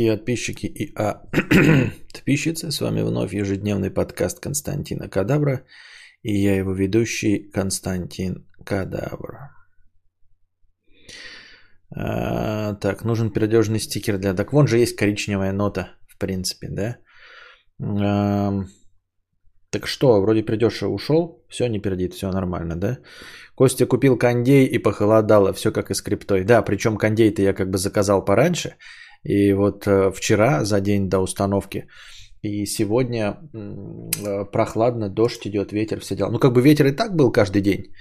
и подписчики, и а подписчицы. С вами вновь ежедневный подкаст Константина Кадавра. И я его ведущий Константин Кадавр. А, так, нужен передежный стикер для... Так вон же есть коричневая нота, в принципе, да? А, так что, вроде пердеж ушел, все не пердит, все нормально, да? Костя купил кондей и похолодало, все как и с. Да, причем кондей-то я как бы заказал пораньше, и вот э, вчера, за день до установки, и сегодня э, прохладно, дождь идет, ветер, все дела. Ну, как бы ветер и так был каждый день,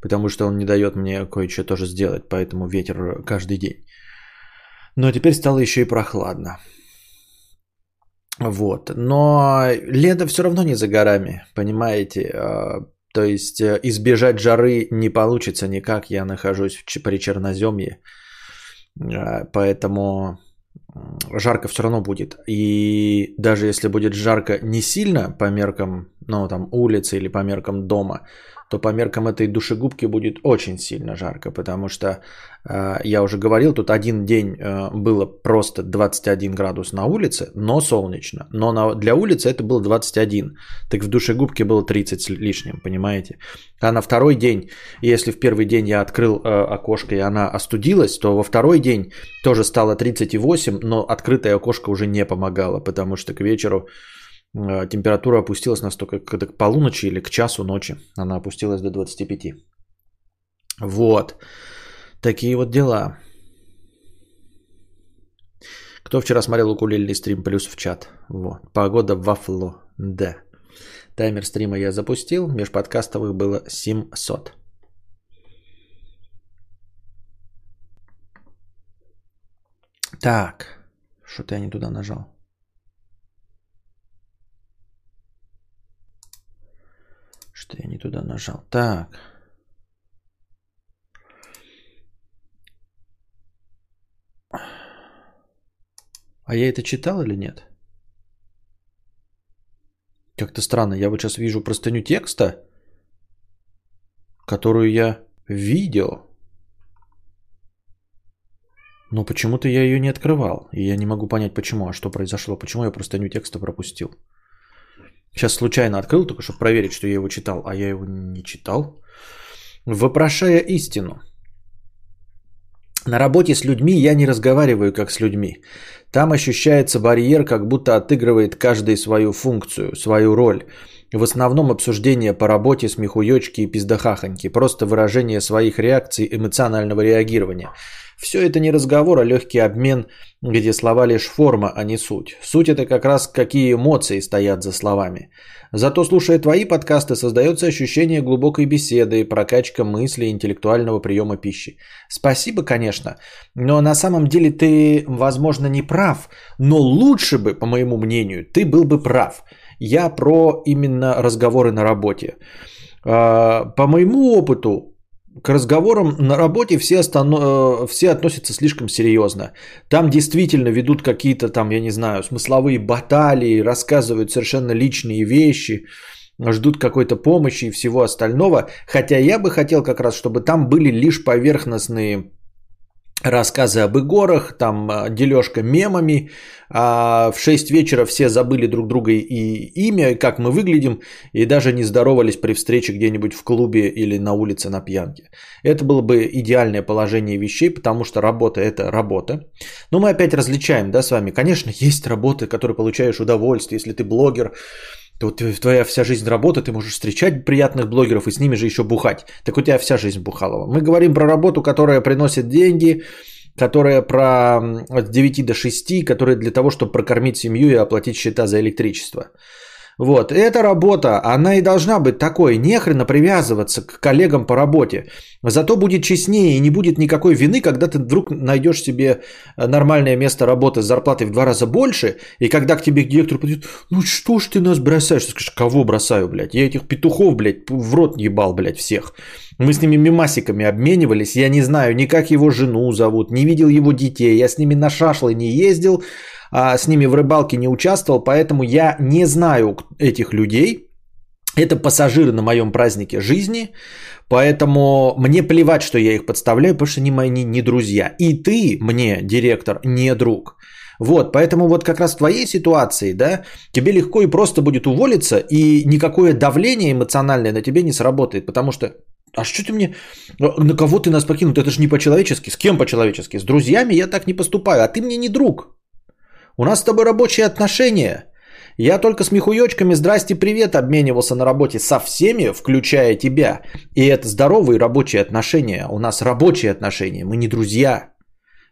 потому что он не дает мне кое-что тоже сделать, поэтому ветер каждый день. Но теперь стало еще и прохладно. Вот. Но лето все равно не за горами, понимаете? А, то есть э, избежать жары не получится никак. Я нахожусь при Черноземье. А, поэтому жарко все равно будет. И даже если будет жарко не сильно по меркам, ну, там, улицы или по меркам дома, то по меркам этой душегубки будет очень сильно жарко, потому что э, я уже говорил, тут один день э, было просто 21 градус на улице, но солнечно. Но на, для улицы это было 21, так в душегубке было 30 с лишним, понимаете? А на второй день, если в первый день я открыл э, окошко и она остудилась, то во второй день тоже стало 38, но открытое окошко уже не помогало, потому что к вечеру температура опустилась настолько, когда к полуночи или к часу ночи она опустилась до 25. Вот. Такие вот дела. Кто вчера смотрел укулеле стрим, плюс в чат. Вот. Погода вафло. Да. Таймер стрима я запустил. Межподкастовых было 700. Так. Что-то я не туда нажал. Что я не туда нажал. Так. А я это читал или нет? Как-то странно. Я вот сейчас вижу простыню текста, которую я видел. Но почему-то я ее не открывал. И я не могу понять, почему. А что произошло? Почему я простыню текста пропустил? Сейчас случайно открыл, только чтобы проверить, что я его читал, а я его не читал. Вопрошая истину. На работе с людьми я не разговариваю как с людьми. Там ощущается барьер, как будто отыгрывает каждый свою функцию, свою роль. В основном обсуждение по работе, смехуёчки и пиздахахоньки. Просто выражение своих реакций, эмоционального реагирования. Все это не разговор, а легкий обмен, где слова лишь форма, а не суть. Суть это как раз какие эмоции стоят за словами. Зато слушая твои подкасты, создается ощущение глубокой беседы, прокачка мысли, интеллектуального приема пищи. Спасибо, конечно, но на самом деле ты, возможно, не прав, но лучше бы, по моему мнению, ты был бы прав. Я про именно разговоры на работе. А, по моему опыту, к разговорам на работе все, останов... Э, все относятся слишком серьезно. Там действительно ведут какие-то там, я не знаю, смысловые баталии, рассказывают совершенно личные вещи, ждут какой-то помощи и всего остального. Хотя я бы хотел как раз, чтобы там были лишь поверхностные рассказы об игорах, там а, дележка мемами, а в 6 вечера все забыли друг друга и имя, как мы выглядим, и даже не здоровались при встрече где-нибудь в клубе или на улице на пьянке. Это было бы идеальное положение вещей, потому что работа – это работа. Но мы опять различаем, да, с вами. Конечно, есть работы, которые получаешь удовольствие, если ты блогер, то вот твоя вся жизнь работа, ты можешь встречать приятных блогеров и с ними же еще бухать. Так у тебя вся жизнь бухалова. Мы говорим про работу, которая приносит деньги, которая про от 9 до 6, которая для того, чтобы прокормить семью и оплатить счета за электричество. Вот, эта работа, она и должна быть такой, нехрена привязываться к коллегам по работе. Зато будет честнее и не будет никакой вины, когда ты вдруг найдешь себе э, нормальное место работы с зарплатой в два раза больше, и когда к тебе директор подойдет, ну что ж ты нас бросаешь? Ты скажешь, кого бросаю, блядь? Я этих петухов, блядь, в рот ебал, блядь, всех. Мы с ними мимасиками обменивались, я не знаю ни как его жену зовут, не видел его детей, я с ними на шашлы не ездил, а с ними в рыбалке не участвовал, поэтому я не знаю этих людей. Это пассажиры на моем празднике жизни, поэтому мне плевать, что я их подставляю, потому что они мои не, не друзья. И ты мне, директор, не друг. Вот, поэтому вот как раз в твоей ситуации, да, тебе легко и просто будет уволиться, и никакое давление эмоциональное на тебе не сработает, потому что а что ты мне, на кого ты нас покинул? Это же не по-человечески. С кем по-человечески? С друзьями я так не поступаю, а ты мне не друг. У нас с тобой рабочие отношения. Я только с михуёчками «Здрасте, привет» обменивался на работе со всеми, включая тебя. И это здоровые рабочие отношения. У нас рабочие отношения, мы не друзья.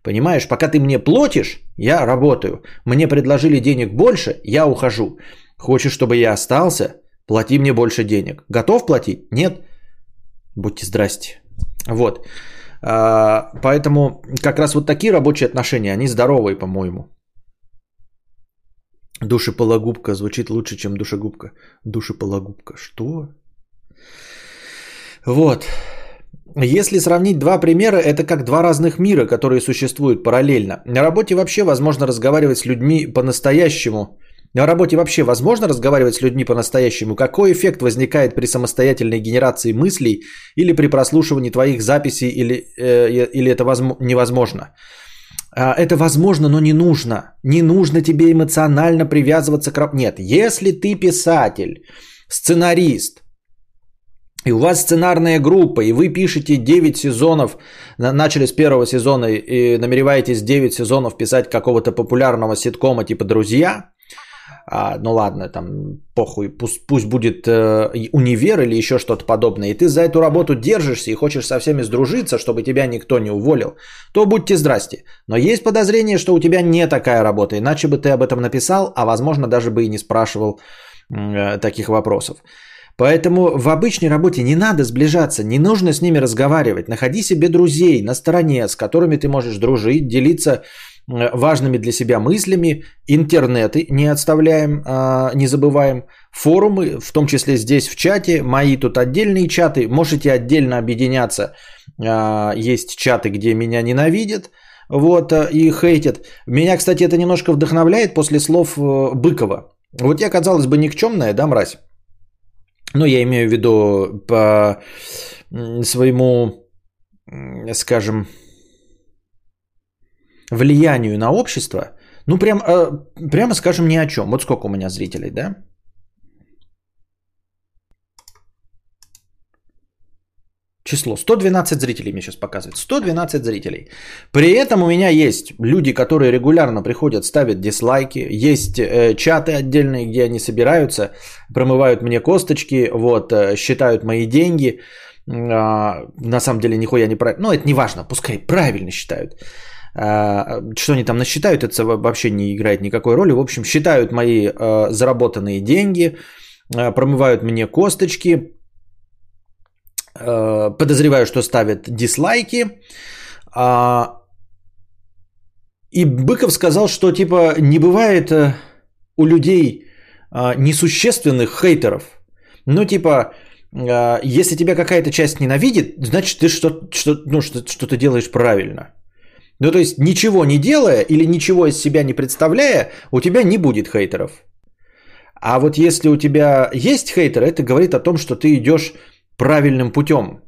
Понимаешь, пока ты мне платишь, я работаю. Мне предложили денег больше, я ухожу. Хочешь, чтобы я остался? Плати мне больше денег. Готов платить? Нет? Будьте здрасте. Вот. А, поэтому как раз вот такие рабочие отношения, они здоровые, по-моему. Душеполагубка звучит лучше, чем душегубка. Душеполагубка. Что? Вот. Если сравнить два примера, это как два разных мира, которые существуют параллельно. На работе вообще возможно разговаривать с людьми по-настоящему. На работе вообще возможно разговаривать с людьми по-настоящему? Какой эффект возникает при самостоятельной генерации мыслей или при прослушивании твоих записей, или, э, или это возможно, невозможно? А, это возможно, но не нужно. Не нужно тебе эмоционально привязываться к... Нет, если ты писатель, сценарист, и у вас сценарная группа, и вы пишете 9 сезонов, начали с первого сезона и намереваетесь 9 сезонов писать какого-то популярного ситкома типа «Друзья», а, ну ладно, там похуй, пусть, пусть будет э, универ или еще что-то подобное, и ты за эту работу держишься и хочешь со всеми сдружиться, чтобы тебя никто не уволил, то будьте здрасте. Но есть подозрение, что у тебя не такая работа, иначе бы ты об этом написал, а возможно даже бы и не спрашивал э, таких вопросов. Поэтому в обычной работе не надо сближаться, не нужно с ними разговаривать. Находи себе друзей на стороне, с которыми ты можешь дружить, делиться важными для себя мыслями, интернеты не отставляем, а, не забываем, форумы, в том числе здесь в чате, мои тут отдельные чаты, можете отдельно объединяться, а, есть чаты, где меня ненавидят, вот, э, и хейтят. Меня, кстати, это немножко вдохновляет после слов э, Быкова. Вот я, казалось бы, никчемная, да, мразь? Но я имею в виду по своему, скажем, влиянию на общество, ну прям, э, прямо скажем ни о чем. Вот сколько у меня зрителей, да? Число 112 зрителей мне сейчас показывает. 112 зрителей. При этом у меня есть люди, которые регулярно приходят, ставят дизлайки. Есть э, чаты отдельные, где они собираются, промывают мне косточки, вот, э, считают мои деньги. Э, на самом деле нихуя не правильно. Ну, это не важно, пускай правильно считают. А, что они там насчитают, это вообще не играет никакой роли. В общем, считают мои а, заработанные деньги, а, промывают мне косточки, подозреваю, что ставят дизлайки. И Быков сказал, что типа не бывает э, у людей несущественных хейтеров. Ну типа, если тебя какая-то часть ненавидит, значит ты что, что, ну, что, что ты делаешь правильно. Ну, то есть, ничего не делая или ничего из себя не представляя, у тебя не будет хейтеров. А вот если у тебя есть хейтер, это говорит о том, что ты идешь правильным путем.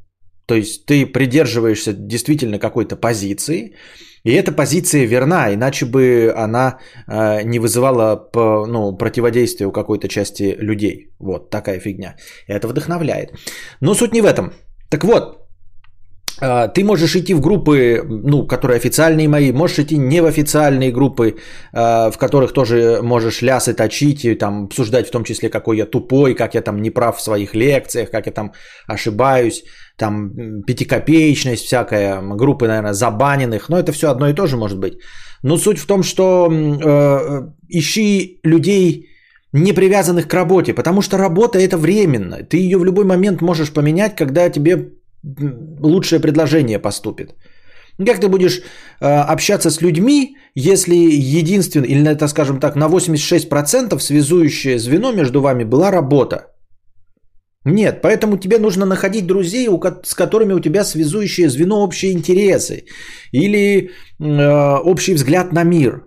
То есть ты придерживаешься действительно какой-то позиции, и эта позиция верна, иначе бы она э, не вызывала по, ну, противодействия у какой-то части людей. Вот такая фигня. Это вдохновляет. Но суть не в этом. Так вот, ты можешь идти в группы, ну, которые официальные мои, можешь идти не в официальные группы, а, в которых тоже можешь лясы точить и там обсуждать в том числе, какой я тупой, как я там не прав в своих лекциях, как я там ошибаюсь, там пятикопеечность всякая, группы, наверное, забаненных, но это все одно и то же может быть. Но суть в том, что э, ищи людей, не привязанных к работе, потому что работа это временно. Ты ее в любой момент можешь поменять, когда тебе лучшее предложение поступит. Как ты будешь э, общаться с людьми, если единственное, или это, скажем так, на 86% связующее звено между вами была работа? Нет, поэтому тебе нужно находить друзей, с которыми у тебя связующее звено общие интересы или э, общий взгляд на мир.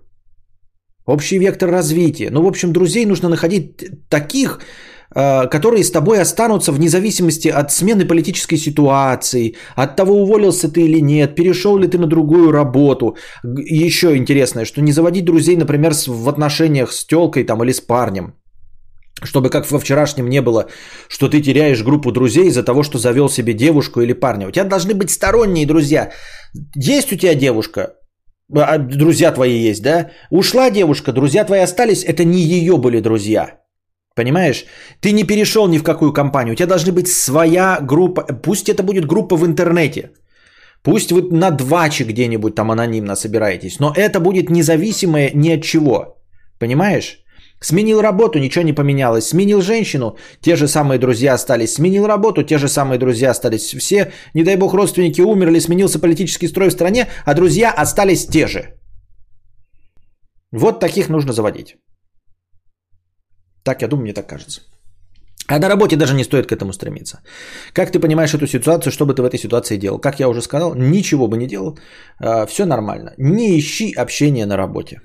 общий вектор развития. Ну, в общем, друзей нужно находить таких, которые с тобой останутся вне зависимости от смены политической ситуации, от того, уволился ты или нет, перешел ли ты на другую работу. еще интересное, что не заводить друзей, например, в отношениях с телкой там, или с парнем. Чтобы как во вчерашнем не было, что ты теряешь группу друзей из-за того, что завел себе девушку или парня. У тебя должны быть сторонние друзья. Есть у тебя девушка, а друзья твои есть, да? Ушла девушка, друзья твои остались, это не ее были друзья. Понимаешь? Ты не перешел ни в какую компанию. У тебя должны быть своя группа. Пусть это будет группа в интернете. Пусть вы на дваче где-нибудь там анонимно собираетесь. Но это будет независимое ни от чего. Понимаешь? Сменил работу, ничего не поменялось. Сменил женщину, те же самые друзья остались. Сменил работу, те же самые друзья остались. Все, не дай бог, родственники умерли, сменился политический строй в стране, а друзья остались те же. Вот таких нужно заводить. Так, я думаю, мне так кажется. А на работе даже не стоит к этому стремиться. Как ты понимаешь эту ситуацию, что бы ты в этой ситуации делал? Как я уже сказал, ничего бы не делал, а, все нормально. Не ищи общения на работе.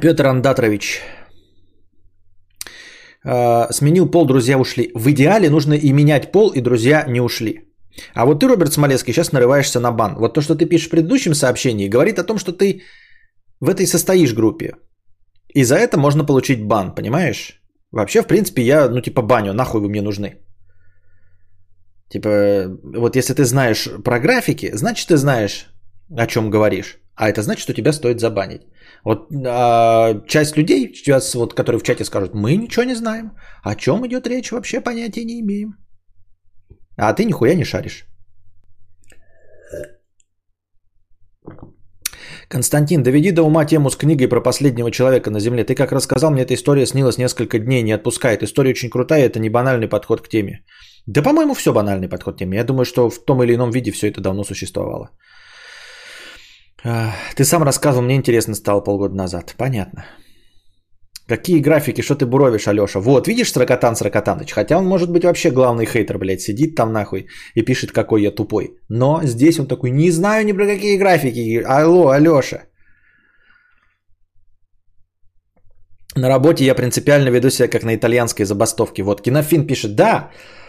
Петр Андатрович. Э, сменил пол, друзья ушли. В идеале нужно и менять пол, и друзья не ушли. А вот ты, Роберт Смолецкий, сейчас нарываешься на бан. Вот то, что ты пишешь в предыдущем сообщении, говорит о том, что ты в этой состоишь группе. И за это можно получить бан, понимаешь? Вообще, в принципе, я, ну, типа, баню, нахуй вы мне нужны. Типа, вот если ты знаешь про графики, значит, ты знаешь, о чем говоришь. А это значит, что тебя стоит забанить. Вот а, часть людей, сейчас, вот, которые в чате скажут, мы ничего не знаем. О чем идет речь, вообще понятия не имеем. А ты нихуя не шаришь. Константин, доведи до ума тему с книгой про последнего человека на Земле. Ты как рассказал, мне эта история снилась несколько дней, не отпускает. История очень крутая, это не банальный подход к теме. Да, по-моему, все банальный подход к теме. Я думаю, что в том или ином виде все это давно существовало. Ты сам рассказывал, мне интересно стало полгода назад. Понятно. Какие графики, что ты буровишь, Алеша? Вот, видишь Сракотан Сракотаныч? Хотя он может быть вообще главный хейтер, блядь, сидит там нахуй и пишет, какой я тупой. Но здесь он такой, не знаю ни про какие графики. Алло, Алеша. На работе я принципиально веду себя как на итальянской забастовке. Вот, Кинофин пишет, да,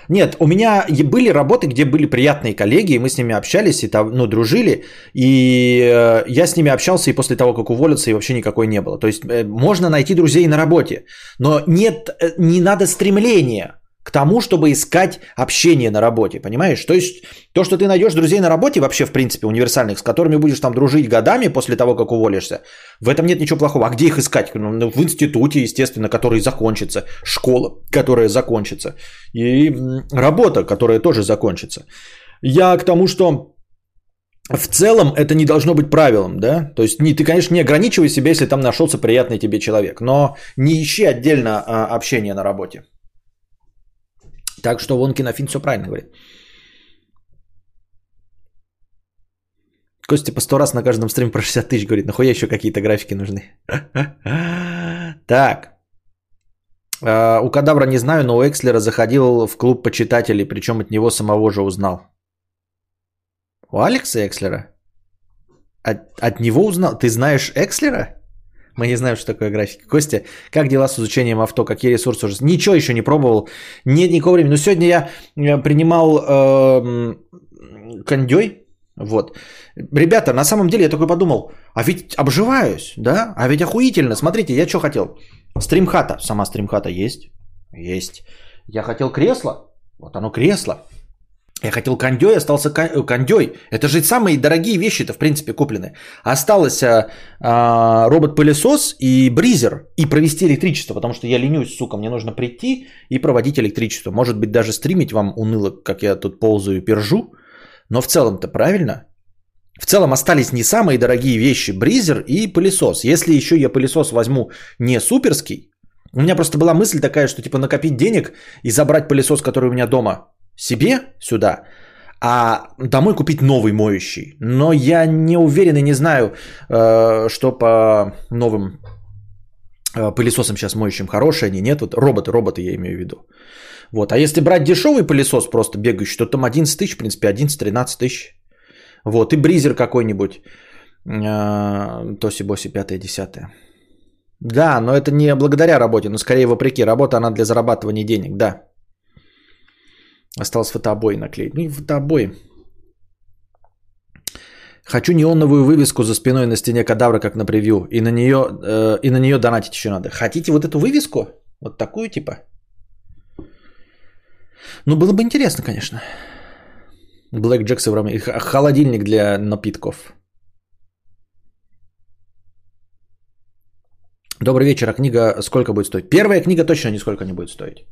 нет, у меня были работы, где были приятные коллеги, и мы с ними общались, и там, ну, дружили, и э, я с ними общался и после того, как уволился, и вообще никакой не было. То есть э, можно найти друзей на работе, но нет, э, не надо стремления к тому, чтобы искать общение на работе, понимаешь? То есть то, что ты найдешь друзей на работе, вообще в принципе универсальных, с которыми будешь там дружить годами после того, как уволишься, в этом нет ничего плохого. А где их искать? Ну, в институте, естественно, который закончится, школа, которая закончится, и работа, которая тоже закончится. Я к тому, что в целом это не должно быть правилом, да? То есть не, ты, конечно, не ограничивай себя, если там нашелся приятный тебе человек, но не ищи отдельно а, общение на работе. Так что вон Кинофин все правильно говорит. Костя по сто раз на каждом стриме про 60 тысяч говорит, нахуя еще какие-то графики нужны. Так. А, у Кадавра не знаю, но у Экслера заходил в клуб почитателей, причем от него самого же узнал. У Алекса Экслера? От, от него узнал? Ты знаешь Экслера? Мы не знаем, что такое графика. Костя, как дела с изучением авто? Какие ресурсы уже? Ничего еще не пробовал. Нет никакого времени. Но сегодня я э, принимал э, кондей. Вот. Ребята, на самом деле я такой подумал, а ведь обживаюсь, да? А ведь охуительно. Смотрите, я что хотел? Стримхата. Сама стримхата есть? Есть. Я хотел кресло. Вот оно кресло. Я хотел кондей, остался э, кондей. Это же самые дорогие вещи-то, в принципе, куплены. Осталось а, а, робот-пылесос и бризер. И провести электричество, потому что я ленюсь, сука. Мне нужно прийти и проводить электричество. Может быть, даже стримить вам уныло, как я тут ползаю и пержу. Но в целом-то правильно. В целом остались не самые дорогие вещи. Бризер и пылесос. Если еще я пылесос возьму не суперский, у меня просто была мысль такая, что типа накопить денег и забрать пылесос, который у меня дома, себе сюда, а домой купить новый моющий. Но я не уверен и не знаю, э, что по новым э, пылесосам сейчас моющим хорошие они нет. Вот роботы, роботы я имею в виду. Вот. А если брать дешевый пылесос, просто бегающий, то там 11 тысяч, в принципе, 11-13 тысяч. Вот. И бризер какой-нибудь. Э, Тоси-боси, пятое, десятое. Да, но это не благодаря работе, но скорее вопреки. Работа, она для зарабатывания денег, да. Осталось фотообои наклеить. Ну и фотообои. Хочу неоновую вывеску за спиной на стене кадавра, как на превью. И на нее, э, и на нее донатить еще надо. Хотите вот эту вывеску? Вот такую типа? Ну, было бы интересно, конечно. Блэк Джек современный. Холодильник для напитков. Добрый вечер. А книга сколько будет стоить? Первая книга точно нисколько не будет стоить.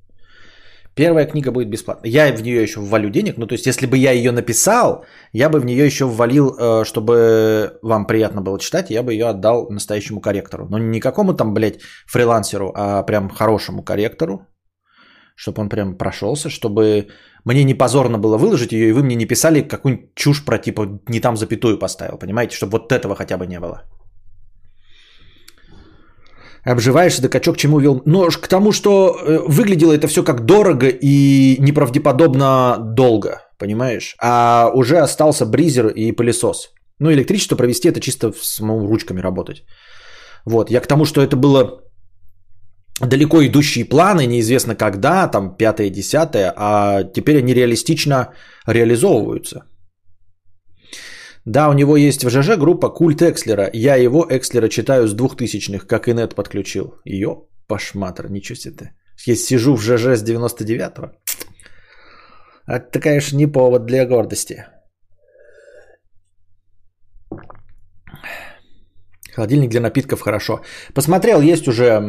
Первая книга будет бесплатна. Я в нее еще ввалю денег. Ну, то есть, если бы я ее написал, я бы в нее еще ввалил, э, чтобы вам приятно было читать, я бы ее отдал настоящему корректору. Но не какому там, блядь, фрилансеру, а прям хорошему корректору, чтобы он прям прошелся, чтобы мне не позорно было выложить ее, и вы мне не писали какую-нибудь чушь про типа не там запятую поставил, понимаете, чтобы вот этого хотя бы не было. Обживаешься, да качок чему вел? Ну, к тому, что э, выглядело это все как дорого и неправдеподобно долго, понимаешь? А уже остался бризер и пылесос. Ну, электричество провести это чисто с ну, ручками работать. Вот, я к тому, что это было далеко идущие планы, неизвестно когда, там пятое, десятое, а теперь они реалистично реализовываются. Да, у него есть в ЖЖ группа Культ Экслера. Я его Экслера читаю с двухтысячных, как и нет подключил. Ее пошматр, ничего себе Я сижу в ЖЖ с 99-го. Это, конечно, не повод для гордости. Холодильник для напитков хорошо. Посмотрел, есть уже,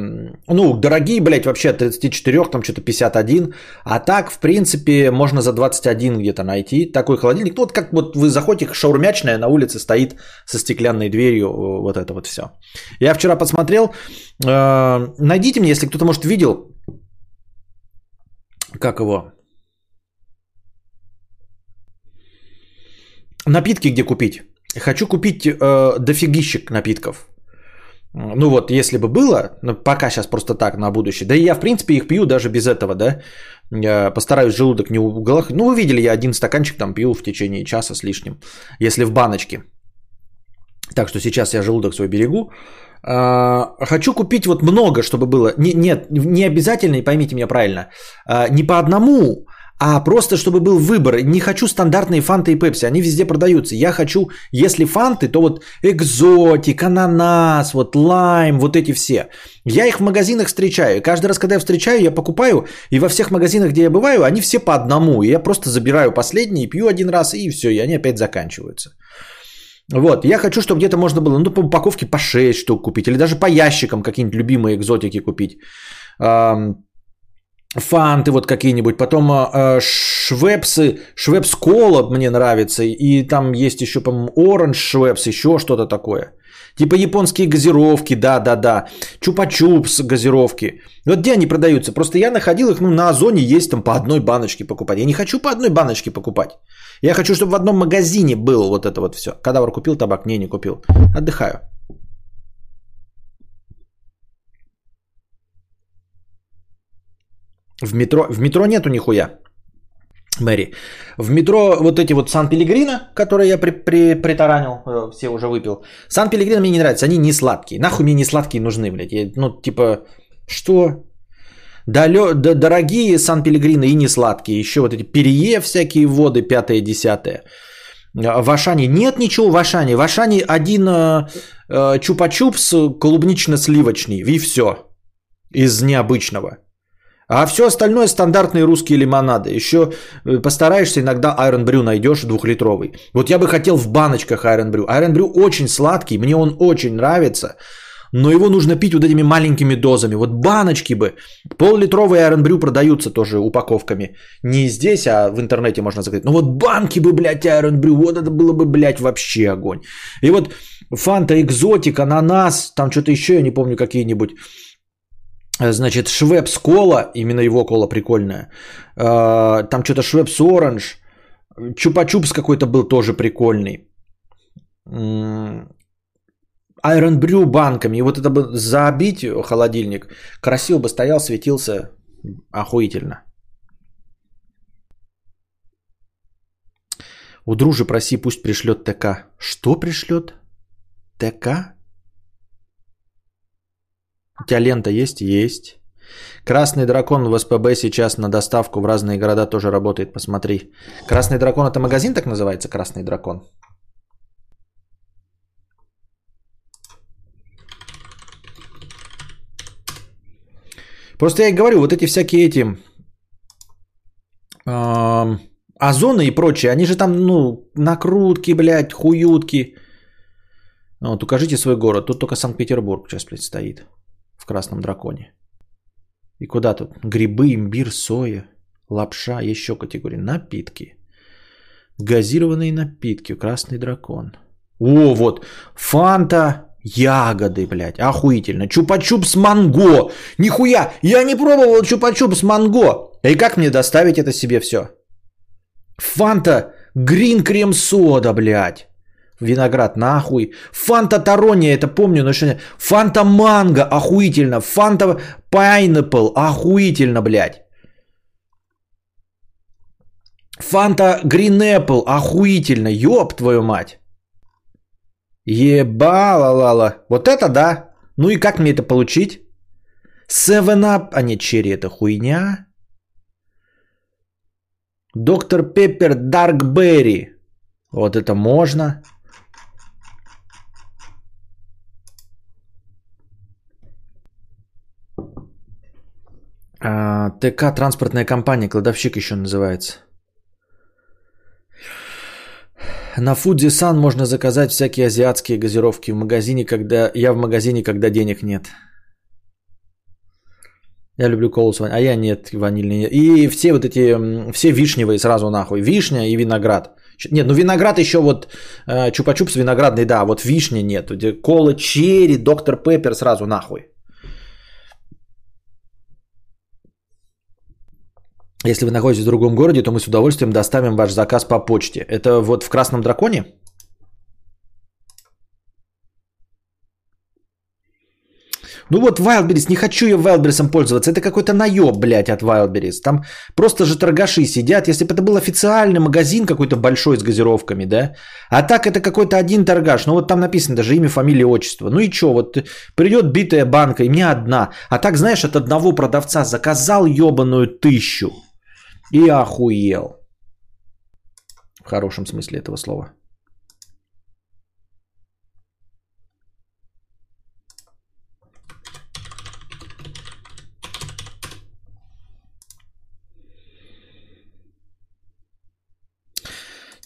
ну, дорогие, блядь, вообще от 34, там что-то 51. А так, в принципе, можно за 21 где-то найти такой холодильник. Ну, вот как вот вы заходите, шаурмячная на улице стоит со стеклянной дверью, вот это вот все. Я вчера посмотрел. Э, найдите мне, если кто-то, может, видел, как его, напитки где купить. Хочу купить э, дофигищик напитков. Ну вот, если бы было, ну, пока сейчас просто так на будущее. Да и я, в принципе, их пью даже без этого, да. Я постараюсь желудок не уголок. Ну, вы видели, я один стаканчик там пью в течение часа с лишним, если в баночке. Так что сейчас я желудок свой берегу. А, хочу купить вот много, чтобы было. Не, нет, не обязательно, и поймите меня правильно, а, не по одному, а просто чтобы был выбор. Не хочу стандартные фанты и пепси, они везде продаются. Я хочу, если фанты, то вот экзотик, ананас, вот лайм, вот эти все. Я их в магазинах встречаю. Каждый раз, когда я встречаю, я покупаю, и во всех магазинах, где я бываю, они все по одному. И я просто забираю последние, пью один раз, и все, и они опять заканчиваются. Вот, я хочу, чтобы где-то можно было, ну, по упаковке по 6 штук купить, или даже по ящикам какие-нибудь любимые экзотики купить фанты вот какие-нибудь, потом э, швепсы, швепс кола мне нравится, и там есть еще, по-моему, оранж швепс, еще что-то такое. Типа японские газировки, да-да-да, чупа-чупс газировки. Вот где они продаются? Просто я находил их, ну, на Озоне есть там по одной баночке покупать. Я не хочу по одной баночке покупать. Я хочу, чтобы в одном магазине было вот это вот все. Кадавр купил табак? Не, не купил. Отдыхаю. В метро, в метро нету нихуя. Мэри. В метро вот эти вот Сан-Пелегрино, которые я при, при, притаранил, э, все уже выпил. Сан-Пелегрино мне не нравится, они не сладкие. Нахуй мне не сладкие нужны, блядь. Я, ну, типа, что? Далё, да, дорогие Сан-Пелегрино и не сладкие. Еще вот эти перье всякие воды, пятое, десятое. В Ашане нет ничего в Ашане. В Ашане один э, э, чупа-чупс клубнично-сливочный. И все. Из необычного. А все остальное стандартные русские лимонады. Еще э, постараешься, иногда Iron Brew найдешь двухлитровый. Вот я бы хотел в баночках Iron Brew. Iron Brew очень сладкий, мне он очень нравится. Но его нужно пить вот этими маленькими дозами. Вот баночки бы. Пол-литровые Iron Brew продаются тоже упаковками. Не здесь, а в интернете можно заказать. Но вот банки бы, блядь, Iron Brew. Вот это было бы, блядь, вообще огонь. И вот Фанта Экзотик, Ананас, там что-то еще, я не помню, какие-нибудь Значит, Швепс Кола, именно его кола прикольная. А, там что-то Швепс Оранж. Чупа-чупс какой-то был тоже прикольный. Iron Brew банками. И вот это бы забить холодильник. Красиво бы стоял, светился охуительно. У дружи проси, пусть пришлет ТК. Что пришлет? ТК? У тебя лента есть? Есть. Красный дракон в СПБ сейчас на доставку в разные города тоже работает. Посмотри. Красный дракон это магазин так называется? Красный дракон. Просто я и говорю, вот эти всякие эти э, озоны и прочее, они же там, ну, накрутки, блядь, хуютки. Вот, укажите свой город. Тут только Санкт-Петербург сейчас предстоит в Красном Драконе. И куда тут? Грибы, имбирь, соя, лапша, еще категории. Напитки. Газированные напитки. Красный дракон. О, вот. Фанта, ягоды, блядь. Охуительно. Чупа-чупс манго. Нихуя. Я не пробовал чупа-чупс манго. И как мне доставить это себе все? Фанта, грин крем сода, блядь. Виноград, нахуй. Фанта Тарония, это помню, но что Фанта Манго, охуительно. Фанта Пайнапл, охуительно, блядь. Фанта Грин Apple, охуительно, ёб твою мать. Ебала-лала. Вот это да. Ну и как мне это получить? Seven Up, а не черри, это хуйня. Доктор Пеппер Дарк Берри. Вот это можно. А, ТК транспортная компания, кладовщик еще называется. На Фудзи Сан можно заказать всякие азиатские газировки в магазине, когда я в магазине, когда денег нет. Я люблю колу с ванилью, а я нет, ванильный. И все вот эти, все вишневые сразу нахуй. Вишня и виноград. Нет, ну виноград еще вот, э, чупа-чупс виноградный, да, вот вишня нет. Кола, черри, доктор Пеппер сразу нахуй. Если вы находитесь в другом городе, то мы с удовольствием доставим ваш заказ по почте. Это вот в Красном Драконе? Ну вот Wildberries, не хочу я Wildberries пользоваться. Это какой-то наеб, блядь, от Wildberries. Там просто же торгаши сидят. Если бы это был официальный магазин какой-то большой с газировками, да? А так это какой-то один торгаш. Ну вот там написано даже имя, фамилия, отчество. Ну и что, вот придет битая банка, и мне одна. А так, знаешь, от одного продавца заказал ебаную тысячу. И охуел. В хорошем смысле этого слова.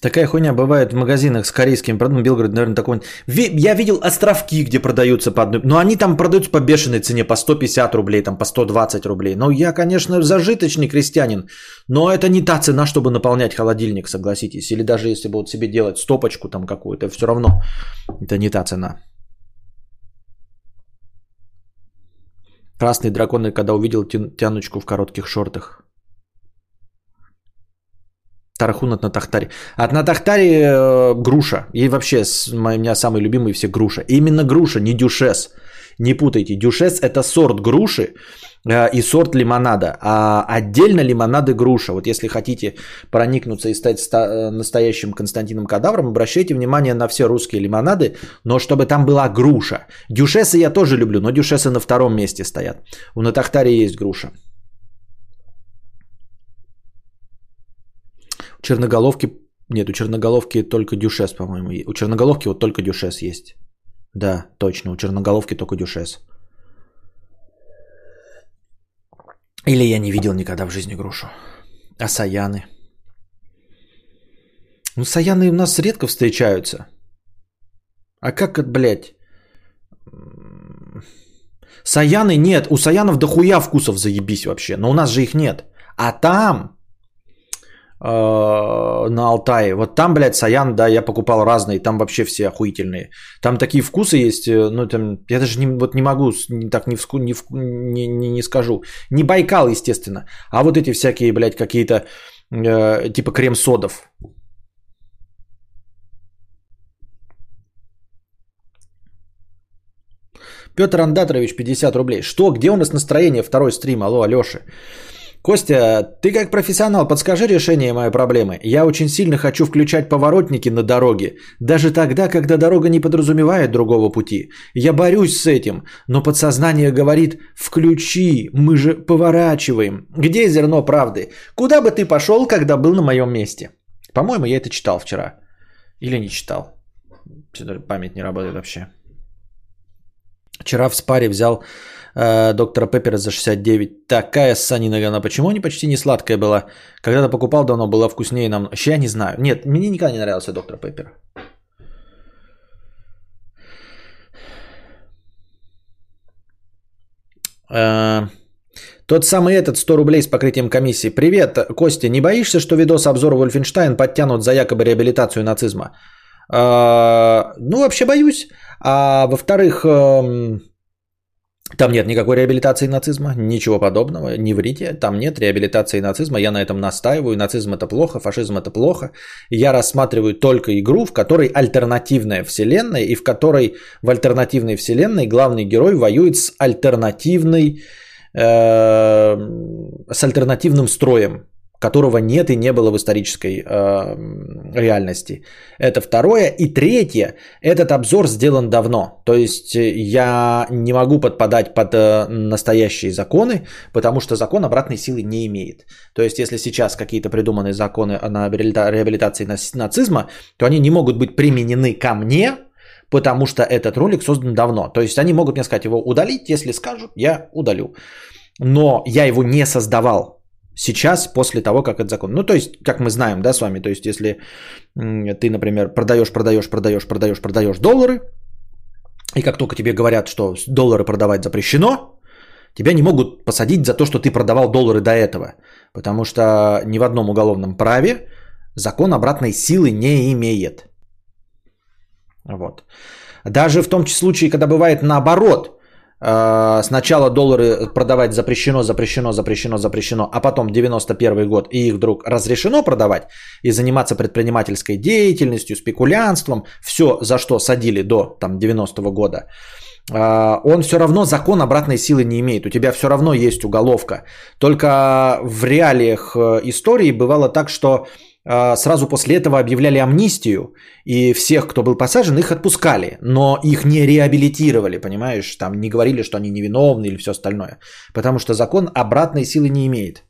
Такая хуйня бывает в магазинах с корейским продуктом. Белгород, наверное, такой. Я видел островки, где продаются по одной. Но они там продаются по бешеной цене, по 150 рублей, там по 120 рублей. Ну, я, конечно, зажиточный крестьянин, но это не та цена, чтобы наполнять холодильник, согласитесь. Или даже если вот себе делать стопочку там какую-то, все равно это не та цена. Красный дракон, когда увидел тянучку в коротких шортах. Тарахун от Натахтари. От Натахтари э, груша. И вообще с, у меня самый любимый все груша. Именно груша, не дюшес. Не путайте. Дюшес это сорт груши э, и сорт лимонада. А отдельно лимонады груша. Вот если хотите проникнуться и стать ста- э, настоящим Константином Кадавром, обращайте внимание на все русские лимонады, но чтобы там была груша. Дюшесы я тоже люблю, но дюшесы на втором месте стоят. У Натахтари есть груша. Черноголовки... Нет, у черноголовки только дюшес, по-моему. У черноголовки вот только дюшес есть. Да, точно, у черноголовки только дюшес. Или я не видел никогда в жизни грушу. А саяны? Ну, саяны у нас редко встречаются. А как блядь? Саяны нет. У саянов дохуя вкусов заебись вообще. Но у нас же их нет. А там на Алтае. Вот там, блядь, Саян, да, я покупал разные, там вообще все охуительные. Там такие вкусы есть, э, ну, там, я даже не, вот не могу, так не, вску, не, не, не, не скажу. Не Байкал, естественно, а вот эти всякие, блядь, какие-то, э, типа крем-содов. Петр Андатрович, 50 рублей. Что, где у нас настроение? Второй стрим, алло, Алёша. Костя, ты как профессионал, подскажи решение моей проблемы. Я очень сильно хочу включать поворотники на дороге, даже тогда, когда дорога не подразумевает другого пути. Я борюсь с этим, но подсознание говорит «включи, мы же поворачиваем». Где зерно правды? Куда бы ты пошел, когда был на моем месте? По-моему, я это читал вчера. Или не читал. Память не работает вообще. Вчера в спаре взял э, доктора Пеппера за 69. Такая ссанина, она почему не почти не сладкая была? Когда-то покупал давно, была вкуснее нам. Я не знаю. Нет, мне никогда не нравился доктор Пеппер. Э, тот самый этот 100 рублей с покрытием комиссии. Привет, Костя, не боишься, что видос обзор Вольфенштайн подтянут за якобы реабилитацию нацизма? Э, ну, вообще боюсь. А во-вторых, эм, там нет никакой реабилитации нацизма, ничего подобного, не врите, там нет реабилитации нацизма, я на этом настаиваю, нацизм это плохо, фашизм это плохо. Я рассматриваю только игру, в которой альтернативная вселенная, и в которой в альтернативной вселенной главный герой воюет с альтернативной, э, с альтернативным строем, которого нет и не было в исторической э, реальности. Это второе. И третье, этот обзор сделан давно. То есть э, я не могу подпадать под э, настоящие законы, потому что закон обратной силы не имеет. То есть если сейчас какие-то придуманные законы на реабилитации нацизма, то они не могут быть применены ко мне, потому что этот ролик создан давно. То есть они могут мне сказать его удалить, если скажут, я удалю. Но я его не создавал сейчас, после того, как этот закон. Ну, то есть, как мы знаем, да, с вами, то есть, если ты, например, продаешь, продаешь, продаешь, продаешь, продаешь доллары, и как только тебе говорят, что доллары продавать запрещено, тебя не могут посадить за то, что ты продавал доллары до этого. Потому что ни в одном уголовном праве закон обратной силы не имеет. Вот. Даже в том случае, когда бывает наоборот – сначала доллары продавать запрещено, запрещено, запрещено, запрещено, а потом 91 год и их вдруг разрешено продавать и заниматься предпринимательской деятельностью, спекулянством, все за что садили до там, 90 года, а, он все равно закон обратной силы не имеет. У тебя все равно есть уголовка. Только в реалиях э, истории бывало так, что сразу после этого объявляли амнистию, и всех, кто был посажен, их отпускали, но их не реабилитировали, понимаешь, там не говорили, что они невиновны или все остальное, потому что закон обратной силы не имеет.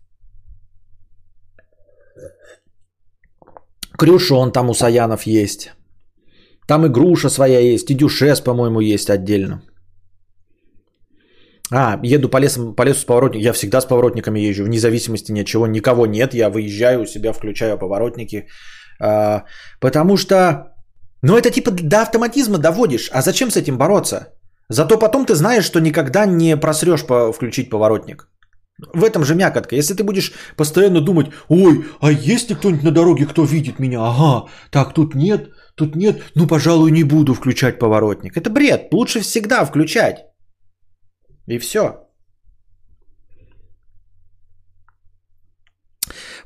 Крюшон там у Саянов есть, там и груша своя есть, и дюшес, по-моему, есть отдельно. А, еду по лесу, по лесу с поворотником. Я всегда с поворотниками езжу, вне зависимости ни от чего. Никого нет, я выезжаю у себя, включаю поворотники. А, потому что, ну это типа до автоматизма доводишь. А зачем с этим бороться? Зато потом ты знаешь, что никогда не просрешь по, включить поворотник. В этом же мякотка. Если ты будешь постоянно думать, ой, а есть ли кто-нибудь на дороге, кто видит меня? Ага, так, тут нет, тут нет, ну, пожалуй, не буду включать поворотник. Это бред. Лучше всегда включать. И все.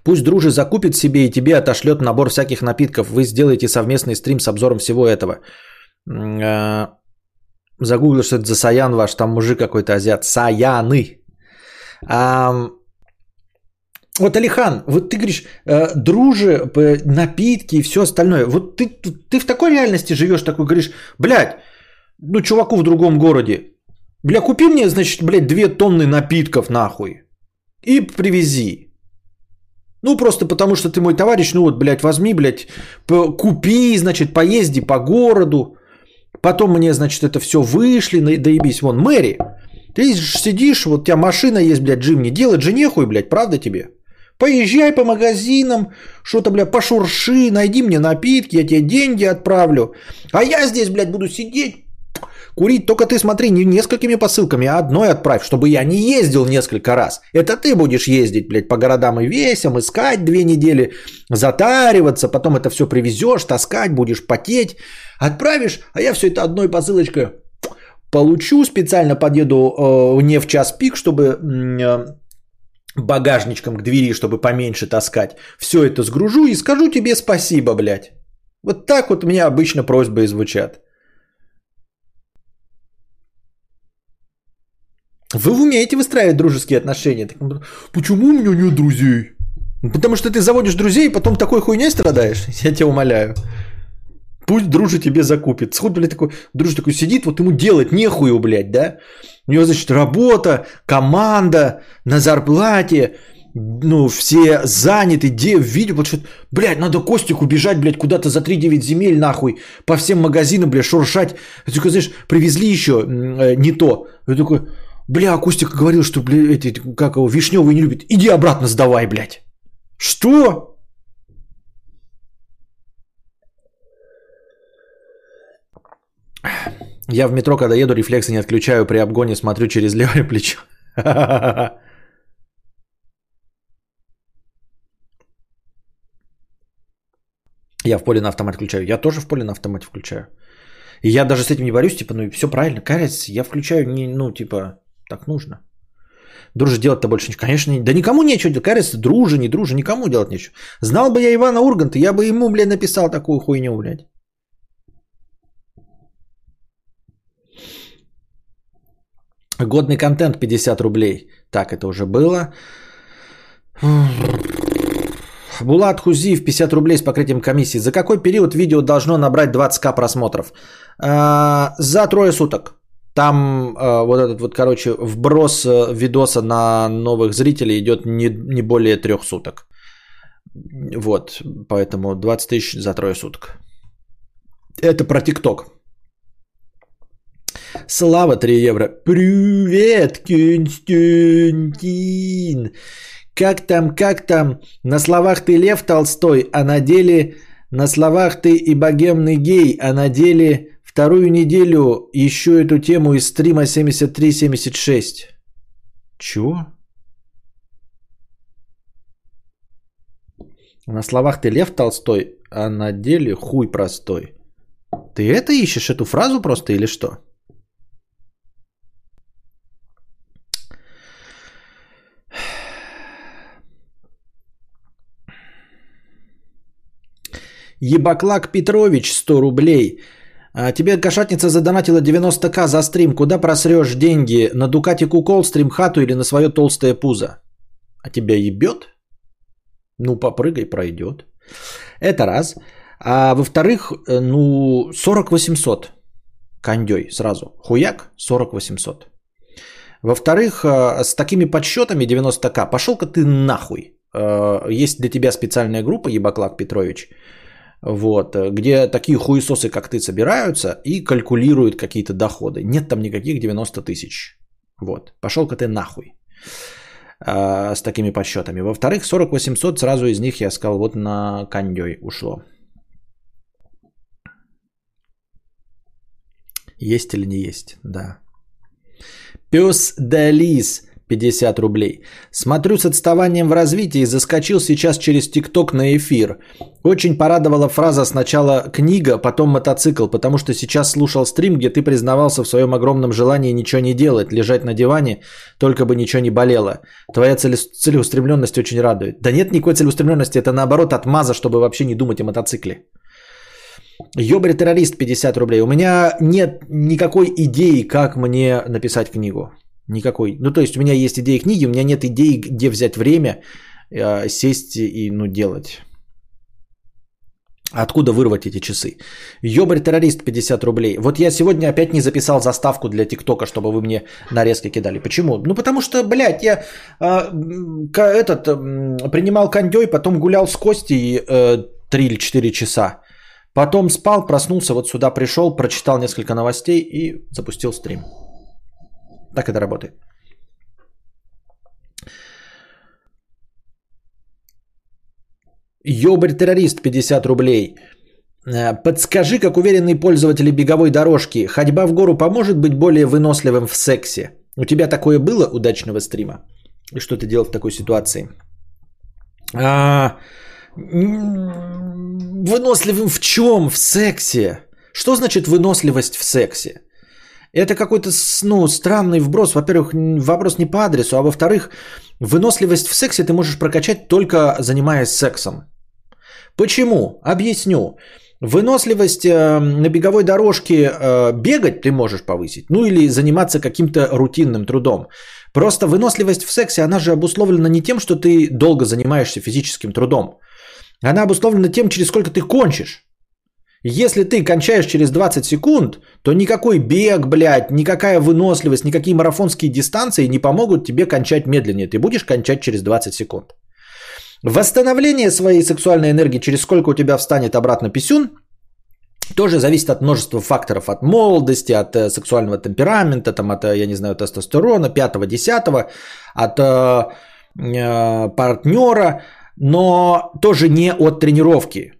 Пусть друже закупит себе и тебе отошлет набор всяких напитков. Вы сделаете совместный стрим с обзором всего этого. А, загуглил, что это за Саян ваш, там мужик какой-то азиат. Саяны. А, вот, Алихан, вот ты говоришь, э, друже, напитки и все остальное. Вот ты, ты в такой реальности живешь, такой говоришь, блядь, ну, чуваку в другом городе, Бля, купи мне, значит, блядь, две тонны напитков нахуй. И привези. Ну, просто потому что ты мой товарищ, ну вот, блядь, возьми, блядь, купи, значит, поезди по городу. Потом мне, значит, это все вышли, доебись. Вон, Мэри, ты сидишь, вот у тебя машина есть, блядь, Джим, не делать же нехуй, блядь, правда тебе? Поезжай по магазинам, что-то, блядь, пошурши, найди мне напитки, я тебе деньги отправлю. А я здесь, блядь, буду сидеть, Курить только ты смотри, не несколькими посылками, а одной отправь, чтобы я не ездил несколько раз. Это ты будешь ездить, блядь, по городам и весям, искать две недели, затариваться, потом это все привезешь, таскать, будешь потеть. Отправишь, а я все это одной посылочкой получу, специально подъеду э, не в час пик, чтобы э, багажничком к двери, чтобы поменьше таскать. Все это сгружу и скажу тебе спасибо, блядь. Вот так вот у меня обычно просьбы и звучат. Вы умеете выстраивать дружеские отношения. Почему у меня нет друзей? Потому что ты заводишь друзей, и потом такой хуйней страдаешь. Я тебя умоляю. Пусть дружи тебе закупит. Сход, блядь, такой, дружи такой сидит, вот ему делать нехуй, блядь, да? У него, значит, работа, команда, на зарплате, ну, все заняты, где видео, вот что блядь, надо Костику бежать, блядь, куда-то за 3-9 земель, нахуй, по всем магазинам, блядь, шуршать. Ты такой, знаешь, привезли еще э, не то. Я такой, бля, Костик говорил, что, блядь, эти, как его, вишневый не любит. Иди обратно сдавай, блядь. Что? Я в метро, когда еду, рефлексы не отключаю, при обгоне смотрю через левое плечо. Я в поле на автомат включаю. Я тоже в поле на автомате включаю. И я даже с этим не борюсь, типа, ну все правильно, кажется, я включаю, не, ну, типа, так нужно. Друже, делать-то больше ничего. Конечно, да никому нечего делать. Кажется, друже, не друже, никому делать нечего. Знал бы я Ивана Урганта, я бы ему, блядь, написал такую хуйню, блядь. Годный контент 50 рублей. Так, это уже было. Булат Хузиев 50 рублей с покрытием комиссии. За какой период видео должно набрать 20к просмотров? А, за трое суток. Там а, вот этот вот, короче, вброс э, видоса на новых зрителей идет не, не более трех суток. Вот, поэтому 20 тысяч за трое суток. Это про ТикТок. Слава 3 евро. Привет, Константин. Как там, как там? На словах ты Лев Толстой, а на деле... На словах ты и богемный гей, а на деле вторую неделю еще эту тему из стрима 73-76. Чего? На словах ты Лев Толстой, а на деле хуй простой. Ты это ищешь, эту фразу просто или что? Ебаклак Петрович 100 рублей. А тебе кошатница задонатила 90к за стрим. Куда просрешь деньги? На Дукате Кукол, стрим хату или на свое толстое пузо? А тебя ебет? Ну, попрыгай, пройдет. Это раз. А во-вторых, э, ну, 40 800. Кондей сразу. Хуяк 40 800. Во-вторых, э, с такими подсчетами 90к, пошел-ка ты нахуй. Э, есть для тебя специальная группа Ебаклак Петрович – вот, э, где такие хуесосы, как ты, собираются и калькулируют какие-то доходы. Нет там никаких 90 тысяч. Вот, пошел-ка ты нахуй а, с такими подсчетами. Во-вторых, 40 800 сразу из них я сказал, вот на кондей ушло. Есть или не есть? Да. Пес Далис 50 рублей. Смотрю с отставанием в развитии, заскочил сейчас через ТикТок на эфир. Очень порадовала фраза сначала книга, потом мотоцикл, потому что сейчас слушал стрим, где ты признавался в своем огромном желании ничего не делать, лежать на диване, только бы ничего не болело. Твоя целеустремленность очень радует. Да нет никакой целеустремленности, это наоборот отмаза, чтобы вообще не думать о мотоцикле. Ёбрь террорист 50 рублей. У меня нет никакой идеи, как мне написать книгу. Никакой. Ну, то есть у меня есть идеи книги, у меня нет идеи, где взять время, э, сесть и ну, делать. Откуда вырвать эти часы? Ёбарь террорист 50 рублей. Вот я сегодня опять не записал заставку для ТикТока, чтобы вы мне нарезки кидали. Почему? Ну потому что, блядь, я э, этот э, принимал кондей, потом гулял с Костей э, 3 или 4 часа. Потом спал, проснулся, вот сюда пришел, прочитал несколько новостей и запустил стрим. Так это работает. Ёбарь-террорист 50 рублей. Э, подскажи, как уверенные пользователи беговой дорожки, ходьба в гору поможет быть более выносливым в сексе? У тебя такое было удачного стрима? И что ты делал в такой ситуации? А, выносливым в чем? В сексе. Что значит выносливость в сексе? Это какой-то ну, странный вброс. Во-первых, вопрос не по адресу, а во-вторых, выносливость в сексе ты можешь прокачать только занимаясь сексом. Почему? Объясню. Выносливость э, на беговой дорожке э, бегать ты можешь повысить, ну или заниматься каким-то рутинным трудом. Просто выносливость в сексе, она же обусловлена не тем, что ты долго занимаешься физическим трудом. Она обусловлена тем, через сколько ты кончишь. Если ты кончаешь через 20 секунд, то никакой бег, блядь, никакая выносливость, никакие марафонские дистанции не помогут тебе кончать медленнее. Ты будешь кончать через 20 секунд. Восстановление своей сексуальной энергии, через сколько у тебя встанет обратно писюн, тоже зависит от множества факторов. От молодости, от э, сексуального темперамента, там, от, э, я не знаю, тестостерона, пятого, десятого, от э, э, партнера, но тоже не от тренировки.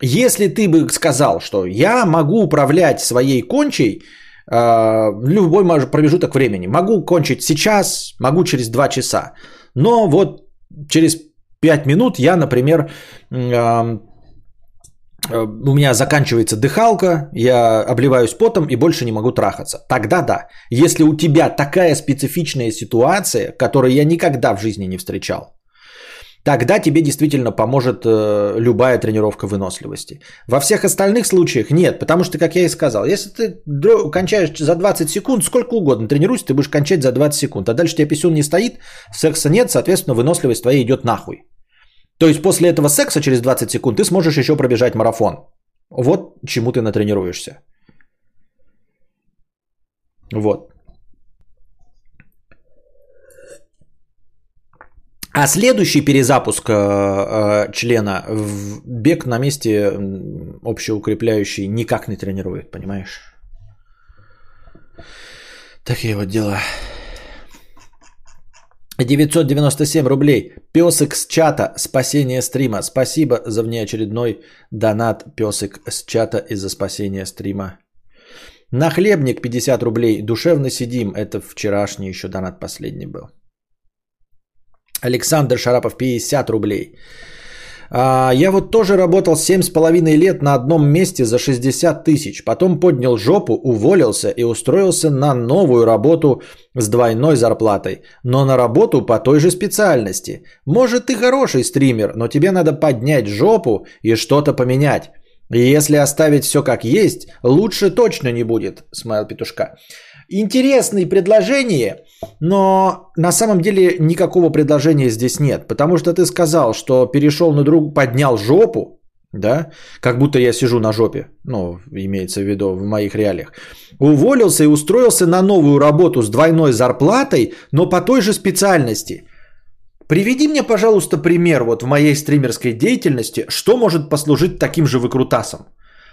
Если ты бы сказал, что я могу управлять своей кончей э, любой промежуток времени, могу кончить сейчас, могу через 2 часа, но вот через 5 минут я, например, э, у меня заканчивается дыхалка, я обливаюсь потом и больше не могу трахаться. Тогда да. Если у тебя такая специфичная ситуация, которую я никогда в жизни не встречал, тогда тебе действительно поможет э, любая тренировка выносливости. Во всех остальных случаях нет, потому что, как я и сказал, если ты кончаешь за 20 секунд, сколько угодно тренируйся, ты будешь кончать за 20 секунд, а дальше у тебя писюн не стоит, секса нет, соответственно, выносливость твоя идет нахуй. То есть после этого секса через 20 секунд ты сможешь еще пробежать марафон. Вот чему ты натренируешься. Вот. А следующий перезапуск э, э, члена в бег на месте общеукрепляющий никак не тренирует, понимаешь? Такие вот дела. 997 рублей. Песик с чата. Спасение стрима. Спасибо за внеочередной донат песик с чата и за спасение стрима. Нахлебник 50 рублей. Душевно сидим. Это вчерашний еще донат последний был. Александр Шарапов 50 рублей. А, я вот тоже работал 7,5 лет на одном месте за 60 тысяч. Потом поднял жопу, уволился и устроился на новую работу с двойной зарплатой. Но на работу по той же специальности. Может, ты хороший стример, но тебе надо поднять жопу и что-то поменять. Если оставить все как есть, лучше точно не будет, смайл петушка. Интересные предложения, но на самом деле никакого предложения здесь нет, потому что ты сказал, что перешел на друг, поднял жопу, да, как будто я сижу на жопе, ну, имеется в виду в моих реалиях, уволился и устроился на новую работу с двойной зарплатой, но по той же специальности. Приведи мне, пожалуйста, пример вот в моей стримерской деятельности, что может послужить таким же выкрутасом.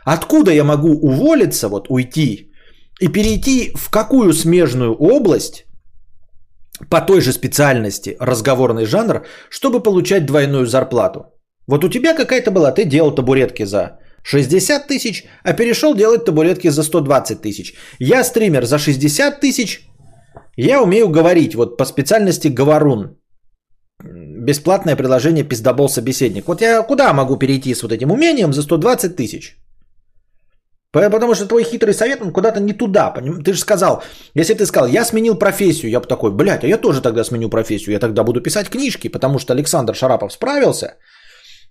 Откуда я могу уволиться, вот уйти и перейти в какую смежную область по той же специальности разговорный жанр, чтобы получать двойную зарплату. Вот у тебя какая-то была, ты делал табуретки за 60 тысяч, а перешел делать табуретки за 120 тысяч. Я стример за 60 тысяч, я умею говорить, вот по специальности говорун. Бесплатное приложение пиздобол собеседник. Вот я куда могу перейти с вот этим умением за 120 тысяч? Потому что твой хитрый совет, он куда-то не туда. Ты же сказал, если ты сказал, я сменил профессию, я бы такой, блядь, а я тоже тогда сменю профессию. Я тогда буду писать книжки, потому что Александр Шарапов справился.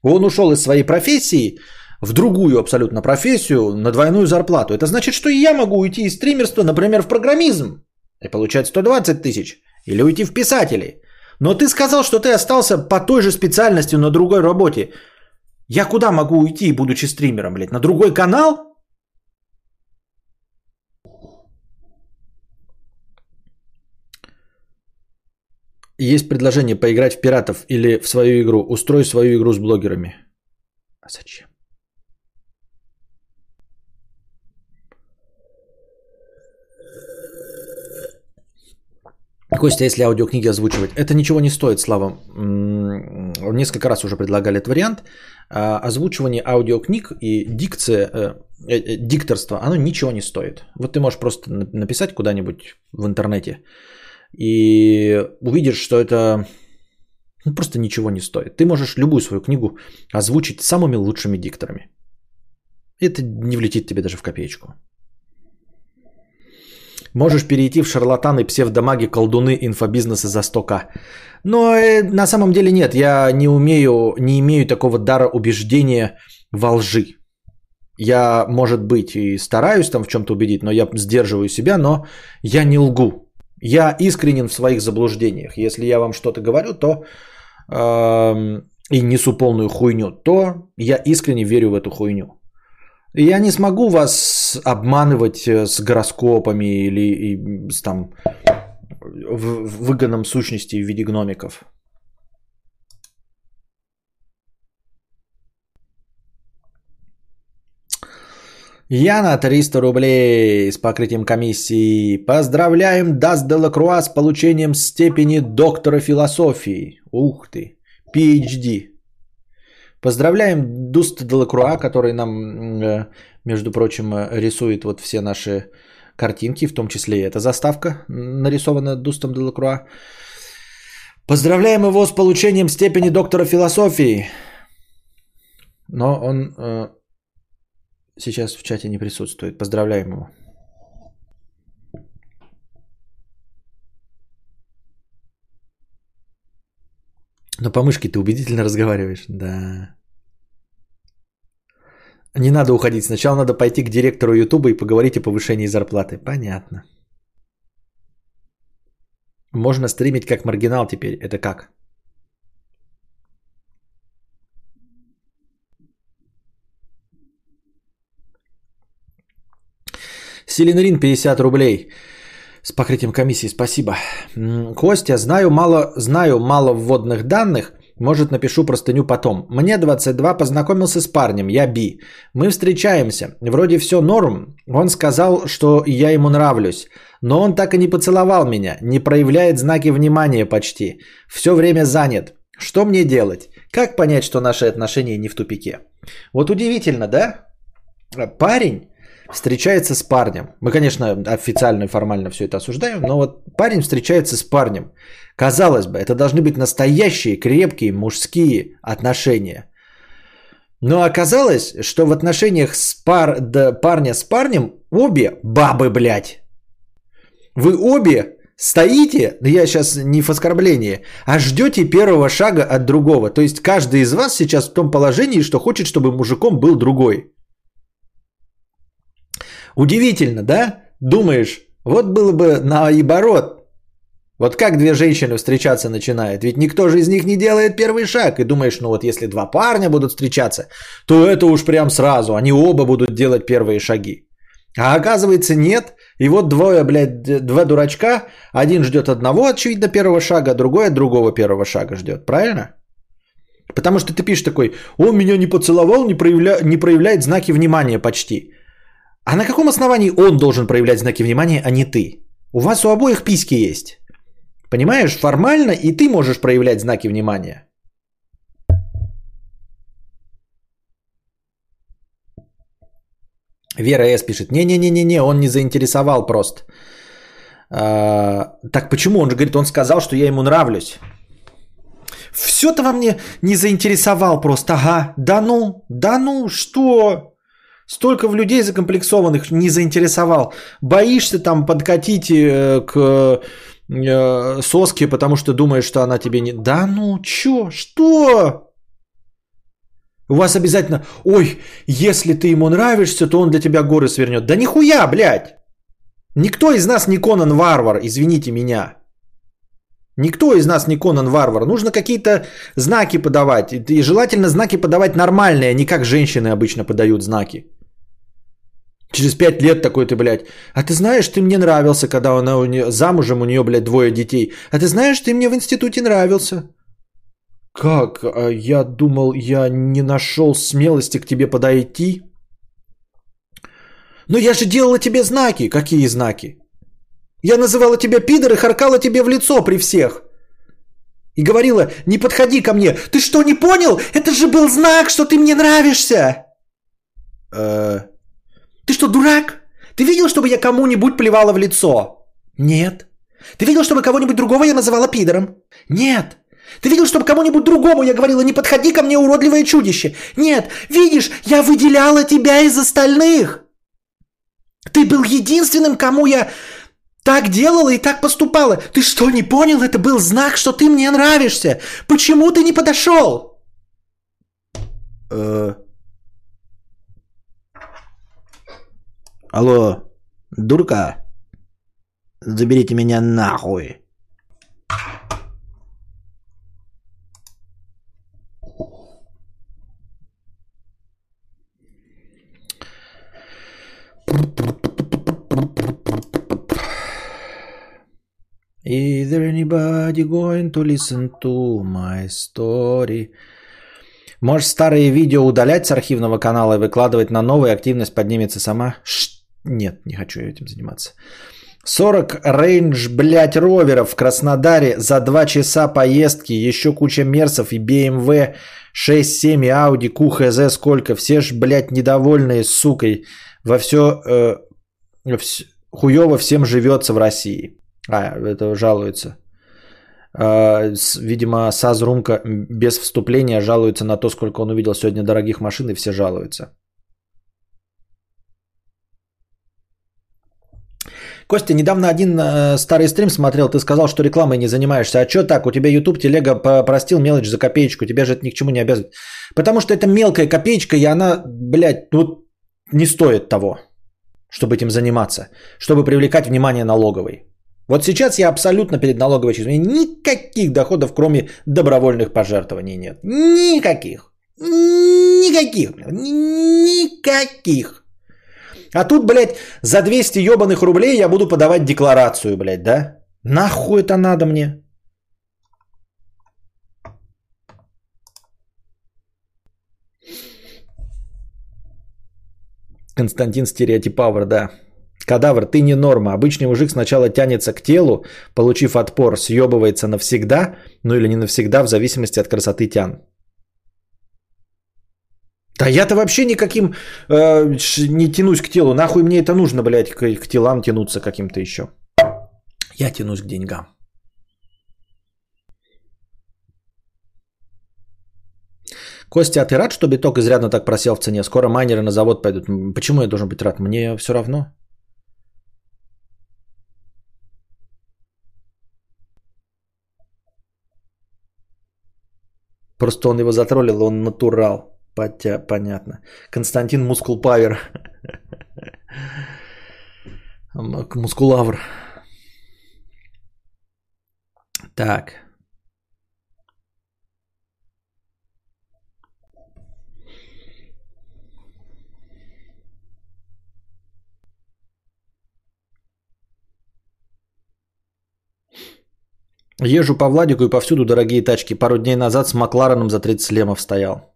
Он ушел из своей профессии в другую абсолютно профессию на двойную зарплату. Это значит, что и я могу уйти из стримерства, например, в программизм и получать 120 тысяч. Или уйти в писатели. Но ты сказал, что ты остался по той же специальности на другой работе. Я куда могу уйти, будучи стримером, блядь? На другой канал? Есть предложение поиграть в пиратов или в свою игру. Устрой свою игру с блогерами. А зачем? Костя, если аудиокниги озвучивать, это ничего не стоит, Слава. Несколько раз уже предлагали этот вариант. А, озвучивание аудиокниг и дикция, э, э, э, дикторство, оно ничего не стоит. Вот ты можешь просто написать куда-нибудь в интернете и увидишь, что это ну, просто ничего не стоит. Ты можешь любую свою книгу озвучить самыми лучшими дикторами. Это не влетит тебе даже в копеечку. Можешь перейти в шарлатаны, псевдомаги, колдуны, инфобизнеса за 100к. Но э, на самом деле нет, я не умею, не имею такого дара убеждения во лжи. Я, может быть, и стараюсь там в чем-то убедить, но я сдерживаю себя, но я не лгу. Я искренен в своих заблуждениях. Если я вам что-то говорю, то э, и несу полную хуйню, то я искренне верю в эту хуйню. Я не смогу вас обманывать э, с гороскопами или и, с там в, в выгодном сущности в виде гномиков. Яна 300 рублей с покрытием комиссии. Поздравляем Даст Делакруа с получением степени доктора философии. Ух ты. PhD. Поздравляем Дуст Делакруа, который нам, э, между прочим, рисует вот все наши картинки, в том числе и эта заставка, нарисована Дустом Делакруа. Поздравляем его с получением степени доктора философии. Но он э, сейчас в чате не присутствует. Поздравляем его. Но по мышке ты убедительно разговариваешь. Да. Не надо уходить. Сначала надо пойти к директору Ютуба и поговорить о повышении зарплаты. Понятно. Можно стримить как маргинал теперь. Это как? Селенрин 50 рублей с покрытием комиссии. Спасибо. Костя, знаю мало, знаю мало вводных данных. Может, напишу простыню потом. Мне 22, познакомился с парнем, я Би. Мы встречаемся. Вроде все норм. Он сказал, что я ему нравлюсь. Но он так и не поцеловал меня. Не проявляет знаки внимания почти. Все время занят. Что мне делать? Как понять, что наши отношения не в тупике? Вот удивительно, да? Парень встречается с парнем. Мы, конечно, официально и формально все это осуждаем, но вот парень встречается с парнем. Казалось бы, это должны быть настоящие, крепкие, мужские отношения. Но оказалось, что в отношениях с пар, да, парня с парнем обе бабы, блядь. Вы обе стоите, да я сейчас не в оскорблении, а ждете первого шага от другого. То есть каждый из вас сейчас в том положении, что хочет, чтобы мужиком был другой. Удивительно, да? Думаешь, вот было бы наоборот. Вот как две женщины встречаться начинают? Ведь никто же из них не делает первый шаг. И думаешь, ну вот если два парня будут встречаться, то это уж прям сразу. Они оба будут делать первые шаги. А оказывается нет. И вот двое, блядь, два дурачка. Один ждет одного, очевидно, первого шага, а другой от другого первого шага ждет. Правильно? Потому что ты пишешь такой, он меня не поцеловал, не, проявля... не проявляет знаки внимания почти. А на каком основании он должен проявлять знаки внимания, а не ты? У вас у обоих письки есть. Понимаешь, формально и ты можешь проявлять знаки внимания. Вера С пишет, не-не-не-не, он не заинтересовал просто. А, так почему? Он же говорит, он сказал, что я ему нравлюсь. Все-то во мне не заинтересовал просто. Ага, да ну, да ну, что? Столько в людей закомплексованных не заинтересовал. Боишься там подкатить э, к э, соске, потому что думаешь, что она тебе не... Да ну, чё? Что? У вас обязательно, ой, если ты ему нравишься, то он для тебя горы свернет. Да нихуя, блядь! Никто из нас не Конан Варвар, извините меня. Никто из нас не Конан Варвар. Нужно какие-то знаки подавать. И желательно знаки подавать нормальные, а не как женщины обычно подают знаки. Через пять лет такой ты, блядь. А ты знаешь, ты мне нравился, когда она у нее, замужем, у нее, блядь, двое детей. А ты знаешь, ты мне в институте нравился. Как? А я думал, я не нашел смелости к тебе подойти. Но я же делала тебе знаки. Какие знаки? Я называла тебя пидор и харкала тебе в лицо при всех. И говорила, не подходи ко мне. Ты что, не понял? Это же был знак, что ты мне нравишься. Э, ты что, дурак? Ты видел, чтобы я кому-нибудь плевала в лицо? Нет. Ты видел, чтобы кого-нибудь другого я называла пидором? Нет. Ты видел, чтобы кому-нибудь другому я говорила, не подходи ко мне, уродливое чудище? Нет. Видишь, я выделяла тебя из остальных. Ты был единственным, кому я так делала и так поступала. Ты что, не понял? Это был знак, что ты мне нравишься. Почему ты не подошел? Э, Алло, дурка, заберите меня нахуй. Is there anybody going to listen to my story? Можешь старые видео удалять с архивного канала и выкладывать на новый, активность поднимется сама? Ш- Нет, не хочу этим заниматься. 40 рейндж, блядь, роверов в Краснодаре за 2 часа поездки, еще куча мерсов и BMW 6-7 и Audi QHZ сколько, все ж, блядь, недовольные, сукой, во все, э, вс- хуево всем живется в России. А, это жалуется. А, видимо, Сазрумка без вступления жалуется на то, сколько он увидел сегодня дорогих машин, и все жалуются. Костя, недавно один э, старый стрим смотрел, ты сказал, что рекламой не занимаешься. А что так? У тебя YouTube телега простил мелочь за копеечку, тебя же это ни к чему не обязывает. Потому что это мелкая копеечка, и она, блядь, ну, не стоит того, чтобы этим заниматься, чтобы привлекать внимание налоговой. Вот сейчас я абсолютно перед налоговой честью. Никаких доходов, кроме добровольных пожертвований нет. Никаких. Никаких. Никаких. А тут, блядь, за 200 ебаных рублей я буду подавать декларацию, блядь, да? Нахуй это надо мне? Константин Стереотипавр, да. Кадавр, ты не норма. Обычный мужик сначала тянется к телу, получив отпор, съебывается навсегда, ну или не навсегда, в зависимости от красоты тян. Да я-то вообще никаким э, не тянусь к телу. Нахуй мне это нужно, блядь, к, к телам тянуться каким-то еще. Я тянусь к деньгам. Костя, а ты рад, что биток изрядно так просел в цене? Скоро майнеры на завод пойдут. Почему я должен быть рад? Мне все равно. Просто он его затроллил, он натурал. Потя, понятно. Константин Мускул Павер. Мускулавр. Так. Езжу по Владику и повсюду дорогие тачки. Пару дней назад с Маклареном за 30 лемов стоял.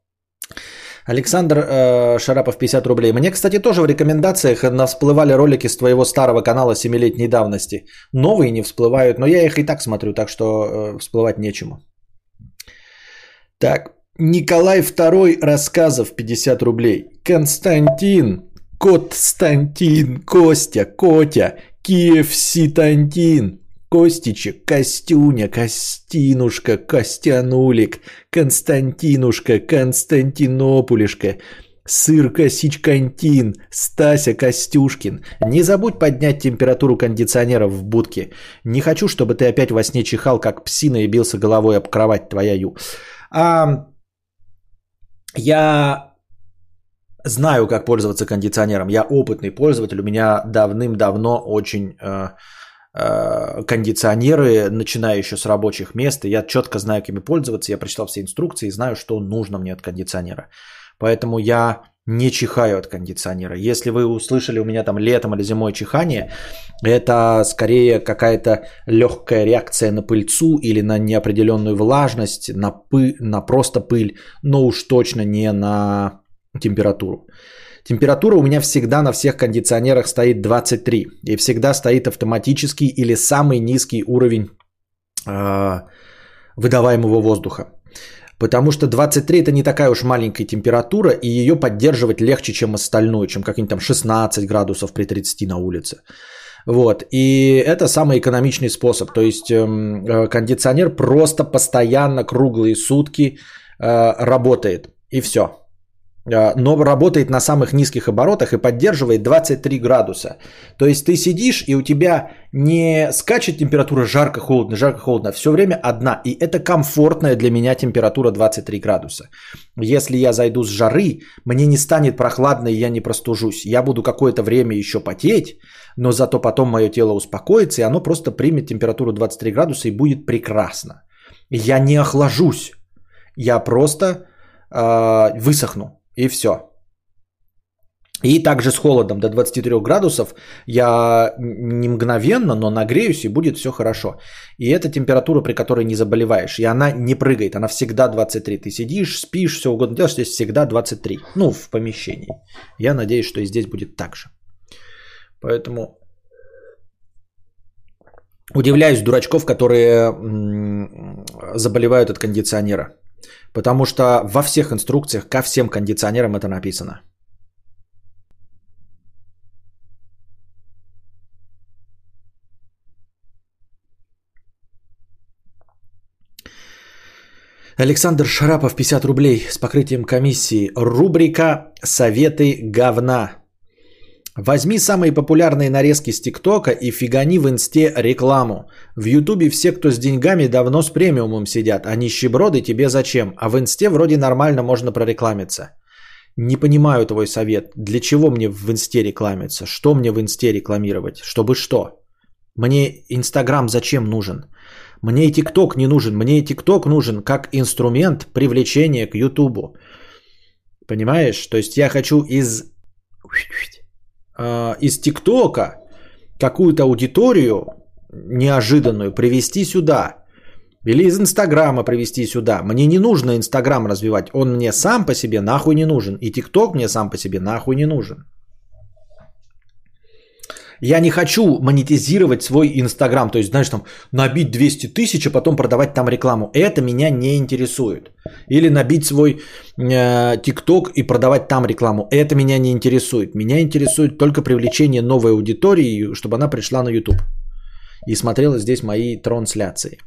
Александр э, Шарапов 50 рублей. Мне, кстати, тоже в рекомендациях всплывали ролики с твоего старого канала 7-летней давности. Новые не всплывают, но я их и так смотрю, так что э, всплывать нечему. Так, Николай II рассказов 50 рублей. Константин, Константин, Костя, Котя, Киев Ситантин, Костичек, Костюня, Костинушка, Костянулик, Константинушка, Константинопулишка, Сыр Косичкантин, Стася Костюшкин. Не забудь поднять температуру кондиционера в будке. Не хочу, чтобы ты опять во сне чихал, как псина, и бился головой об кровать твоя. А, я знаю, как пользоваться кондиционером. Я опытный пользователь. У меня давным-давно очень э, кондиционеры, начиная еще с рабочих мест. и Я четко знаю, как ими пользоваться. Я прочитал все инструкции и знаю, что нужно мне от кондиционера. Поэтому я не чихаю от кондиционера. Если вы услышали у меня там летом или зимой чихание, это скорее какая-то легкая реакция на пыльцу или на неопределенную влажность, на, пы, на просто пыль, но уж точно не на температуру. Температура у меня всегда на всех кондиционерах стоит 23 и всегда стоит автоматический или самый низкий уровень э, выдаваемого воздуха. Потому что 23 это не такая уж маленькая температура, и ее поддерживать легче, чем остальную, чем какие-нибудь там 16 градусов при 30 на улице. Вот. И это самый экономичный способ. То есть эм, э, кондиционер просто постоянно круглые сутки э, работает. И все. Э, но работает на самых низких оборотах и поддерживает 23 градуса. То есть ты сидишь, и у тебя не скачет температура жарко-холодно, жарко-холодно, все время одна. И это комфортная для меня температура 23 градуса. Если я зайду с жары, мне не станет прохладно, и я не простужусь. Я буду какое-то время еще потеть, но зато потом мое тело успокоится, и оно просто примет температуру 23 градуса и будет прекрасно. Я не охлажусь, я просто э, высохну, и все. И также с холодом до 23 градусов я не мгновенно, но нагреюсь и будет все хорошо. И это температура, при которой не заболеваешь. И она не прыгает, она всегда 23. Ты сидишь, спишь, все угодно делаешь, здесь всегда 23. Ну, в помещении. Я надеюсь, что и здесь будет так же. Поэтому удивляюсь дурачков, которые заболевают от кондиционера. Потому что во всех инструкциях ко всем кондиционерам это написано. Александр Шарапов, 50 рублей с покрытием комиссии. Рубрика «Советы говна». Возьми самые популярные нарезки с ТикТока и фигани в инсте рекламу. В Ютубе все, кто с деньгами, давно с премиумом сидят, а нищеброды тебе зачем? А в инсте вроде нормально можно прорекламиться. Не понимаю твой совет. Для чего мне в инсте рекламиться? Что мне в инсте рекламировать? Чтобы что? Мне Инстаграм зачем нужен? Мне и ТикТок не нужен. Мне и ТикТок нужен как инструмент привлечения к Ютубу. Понимаешь? То есть я хочу из э, из ТикТока какую-то аудиторию неожиданную привести сюда. Или из Инстаграма привести сюда. Мне не нужно Инстаграм развивать. Он мне сам по себе нахуй не нужен. И ТикТок мне сам по себе нахуй не нужен. Я не хочу монетизировать свой Инстаграм, то есть, знаешь, там набить 200 тысяч, а потом продавать там рекламу. Это меня не интересует. Или набить свой э, ТикТок и продавать там рекламу. Это меня не интересует. Меня интересует только привлечение новой аудитории, чтобы она пришла на YouTube и смотрела здесь мои трансляции.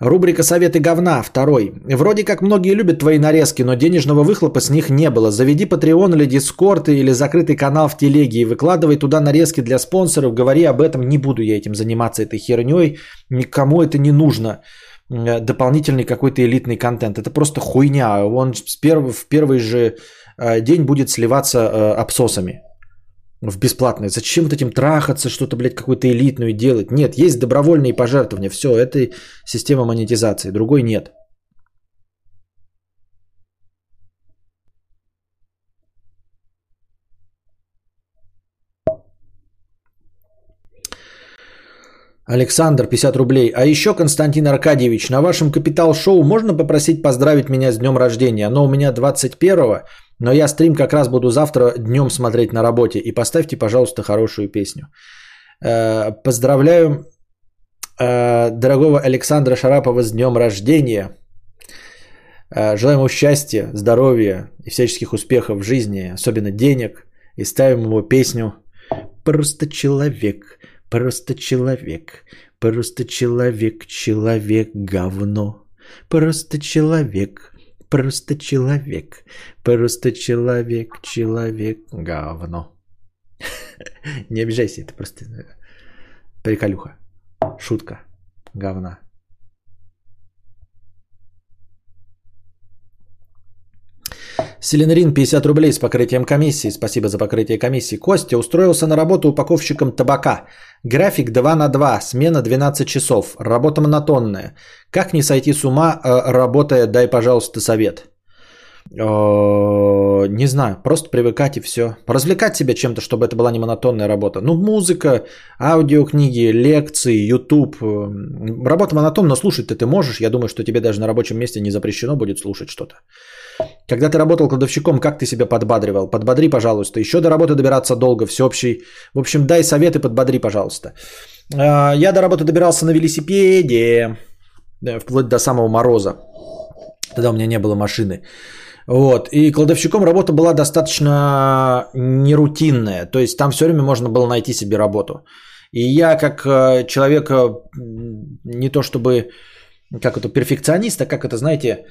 Рубрика «Советы говна» второй. Вроде как многие любят твои нарезки, но денежного выхлопа с них не было. Заведи Patreon или Discord или закрытый канал в телеге и выкладывай туда нарезки для спонсоров. Говори об этом, не буду я этим заниматься этой херней. Никому это не нужно. Э, дополнительный какой-то элитный контент. Это просто хуйня. Он в первый же э, день будет сливаться э, абсосами в бесплатное. Зачем вот этим трахаться, что-то, блядь, какую-то элитную делать? Нет, есть добровольные пожертвования. Все, это система монетизации. Другой нет. Александр, 50 рублей. А еще, Константин Аркадьевич, на вашем Капитал-шоу можно попросить поздравить меня с днем рождения? Оно у меня 21-го, но я стрим как раз буду завтра днем смотреть на работе. И поставьте, пожалуйста, хорошую песню. Э, поздравляю э, дорогого Александра Шарапова с днем рождения. Э, желаем ему счастья, здоровья и всяческих успехов в жизни, особенно денег. И ставим ему песню «Просто человек, просто человек, просто человек, человек говно, просто человек, Просто человек. Просто человек. Человек. Говно. Не обижайся, это просто э, приколюха. Шутка. Говна. Селенрин 50 рублей с покрытием комиссии. Спасибо за покрытие комиссии. Костя устроился на работу упаковщиком табака. График 2 на 2, смена 12 часов. Работа монотонная. Как не сойти с ума, э, работая, дай, пожалуйста, совет. Э, не знаю, просто привыкать и все. Развлекать себя чем-то, чтобы это была не монотонная работа. Ну, музыка, аудиокниги, лекции, YouTube. Э, работа монотонна, слушать-то ты можешь. Я думаю, что тебе даже на рабочем месте не запрещено будет слушать что-то. Когда ты работал кладовщиком, как ты себя подбадривал? Подбодри, пожалуйста. Еще до работы добираться долго, всеобщий. В общем, дай советы, подбодри, пожалуйста. Э, я до работы добирался на велосипеде, вплоть до самого мороза. Тогда у меня не было машины. Вот. И кладовщиком работа была достаточно нерутинная. То есть там все время можно было найти себе работу. И я как э, человек э, не то чтобы как это перфекционист, а как это, знаете,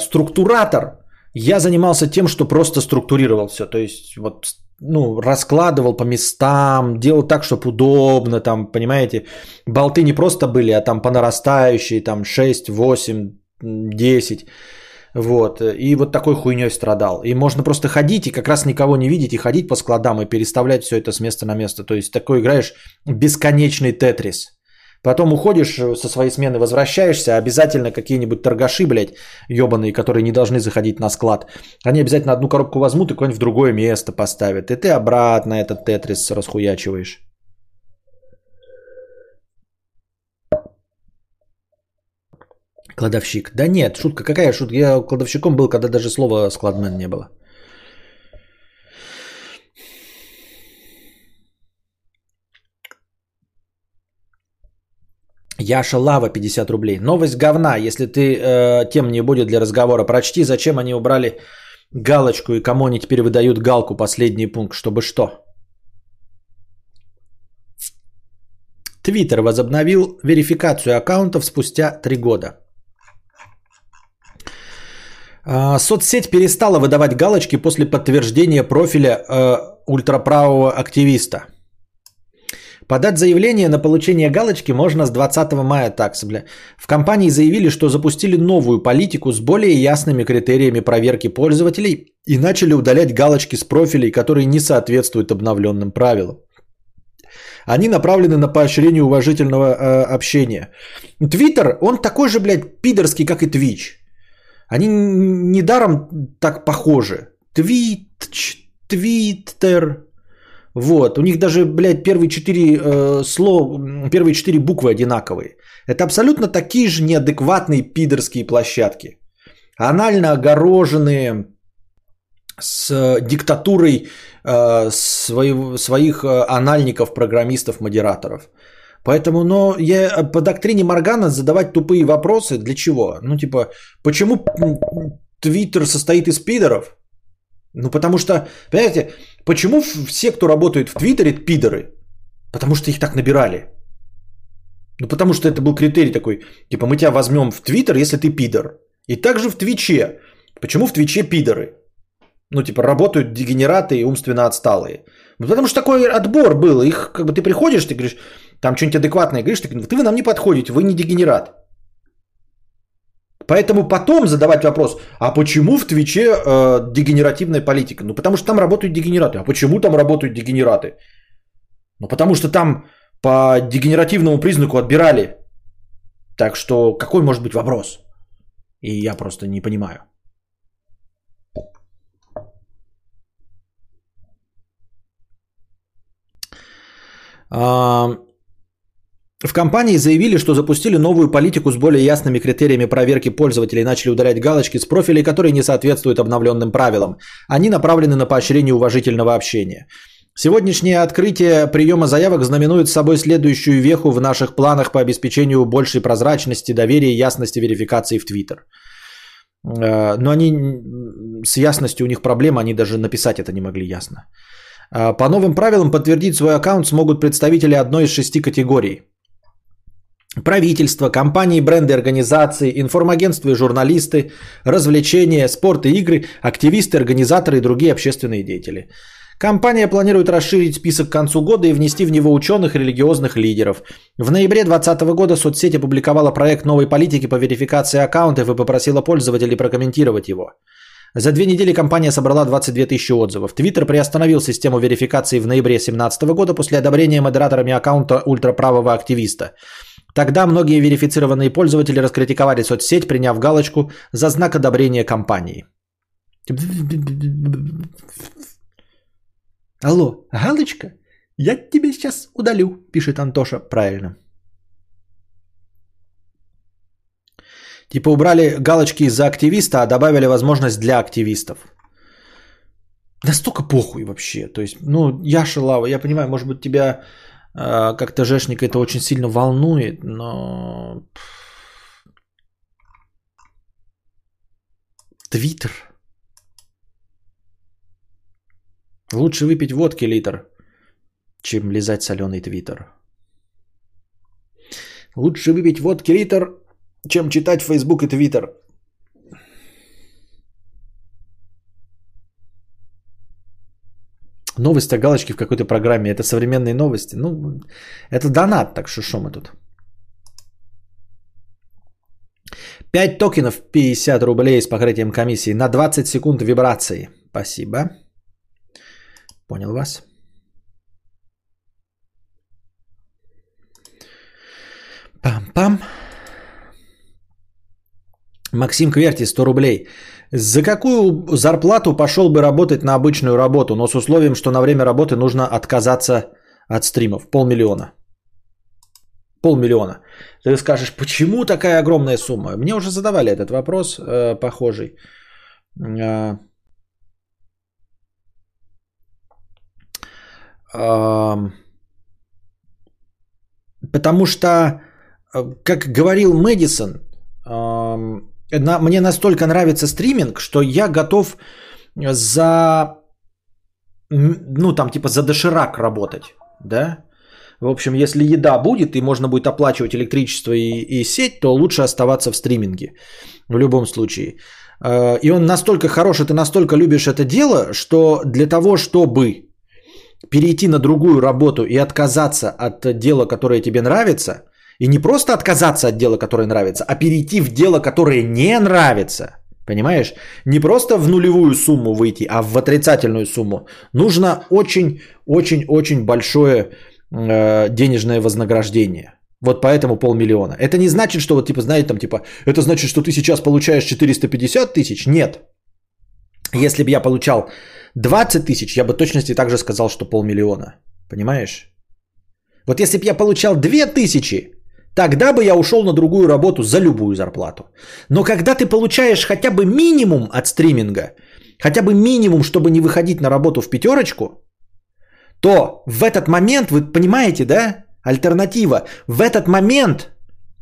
структуратор, Я занимался тем, что просто структурировал все. То есть вот ну, раскладывал по местам, делал так, чтобы удобно, там, понимаете, болты не просто были, а там по нарастающей, там 6, 8, 10, вот, и вот такой хуйней страдал. И можно просто ходить и как раз никого не видеть, и ходить по складам и переставлять все это с места на место. То есть такой играешь бесконечный тетрис. Потом уходишь со своей смены, возвращаешься, обязательно какие-нибудь торгаши, блядь, ебаные, которые не должны заходить на склад. Они обязательно одну коробку возьмут и куда-нибудь в другое место поставят. И ты обратно этот тетрис расхуячиваешь. Кладовщик. Да нет, шутка. Какая шутка? Я кладовщиком был, когда даже слова складмен не было. Яша Лава 50 рублей. Новость говна. Если ты э, тем не будет для разговора, прочти, зачем они убрали галочку и кому они теперь выдают галку, последний пункт, чтобы что? Твиттер возобновил верификацию аккаунтов спустя 3 года. А, соцсеть перестала выдавать галочки после подтверждения профиля э, ультраправого активиста. Подать заявление на получение галочки можно с 20 мая такс, бля. В компании заявили, что запустили новую политику с более ясными критериями проверки пользователей и начали удалять галочки с профилей, которые не соответствуют обновленным правилам. Они направлены на поощрение уважительного э, общения. Твиттер, он такой же, блядь, пидорский, как и Твич. Они недаром так похожи. Твит, твиттер. Вот, у них даже, блядь, первые четыре э, слова, первые четыре буквы одинаковые. Это абсолютно такие же неадекватные пидорские площадки. Анально огороженные с диктатурой э, своих, своих э, анальников, программистов, модераторов. Поэтому, но я по доктрине Моргана задавать тупые вопросы для чего? Ну, типа, почему Твиттер состоит из пидоров? Ну, потому что, понимаете, почему все, кто работает в Твиттере, пидоры? Потому что их так набирали. Ну, потому что это был критерий такой, типа, мы тебя возьмем в Твиттер, если ты пидор. И также в Твиче. Почему в Твиче пидоры? Ну, типа, работают дегенераты и умственно отсталые. Ну, потому что такой отбор был. Их, как бы, ты приходишь, ты говоришь, там что-нибудь адекватное говоришь, ты, вы нам не подходите, вы не дегенерат. Поэтому потом задавать вопрос, а почему в Твиче э, дегенеративная политика? Ну, потому что там работают дегенераты. А почему там работают дегенераты? Ну, потому что там по дегенеративному признаку отбирали. Так что какой может быть вопрос? И я просто не понимаю. А, в компании заявили, что запустили новую политику с более ясными критериями проверки пользователей и начали удалять галочки с профилей, которые не соответствуют обновленным правилам. Они направлены на поощрение уважительного общения. Сегодняшнее открытие приема заявок знаменует собой следующую веху в наших планах по обеспечению большей прозрачности, доверия и ясности верификации в Твиттер. Э, но они с ясностью у них проблема, они даже написать это не могли ясно. Э, по новым правилам подтвердить свой аккаунт смогут представители одной из шести категорий – Правительство, компании, бренды, организации, информагентства и журналисты, развлечения, спорт и игры, активисты, организаторы и другие общественные деятели. Компания планирует расширить список к концу года и внести в него ученых и религиозных лидеров. В ноябре 2020 года соцсеть опубликовала проект новой политики по верификации аккаунтов и попросила пользователей прокомментировать его. За две недели компания собрала 22 тысячи отзывов. Твиттер приостановил систему верификации в ноябре 2017 года после одобрения модераторами аккаунта ультраправого активиста. Тогда многие верифицированные пользователи раскритиковали соцсеть, приняв галочку за знак одобрения компании. Алло, галочка? Я тебе сейчас удалю, пишет Антоша. Правильно. Типа убрали галочки из-за активиста, а добавили возможность для активистов. Настолько похуй вообще. То есть, ну, Яша Лава, я понимаю, может быть, тебя а, как-то Жешник это очень сильно волнует, но... Твиттер. Лучше выпить водки литр, чем лизать соленый твиттер. Лучше выпить водки литр, чем читать Facebook и Twitter. Новость о галочке в какой-то программе. Это современные новости. Ну, это донат, так что что мы тут? 5 токенов 50 рублей с покрытием комиссии на 20 секунд вибрации. Спасибо. Понял вас. Пам-пам. Максим Кверти, 100 рублей. За какую зарплату пошел бы работать на обычную работу, но с условием, что на время работы нужно отказаться от стримов? Полмиллиона. Полмиллиона. Ты скажешь, почему такая огромная сумма? Мне уже задавали этот вопрос э, похожий. Э, э, потому что, э, как говорил Мэдисон, э, мне настолько нравится стриминг, что я готов за, ну там типа за доширак работать, да? В общем, если еда будет и можно будет оплачивать электричество и, и сеть, то лучше оставаться в стриминге в любом случае. Э, и он настолько хорош, и ты настолько любишь это дело, что для того, чтобы перейти на другую работу и отказаться от дела, которое тебе нравится – и не просто отказаться от дела, которое нравится, а перейти в дело, которое не нравится. Понимаешь? Не просто в нулевую сумму выйти, а в отрицательную сумму. Нужно очень-очень-очень большое э, денежное вознаграждение. Вот поэтому полмиллиона. Это не значит, что вот типа, знаете, там типа, это значит, что ты сейчас получаешь 450 тысяч? Нет. Если бы я получал 20 тысяч, я бы точности также сказал, что полмиллиона. Понимаешь? Вот если бы я получал 2 тысячи, Тогда бы я ушел на другую работу за любую зарплату. Но когда ты получаешь хотя бы минимум от стриминга, хотя бы минимум, чтобы не выходить на работу в пятерочку, то в этот момент, вы понимаете, да, альтернатива, в этот момент,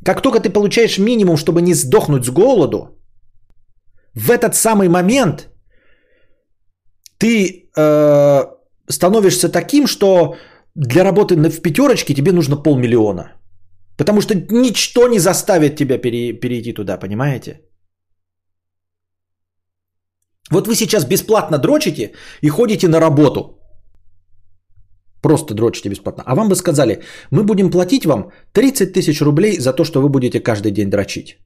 как только ты получаешь минимум, чтобы не сдохнуть с голоду, в этот самый момент ты э, становишься таким, что для работы в пятерочке тебе нужно полмиллиона. Потому что ничто не заставит тебя пере, перейти туда, понимаете? Вот вы сейчас бесплатно дрочите и ходите на работу. Просто дрочите бесплатно. А вам бы сказали, мы будем платить вам 30 тысяч рублей за то, что вы будете каждый день дрочить.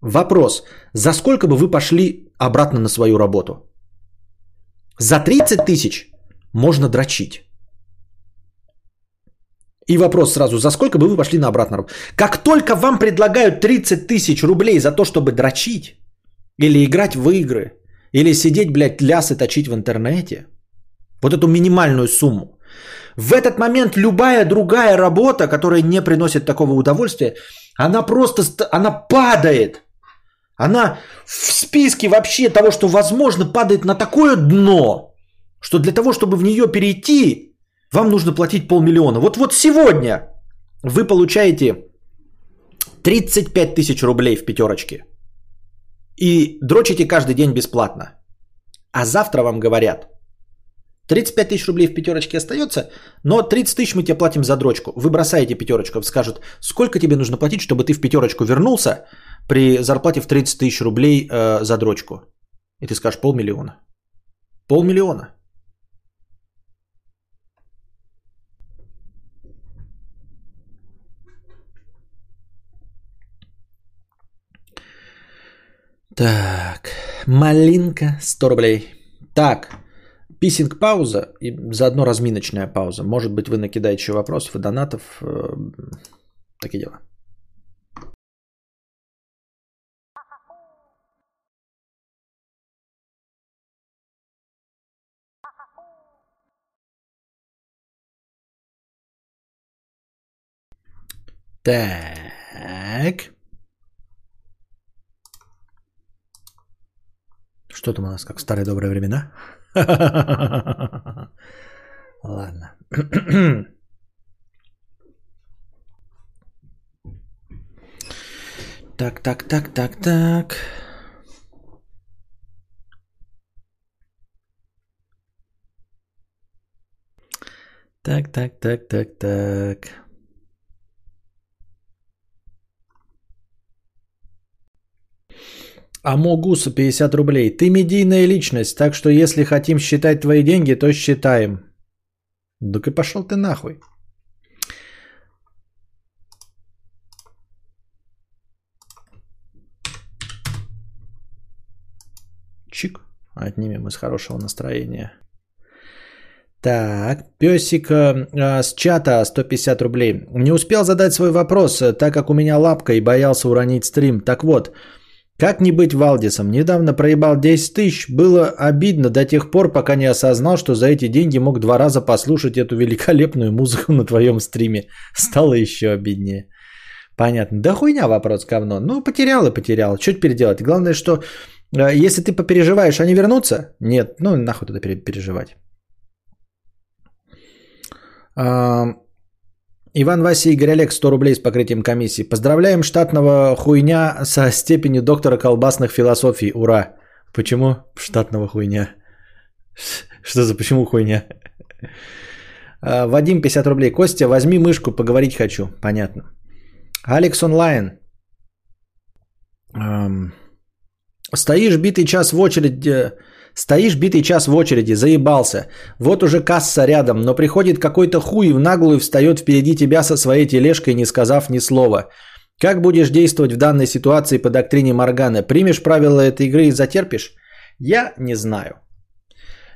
Вопрос, за сколько бы вы пошли обратно на свою работу? За 30 тысяч можно дрочить. И вопрос сразу, за сколько бы вы пошли на обратно? Как только вам предлагают 30 тысяч рублей за то, чтобы дрочить, или играть в игры, или сидеть, блядь, лясы точить в интернете, вот эту минимальную сумму, в этот момент любая другая работа, которая не приносит такого удовольствия, она просто, она падает. Она в списке вообще того, что возможно, падает на такое дно, что для того, чтобы в нее перейти, вам нужно платить полмиллиона. Вот, вот сегодня вы получаете 35 тысяч рублей в пятерочке. И дрочите каждый день бесплатно. А завтра вам говорят, 35 тысяч рублей в пятерочке остается, но 30 тысяч мы тебе платим за дрочку. Вы бросаете пятерочку, скажут, сколько тебе нужно платить, чтобы ты в пятерочку вернулся при зарплате в 30 тысяч рублей э, за дрочку. И ты скажешь полмиллиона. Полмиллиона. Так, малинка 100 рублей. Так, писинг пауза и заодно разминочная пауза. Может быть, вы накидаете еще вопросов и донатов. Такие дела. Так. Что там у нас, как в старые добрые времена? Ладно. Так, так, так, так, так. Так, так, так, так, так. Амогуса 50 рублей. Ты медийная личность, так что если хотим считать твои деньги, то считаем. Да-ка пошел ты нахуй. Чик. Отнимем из хорошего настроения. Так, песик э, с чата 150 рублей. Не успел задать свой вопрос, э, так как у меня лапка и боялся уронить стрим. Так вот, как не быть Валдисом? Недавно проебал 10 тысяч. Было обидно до тех пор, пока не осознал, что за эти деньги мог два раза послушать эту великолепную музыку на твоем стриме. Стало еще обиднее. Понятно. Да хуйня вопрос говно. Ну, потерял и потерял. Что теперь делать? Главное, что э, если ты попереживаешь, они вернутся? Нет. Ну, нахуй тогда переживать. Иван Вася Игорь Олег, 100 рублей с покрытием комиссии. Поздравляем штатного хуйня со степенью доктора колбасных философий. Ура! Почему штатного хуйня? Что за почему хуйня? А, Вадим, 50 рублей. Костя, возьми мышку, поговорить хочу. Понятно. Алекс онлайн. Стоишь битый час в очереди Стоишь битый час в очереди, заебался. Вот уже касса рядом, но приходит какой-то хуй в наглую встает впереди тебя со своей тележкой, не сказав ни слова. Как будешь действовать в данной ситуации по доктрине Моргана? Примешь правила этой игры и затерпишь? Я не знаю.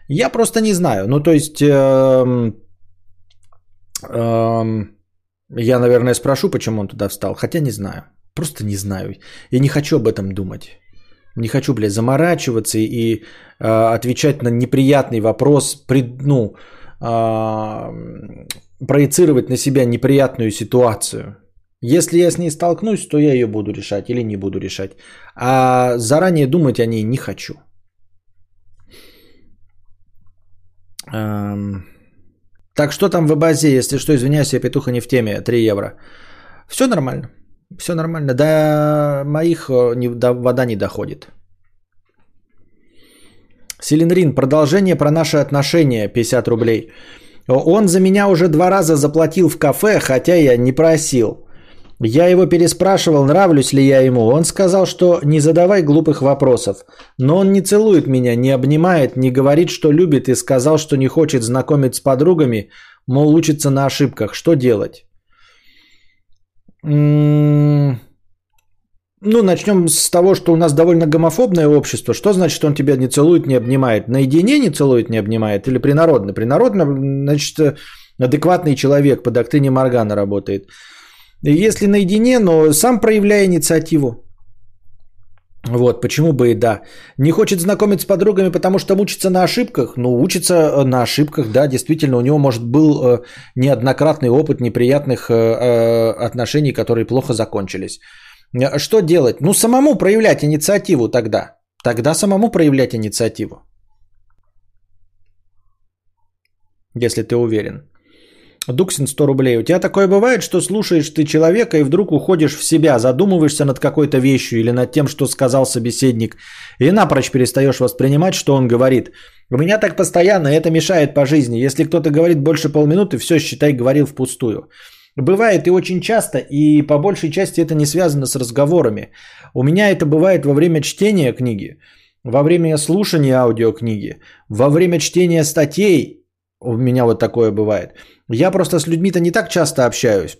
Я просто не знаю. Ну, то есть, эм, эм, я, наверное, спрошу, почему он туда встал. Хотя не знаю. Просто не знаю. И не хочу об этом думать. Не хочу, блядь, заморачиваться и э, отвечать на неприятный вопрос, при, ну, э, проецировать на себя неприятную ситуацию. Если я с ней столкнусь, то я ее буду решать или не буду решать. А заранее думать о ней не хочу. Эм... Так что там в базе, если что, извиняюсь, я петуха не в теме, 3 евро. Все нормально. Все нормально. До моих э, не, до, вода не доходит. Селенрин, продолжение про наши отношения, 50 рублей. Он за меня уже два раза заплатил в кафе, хотя я не просил. Я его переспрашивал, нравлюсь ли я ему. Он сказал, что не задавай глупых вопросов. Но он не целует меня, не обнимает, не говорит, что любит и сказал, что не хочет знакомить с подругами, мол, учится на ошибках. Что делать? Ну, начнем с того, что у нас довольно гомофобное общество. Что значит, он тебя не целует, не обнимает? Наедине не целует, не обнимает? Или принародно? Принародно, значит, адекватный человек по доктрине Моргана работает. Если наедине, но сам проявляя инициативу. Вот, почему бы и да. Не хочет знакомиться с подругами, потому что учится на ошибках. Ну, учится э, на ошибках, да, действительно, у него, может, был э, неоднократный опыт неприятных э, отношений, которые плохо закончились. Что делать? Ну, самому проявлять инициативу тогда. Тогда самому проявлять инициативу. Если ты уверен. Дуксин 100 рублей. У тебя такое бывает, что слушаешь ты человека и вдруг уходишь в себя, задумываешься над какой-то вещью или над тем, что сказал собеседник, и напрочь перестаешь воспринимать, что он говорит. У меня так постоянно, это мешает по жизни. Если кто-то говорит больше полминуты, все, считай, говорил впустую. Бывает и очень часто, и по большей части это не связано с разговорами. У меня это бывает во время чтения книги, во время слушания аудиокниги, во время чтения статей, у меня вот такое бывает. Я просто с людьми-то не так часто общаюсь.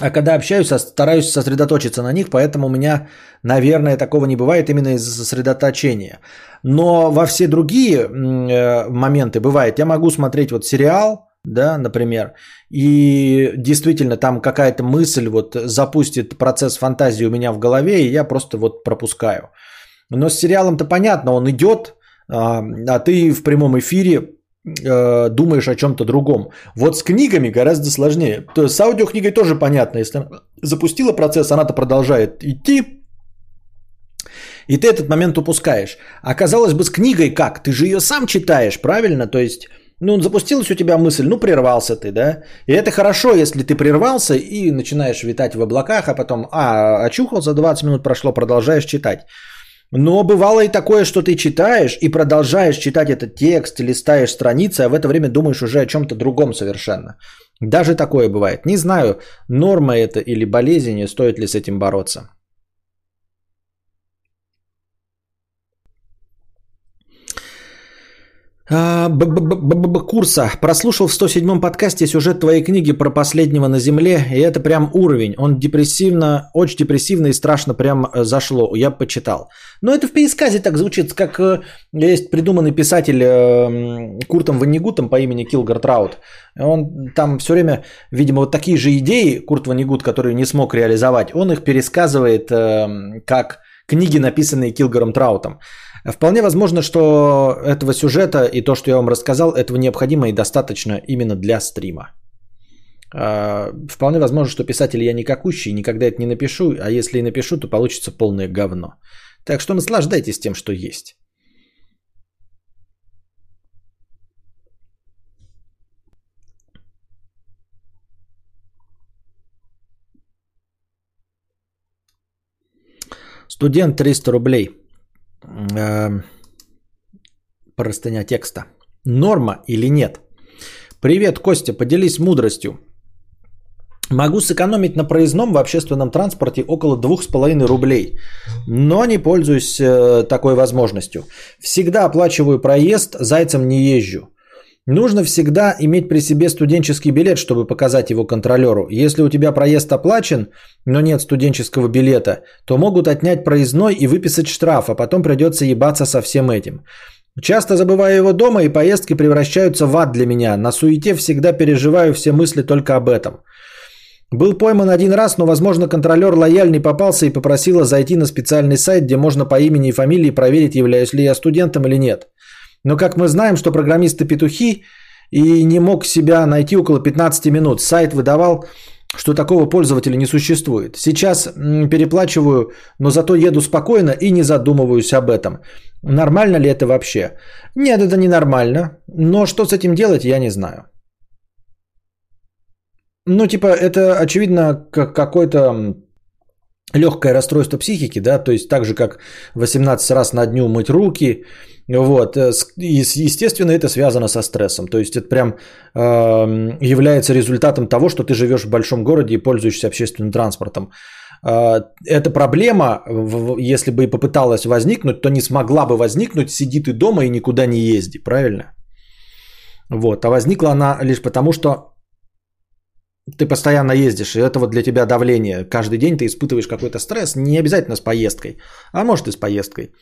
А когда общаюсь, стараюсь сосредоточиться на них, поэтому у меня, наверное, такого не бывает именно из-за сосредоточения. Но во все другие э, моменты бывает. Я могу смотреть вот сериал, да, например, и действительно там какая-то мысль вот запустит процесс фантазии у меня в голове, и я просто вот пропускаю. Но с сериалом-то понятно, он идет, а, а ты в прямом эфире э, думаешь о чем-то другом. Вот с книгами гораздо сложнее. То есть с аудиокнигой тоже понятно. Если она запустила процесс, она-то продолжает идти, и ты этот момент упускаешь. А бы, с книгой как? Ты же ее сам читаешь, правильно? То есть, ну, запустилась у тебя мысль, ну, прервался ты, да? И это хорошо, если ты прервался и начинаешь витать в облаках, а потом, а, очухался, 20 минут прошло, продолжаешь читать. Но бывало и такое, что ты читаешь и продолжаешь читать этот текст, листаешь страницы, а в это время думаешь уже о чем-то другом совершенно. Даже такое бывает. Не знаю, норма это или болезнь, стоит ли с этим бороться. Курса. Прослушал в 107-м подкасте сюжет твоей книги про последнего на Земле, и это прям уровень. Он депрессивно, очень депрессивно и страшно прям э, зашло. Я почитал. Но это в пересказе так звучит, как э, есть придуманный писатель э, Куртом Ваннигутом по имени Килгард Раут. Он там все время, видимо, вот такие же идеи, Курт Ваннигут, которые не смог реализовать, он их пересказывает как книги, написанные Килгаром Траутом. Вполне возможно, что этого сюжета и то, что я вам рассказал, этого необходимо и достаточно именно для стрима. А, вполне возможно, что писатель я никакущий, никогда это не напишу, а если и напишу, то получится полное говно. Так что наслаждайтесь тем, что есть. Студент 300 рублей – э, простыня текста. Норма или нет? Привет, Костя, поделись мудростью. Могу сэкономить на проездном в общественном транспорте около 2,5 рублей, но не пользуюсь э, такой возможностью. Всегда оплачиваю проезд, зайцем не езжу. Нужно всегда иметь при себе студенческий билет, чтобы показать его контролеру. Если у тебя проезд оплачен, но нет студенческого билета, то могут отнять проездной и выписать штраф, а потом придется ебаться со всем этим. Часто забываю его дома, и поездки превращаются в ад для меня. На суете всегда переживаю все мысли только об этом. Был пойман один раз, но, возможно, контролер лояльный попался и попросила зайти на специальный сайт, где можно по имени и фамилии проверить, являюсь ли я студентом или нет. Но как мы знаем, что программисты петухи и не мог себя найти около 15 минут. Сайт выдавал, что такого пользователя не существует. Сейчас переплачиваю, но зато еду спокойно и не задумываюсь об этом. Нормально ли это вообще? Нет, это не нормально. Но что с этим делать, я не знаю. Ну, типа, это очевидно как какой-то легкое расстройство психики, да, то есть так же, как 18 раз на дню мыть руки, вот, э, и, естественно, это связано со стрессом, то есть это прям э, является результатом того, что ты живешь в большом городе и пользуешься общественным транспортом. Э, эта проблема, если бы и попыталась возникнуть, то не смогла бы возникнуть, сиди ты дома и никуда не езди, правильно? Вот, а возникла она лишь потому, что ты постоянно ездишь, и это вот для тебя давление. Каждый день ты испытываешь какой-то стресс, не обязательно с поездкой, а может и с поездкой.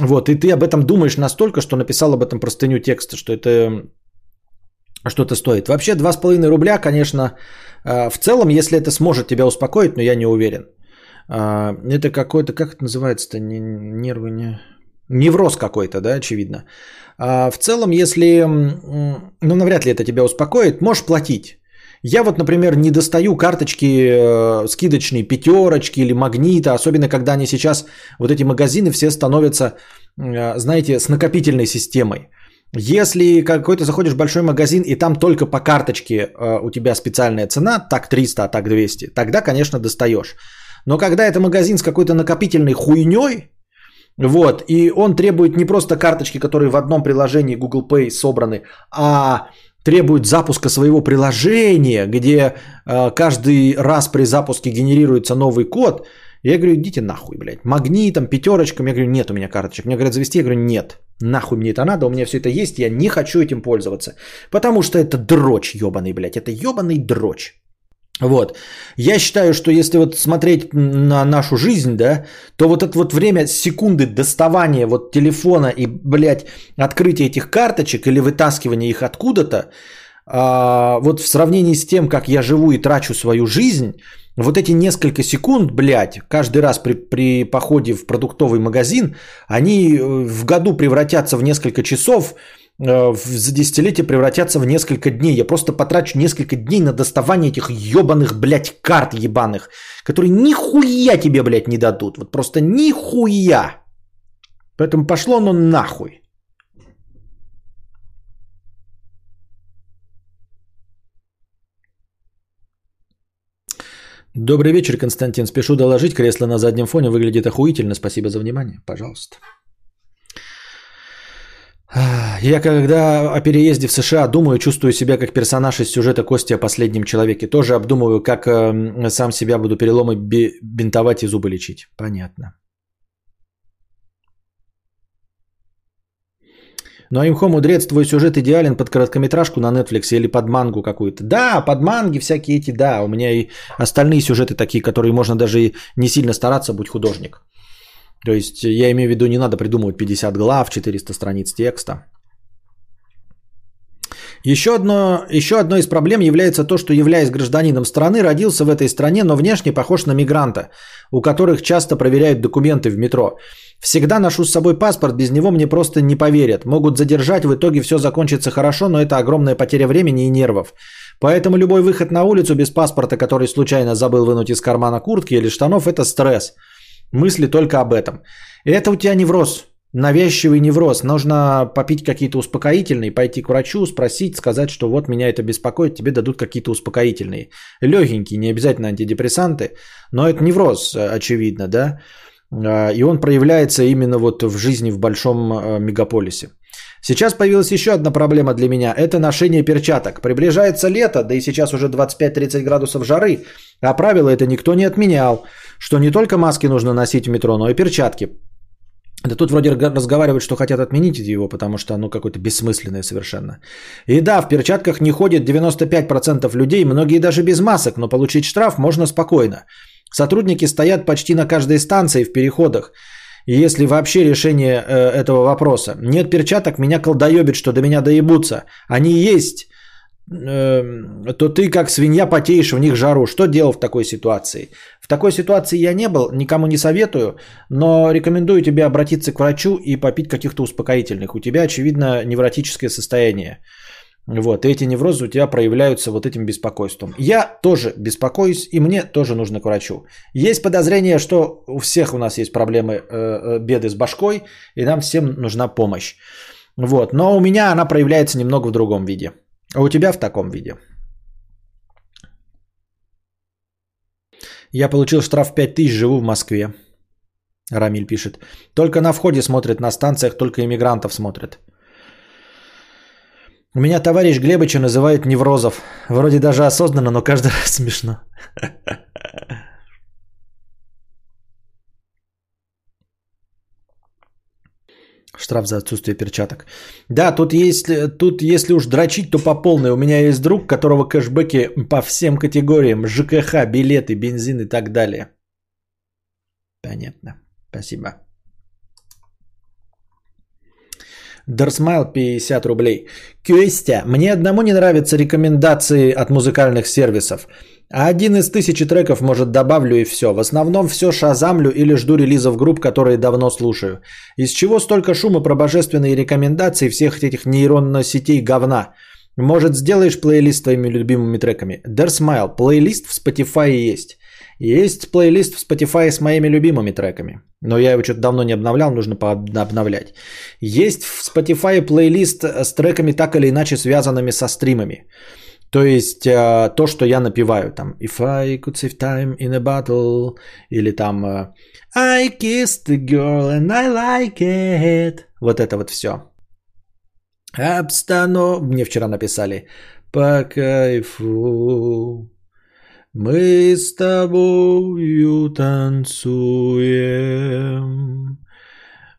Вот, и ты об этом думаешь настолько, что написал об этом простыню текста, что это что-то стоит. Вообще 2,5 рубля, конечно, э, в целом, если это сможет тебя успокоить, но я не уверен. Э, это какой-то, как это называется-то, нервы, не... невроз какой-то, да, очевидно. А в целом, если, ну, навряд ли это тебя успокоит, можешь платить. Я вот, например, не достаю карточки э, скидочные пятерочки или магнита, особенно когда они сейчас, вот эти магазины все становятся, э, знаете, с накопительной системой. Если какой-то заходишь в большой магазин и там только по карточке э, у тебя специальная цена, так 300, а так 200, тогда, конечно, достаешь. Но когда это магазин с какой-то накопительной хуйней, вот, и он требует не просто карточки, которые в одном приложении Google Pay собраны, а требует запуска своего приложения, где э, каждый раз при запуске генерируется новый код, я говорю, идите нахуй, блядь. Магнитом, пятерочком. Я говорю, нет у меня карточек. Мне говорят, завести. Я говорю, нет. Нахуй мне это надо, у меня все это есть, я не хочу этим пользоваться. Потому что это дрочь ебаный, блядь. Это ебаный дрочь. Вот. Я считаю, что если вот смотреть на нашу жизнь, да, то вот это вот время секунды доставания вот телефона и, блядь, открытия этих карточек или вытаскивания их откуда-то, а, вот в сравнении с тем, как я живу и трачу свою жизнь, вот эти несколько секунд, блядь, каждый раз при, при походе в продуктовый магазин, они э, в году превратятся в несколько часов, за десятилетие превратятся в несколько дней. Я просто потрачу несколько дней на доставание этих ебаных, блядь, карт ебаных, которые нихуя тебе, блядь, не дадут. Вот просто нихуя. Поэтому пошло оно нахуй. Добрый вечер, Константин. Спешу доложить, кресло на заднем фоне выглядит охуительно. Спасибо за внимание. Пожалуйста. Я когда о переезде в США думаю, чувствую себя как персонаж из сюжета Кости о последнем человеке. Тоже обдумываю, как э, сам себя буду переломы бинтовать и зубы лечить. Понятно. Но имхо мудрец, твой сюжет идеален под короткометражку на Netflix или под мангу какую-то. Да, под манги всякие эти, да. У меня и остальные сюжеты такие, которые можно даже и не сильно стараться, будь художник. То есть я имею в виду, не надо придумывать 50 глав, 400 страниц текста. Еще одно, еще одной из проблем является то, что являясь гражданином страны, родился в этой стране, но внешне похож на мигранта, у которых часто проверяют документы в метро. Всегда ношу с собой паспорт, без него мне просто не поверят. Могут задержать, в итоге все закончится хорошо, но это огромная потеря времени и нервов. Поэтому любой выход на улицу без паспорта, который случайно забыл вынуть из кармана куртки или штанов, это стресс. Мысли только об этом. И это у тебя невроз навязчивый невроз. Нужно попить какие-то успокоительные, пойти к врачу, спросить, сказать, что вот меня это беспокоит, тебе дадут какие-то успокоительные. Легенькие, не обязательно антидепрессанты, но это невроз, очевидно, да. А, и он проявляется именно вот в жизни в большом а, мегаполисе. Сейчас появилась еще одна проблема для меня. Это ношение перчаток. Приближается лето, да и сейчас уже 25-30 градусов жары, а правила это никто не отменял, что не только маски нужно носить в метро, но и перчатки. Да тут вроде разговаривают, что хотят отменить его, потому что оно какое-то бессмысленное совершенно. И да, в перчатках не ходит 95% людей, многие даже без масок, но получить штраф можно спокойно. Сотрудники стоят почти на каждой станции в переходах. Если вообще решение э, этого вопроса. Нет перчаток, меня колдоебит, что до меня доебутся. Они есть, то ты как свинья потеешь в них жару. Что делал в такой ситуации? В такой ситуации я не был, никому не советую, но рекомендую тебе обратиться к врачу и попить каких-то успокоительных. У тебя, очевидно, невротическое состояние. Вот, и эти неврозы у тебя проявляются вот этим беспокойством. Я тоже беспокоюсь, и мне тоже нужно к врачу. Есть подозрение, что у всех у нас есть проблемы, э, э, беды с башкой, и нам всем нужна помощь. Вот, но у меня она проявляется немного в другом виде. А у тебя в таком виде? Я получил штраф 5000, живу в Москве. Рамиль пишет. Только на входе смотрят, на станциях только иммигрантов смотрят. У меня товарищ Глебыча называют неврозов. Вроде даже осознанно, но каждый раз смешно. Штраф за отсутствие перчаток. Да, тут, есть, тут если уж дрочить, то по полной. У меня есть друг, которого кэшбэки по всем категориям. ЖКХ, билеты, бензин и так далее. Понятно. Спасибо. Дарсмайл 50 рублей. Кюстя, мне одному не нравятся рекомендации от музыкальных сервисов. А один из тысячи треков, может, добавлю и все. В основном все шазамлю или жду релизов групп, которые давно слушаю. Из чего столько шума про божественные рекомендации всех этих нейронных сетей говна? Может, сделаешь плейлист с твоими любимыми треками? Der Smile, плейлист в Spotify есть. Есть плейлист в Spotify с моими любимыми треками. Но я его что-то давно не обновлял, нужно обновлять. Есть в Spotify плейлист с треками так или иначе связанными со стримами. То есть э, то, что я напиваю там If I could save time in a bottle или там э, I kissed the girl and I like it. Вот это вот все. Обстанов... Мне вчера написали. По кайфу. Мы с тобою танцуем.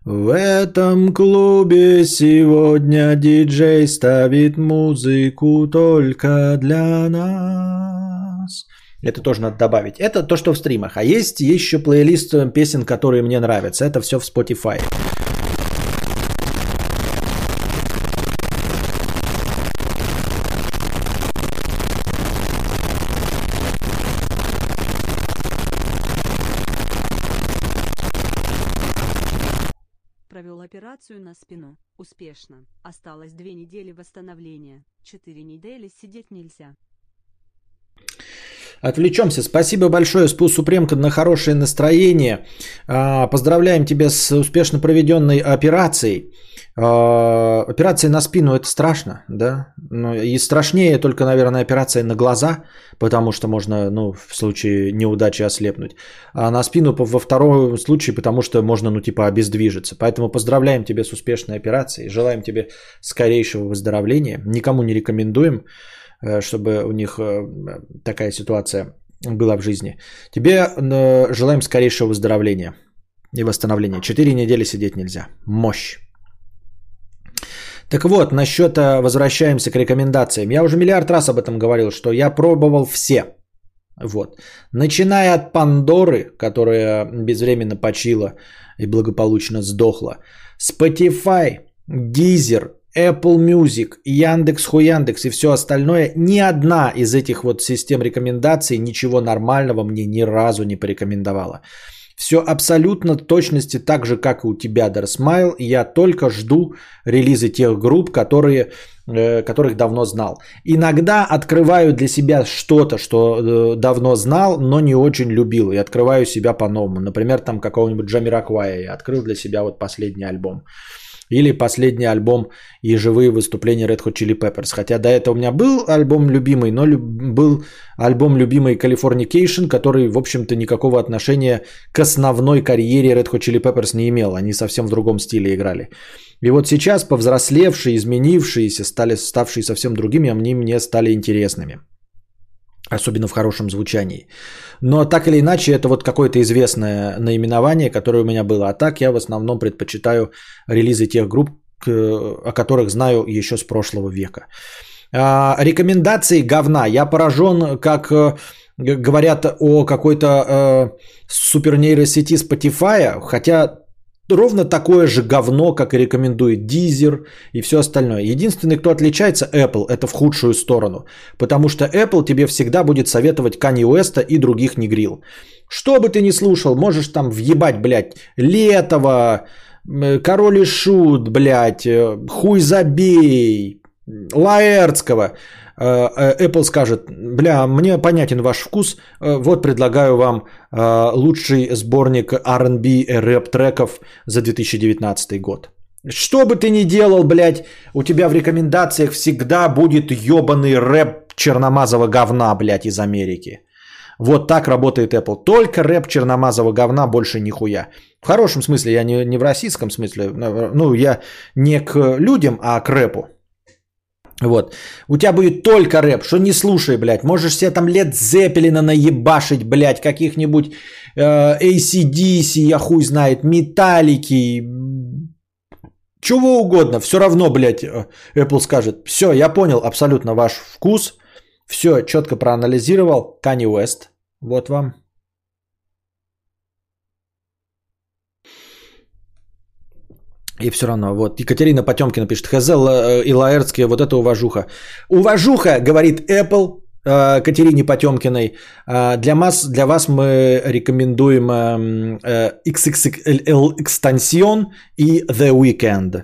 В этом клубе сегодня диджей ставит музыку только для нас. Это тоже надо добавить. Это то, что в стримах. А есть еще плейлист песен, которые мне нравятся. Это все в Spotify. Операцию на спину. Успешно. Осталось две недели восстановления. Четыре недели сидеть нельзя. Отвлечемся. Спасибо большое, Спу Супремка, на хорошее настроение. А, поздравляем тебя с успешно проведенной операцией. А, операция на спину это страшно, да? Ну, и страшнее только, наверное, операция на глаза, потому что можно, ну, в случае неудачи ослепнуть. А на спину во втором случае, потому что можно, ну, типа, обездвижиться. Поэтому поздравляем тебя с успешной операцией. Желаем тебе скорейшего выздоровления. Никому не рекомендуем, э, чтобы у них э, такая ситуация была в жизни. Тебе э, желаем скорейшего выздоровления и восстановления. Четыре недели сидеть нельзя. Мощь. Так вот, насчет э, возвращаемся к рекомендациям. Я уже миллиард раз об этом говорил, что я пробовал все. Вот. Начиная от Пандоры, которая безвременно почила и благополучно сдохла. Spotify, Deezer, Apple Music, Яндекс, Хуяндекс и все остальное, ни одна из этих вот систем рекомендаций ничего нормального мне ни разу не порекомендовала. Все абсолютно точности так же, как и у тебя, Дарсмайл. Я только жду релизы тех групп, которые, э, которых давно знал. Иногда открываю для себя что-то, что э, давно знал, но не очень любил. И открываю себя по-новому. Например, там какого-нибудь Джамираквая я открыл для себя вот последний альбом. Или последний альбом и живые выступления Red Hot Chili Peppers. Хотя до этого у меня был альбом любимый, но люб- был альбом любимый Californication, который, в общем-то, никакого отношения к основной карьере Red Hot Chili Peppers не имел. Они совсем в другом стиле играли. И вот сейчас повзрослевшие, изменившиеся, стали, ставшие совсем другими, они мне стали интересными. Особенно в хорошем звучании. Но так или иначе, это вот какое-то известное наименование, которое у меня было. А так я в основном предпочитаю релизы тех групп, о которых знаю еще с прошлого века. А, рекомендации говна. Я поражен, как э, говорят о какой-то э, супернейросети Spotify, хотя ровно такое же говно, как и рекомендует Deezer и все остальное. Единственный, кто отличается Apple, это в худшую сторону. Потому что Apple тебе всегда будет советовать Kanye West и других негрил. Что бы ты ни слушал, можешь там въебать, блядь, Летова, э, Король и Шут, блядь, э, Хуй забей, Лаэртского. Э, э, Apple скажет, бля, мне понятен ваш вкус, э, вот предлагаю вам лучший сборник R&B и рэп треков за 2019 год. Что бы ты ни делал, блядь, у тебя в рекомендациях всегда будет ебаный рэп черномазого говна, блядь, из Америки. Вот так работает Apple. Только рэп черномазого говна, больше нихуя. В хорошем смысле, я не, не в российском смысле. Ну, я не к людям, а к рэпу. Вот. У тебя будет только рэп, что не слушай, блядь. Можешь себе там лет Зеппелина наебашить, блядь, каких-нибудь э, ACDC, я хуй знает, металлики, чего угодно. Все равно, блядь, э, Apple скажет, все, я понял абсолютно ваш вкус, все четко проанализировал, Kanye West, вот вам. И все равно, вот, Екатерина Потемкина пишет, ХЗ э, и Лаэртские, вот это уважуха. Уважуха, говорит Apple, э, Катерине Потемкиной. Э, для, вас, для вас мы рекомендуем XXL Extension и The Weekend.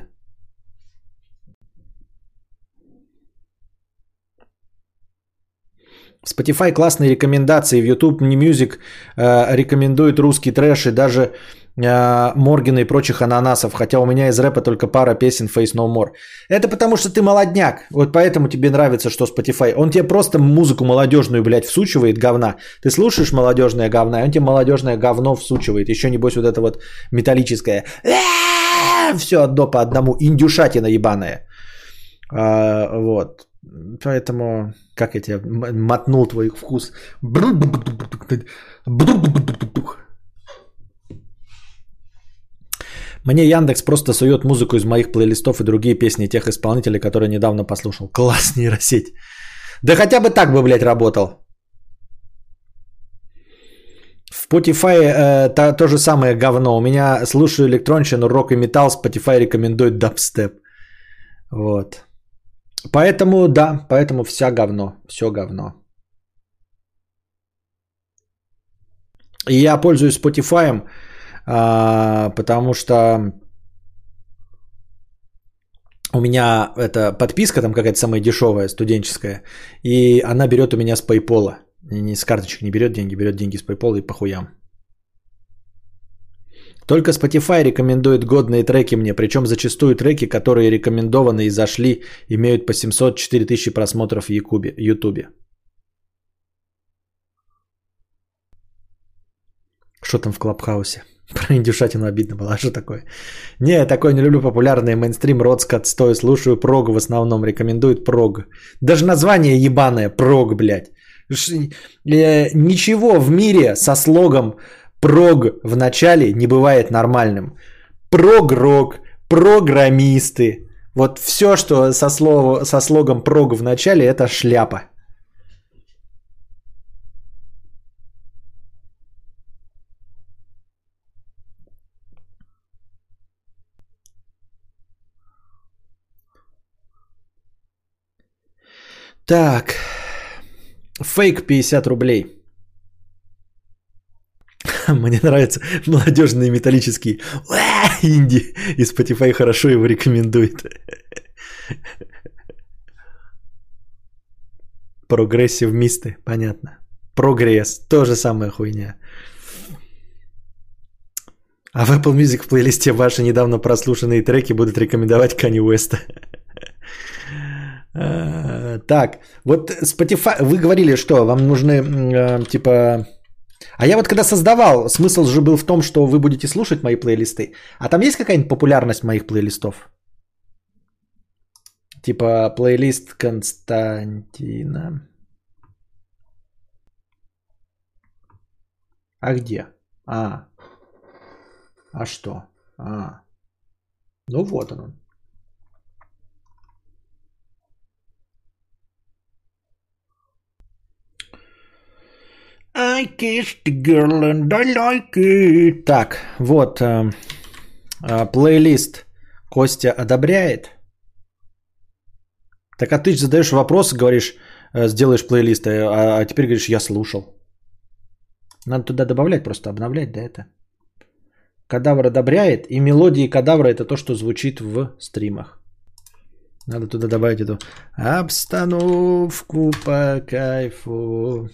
Spotify классные рекомендации, в YouTube New Music рекомендует русский трэш и даже а, Моргина и прочих ананасов, хотя у меня из рэпа только пара песен Face No More. Это потому что ты молодняк, вот поэтому тебе нравится, что Spotify. Он тебе просто музыку молодежную, блядь, всучивает говна. Ты слушаешь молодежное говна, он тебе молодежное говно всучивает. Еще небось вот это вот металлическое. Все одно по одному, индюшатина ебаная. А, вот. Поэтому, как я тебе мотнул твой вкус. Мне Яндекс просто сует музыку из моих плейлистов и другие песни тех исполнителей, которые недавно послушал. Класс, нейросеть. Да хотя бы так бы, блядь, работал. В Spotify э, то, то же самое говно. У меня слушаю электронщину, рок и металл. Spotify рекомендует дабстеп. Вот. Поэтому, да, поэтому вся говно. Все говно. И я пользуюсь Spotify а, потому что у меня эта подписка там какая-то самая дешевая, студенческая, и она берет у меня с PayPal. Не с карточек не берет деньги, берет деньги с PayPal и похуям. Только Spotify рекомендует годные треки мне, причем зачастую треки, которые рекомендованы и зашли, имеют по 700-4 тысячи просмотров в Ютубе. Что там в Клабхаусе? Про индюшатину обидно было, а что такое? Не, такой не люблю популярный мейнстрим, родск отстой, слушаю прог в основном, рекомендует прог. Даже название ебаное, прог, блядь. Э, ничего в мире со слогом прог в начале не бывает нормальным. Прогрок, программисты, Вот все, что со, слово, со слогом прог в начале, это шляпа. Так. Фейк 50 рублей. Мне нравятся молодежные металлические инди. И Spotify хорошо его рекомендует. Прогрессив мисты, понятно. Прогресс, тоже самая хуйня. А в Apple Music в плейлисте ваши недавно прослушанные треки будут рекомендовать Kanye West. Э, так, вот Spotify, вы говорили, что вам нужны э, типа... А я вот когда создавал, смысл же был в том, что вы будете слушать мои плейлисты. А там есть какая-нибудь популярность моих плейлистов? Типа плейлист Константина. А где? А. А что? А. Ну вот он. I kissed girl and I like it. Так, вот э, э, плейлист Костя одобряет. Так а ты задаешь вопрос, говоришь, э, сделаешь плейлист, а, а теперь говоришь, я слушал. Надо туда добавлять, просто обновлять, да, это. Кадавр одобряет, и мелодии кадавра это то, что звучит в стримах. Надо туда добавить эту обстановку по кайфу.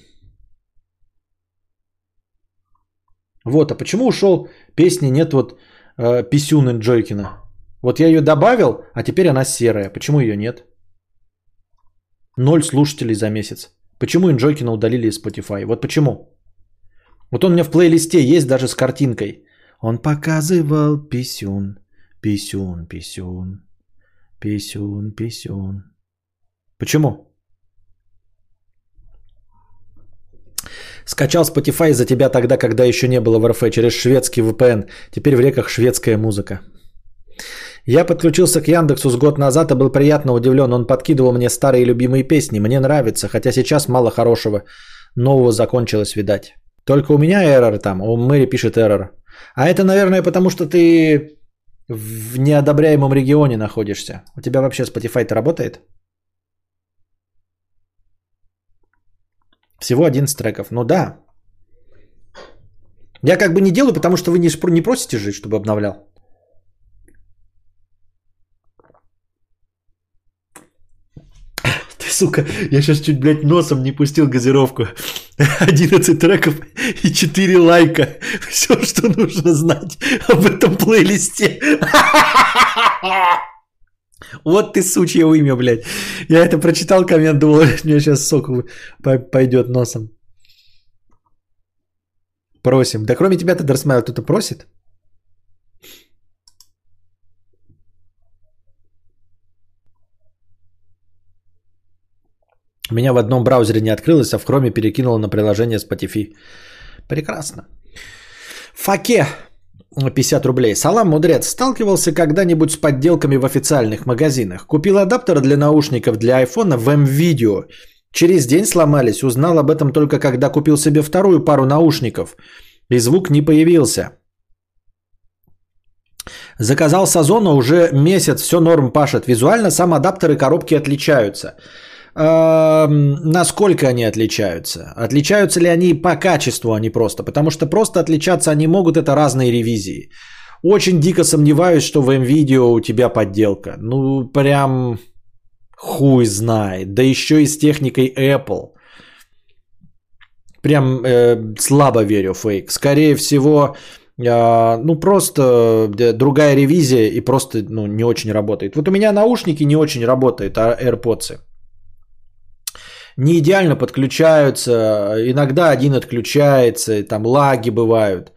Вот, а почему ушел песни нет вот э, Писюны Джойкина? Вот я ее добавил, а теперь она серая. Почему ее нет? Ноль слушателей за месяц. Почему Инджойкина удалили из Spotify? Вот почему? Вот он у меня в плейлисте есть даже с картинкой. Он показывал писюн, писюн, писюн, писюн, писюн. Почему? Скачал Spotify за тебя тогда, когда еще не было в РФ, через шведский VPN. Теперь в реках шведская музыка. Я подключился к Яндексу с год назад и был приятно удивлен. Он подкидывал мне старые любимые песни. Мне нравится, хотя сейчас мало хорошего. Нового закончилось, видать. Только у меня эррор там, у Мэри пишет эррор. А это, наверное, потому что ты в неодобряемом регионе находишься. У тебя вообще Spotify-то работает? Всего 11 треков. Ну да. Я как бы не делаю, потому что вы не, не просите жить, чтобы обновлял. Ты, сука, я сейчас чуть, блядь, носом не пустил газировку. 11 треков и 4 лайка. Все, что нужно знать об этом плейлисте. Вот ты сучье имя, блядь. Я это прочитал коммент, думал, мне сейчас сок пойдет носом. Просим. Да кроме тебя, ты Дарсмайл, кто-то просит? Меня в одном браузере не открылось, а в Chrome перекинуло на приложение Spotify. Прекрасно. Факе 50 рублей. Салам, мудрец. Сталкивался когда-нибудь с подделками в официальных магазинах? Купил адаптер для наушников для айфона в M-Video. Через день сломались. Узнал об этом только когда купил себе вторую пару наушников. И звук не появился. Заказал Сазона уже месяц, все норм пашет. Визуально сам адаптер и коробки отличаются. Эм, насколько они отличаются? Отличаются ли они по качеству, а не просто? Потому что просто отличаться они могут, это разные ревизии. Очень дико сомневаюсь, что в MVideo у тебя подделка. Ну, прям хуй знает. Да еще и с техникой Apple. Прям э, слабо верю фейк. Скорее всего, э, ну просто другая ревизия и просто ну, не очень работает. Вот у меня наушники не очень работают, а AirPods не идеально подключаются, иногда один отключается, там лаги бывают.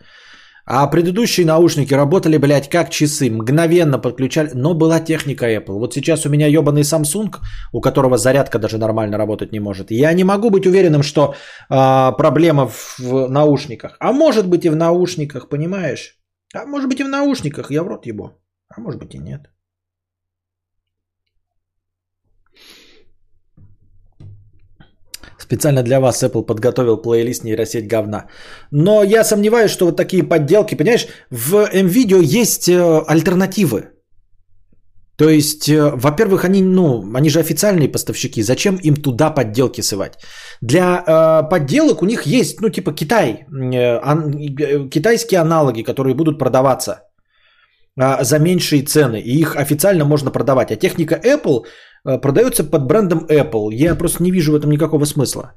А предыдущие наушники работали, блядь, как часы, мгновенно подключали, но была техника Apple. Вот сейчас у меня ебаный Samsung, у которого зарядка даже нормально работать не может. Я не могу быть уверенным, что а, проблема в наушниках. А может быть и в наушниках, понимаешь? А может быть и в наушниках, я в рот ебу. А может быть и нет. Специально для вас Apple подготовил плейлист нейросеть говна. Но я сомневаюсь, что вот такие подделки, понимаешь, в MVideo есть э, альтернативы. То есть, э, во-первых, они, ну, они же официальные поставщики. Зачем им туда подделки сывать? Для э, подделок у них есть, ну, типа Китай, э, ан, э, китайские аналоги, которые будут продаваться за меньшие цены. И их официально можно продавать. А техника Apple э, продается под брендом Apple. Я просто не вижу в этом никакого смысла.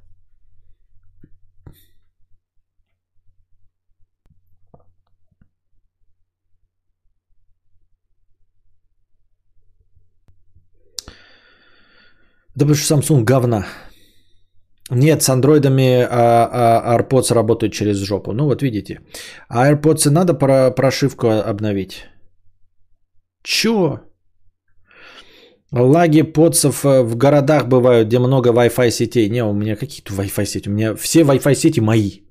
Да потому что Samsung говна. Нет, с андроидами а, а, AirPods работают через жопу. Ну вот видите. А AirPods надо про прошивку обновить. Чё? Лаги подсов э, в городах бывают, где много Wi-Fi сетей. Не, у меня какие-то Wi-Fi сети. У меня все Wi-Fi сети мои.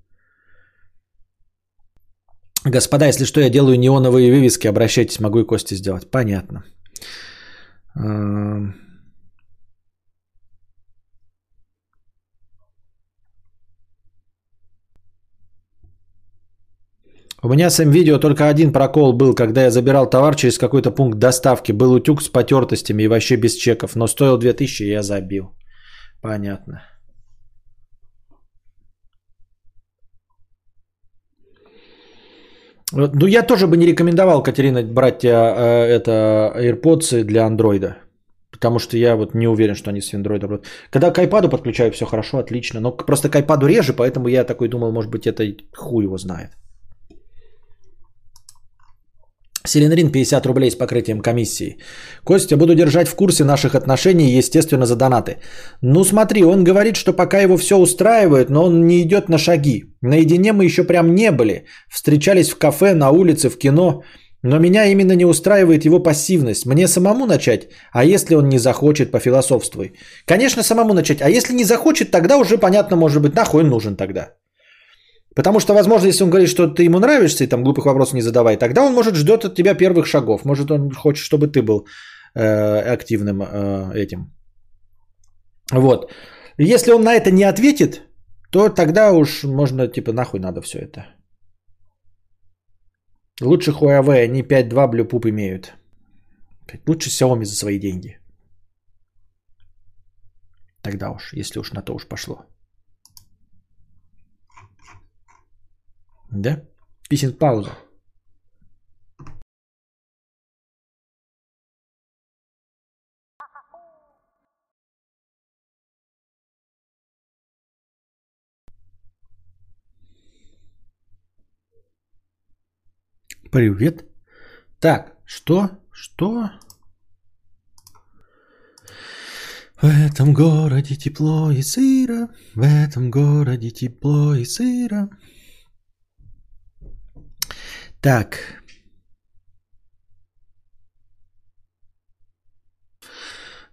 Господа, если что, я делаю неоновые вывески, обращайтесь, могу и Кости сделать. Понятно. У меня с видео только один прокол был, когда я забирал товар через какой-то пункт доставки. Был утюг с потертостями и вообще без чеков, но стоил 2000 и я забил. Понятно. Ну, я тоже бы не рекомендовал, Катерина, брать э, это AirPods для андроида. Потому что я вот не уверен, что они с Android. Когда к iPad подключаю, все хорошо, отлично. Но просто к iPad реже, поэтому я такой думал, может быть, это хуй его знает. Селенрин 50 рублей с покрытием комиссии. Костя, буду держать в курсе наших отношений, естественно, за донаты. Ну смотри, он говорит, что пока его все устраивает, но он не идет на шаги. Наедине мы еще прям не были. Встречались в кафе, на улице, в кино. Но меня именно не устраивает его пассивность. Мне самому начать? А если он не захочет, пофилософствуй. Конечно, самому начать. А если не захочет, тогда уже понятно, может быть, нахуй нужен тогда. Потому что, возможно, если он говорит, что ты ему нравишься и там глупых вопросов не задавай, тогда он может ждет от тебя первых шагов. Может, он хочет, чтобы ты был э, активным э, этим. Вот. Если он на это не ответит, то тогда уж можно, типа, нахуй надо все это. Лучше Huawei, они 5.2 Bluepoop имеют. Лучше Xiaomi за свои деньги. Тогда уж, если уж на то уж пошло. Да? Писин пауза. Привет. Так, что? Что? В этом городе тепло и сыро, в этом городе тепло и сыро. Так.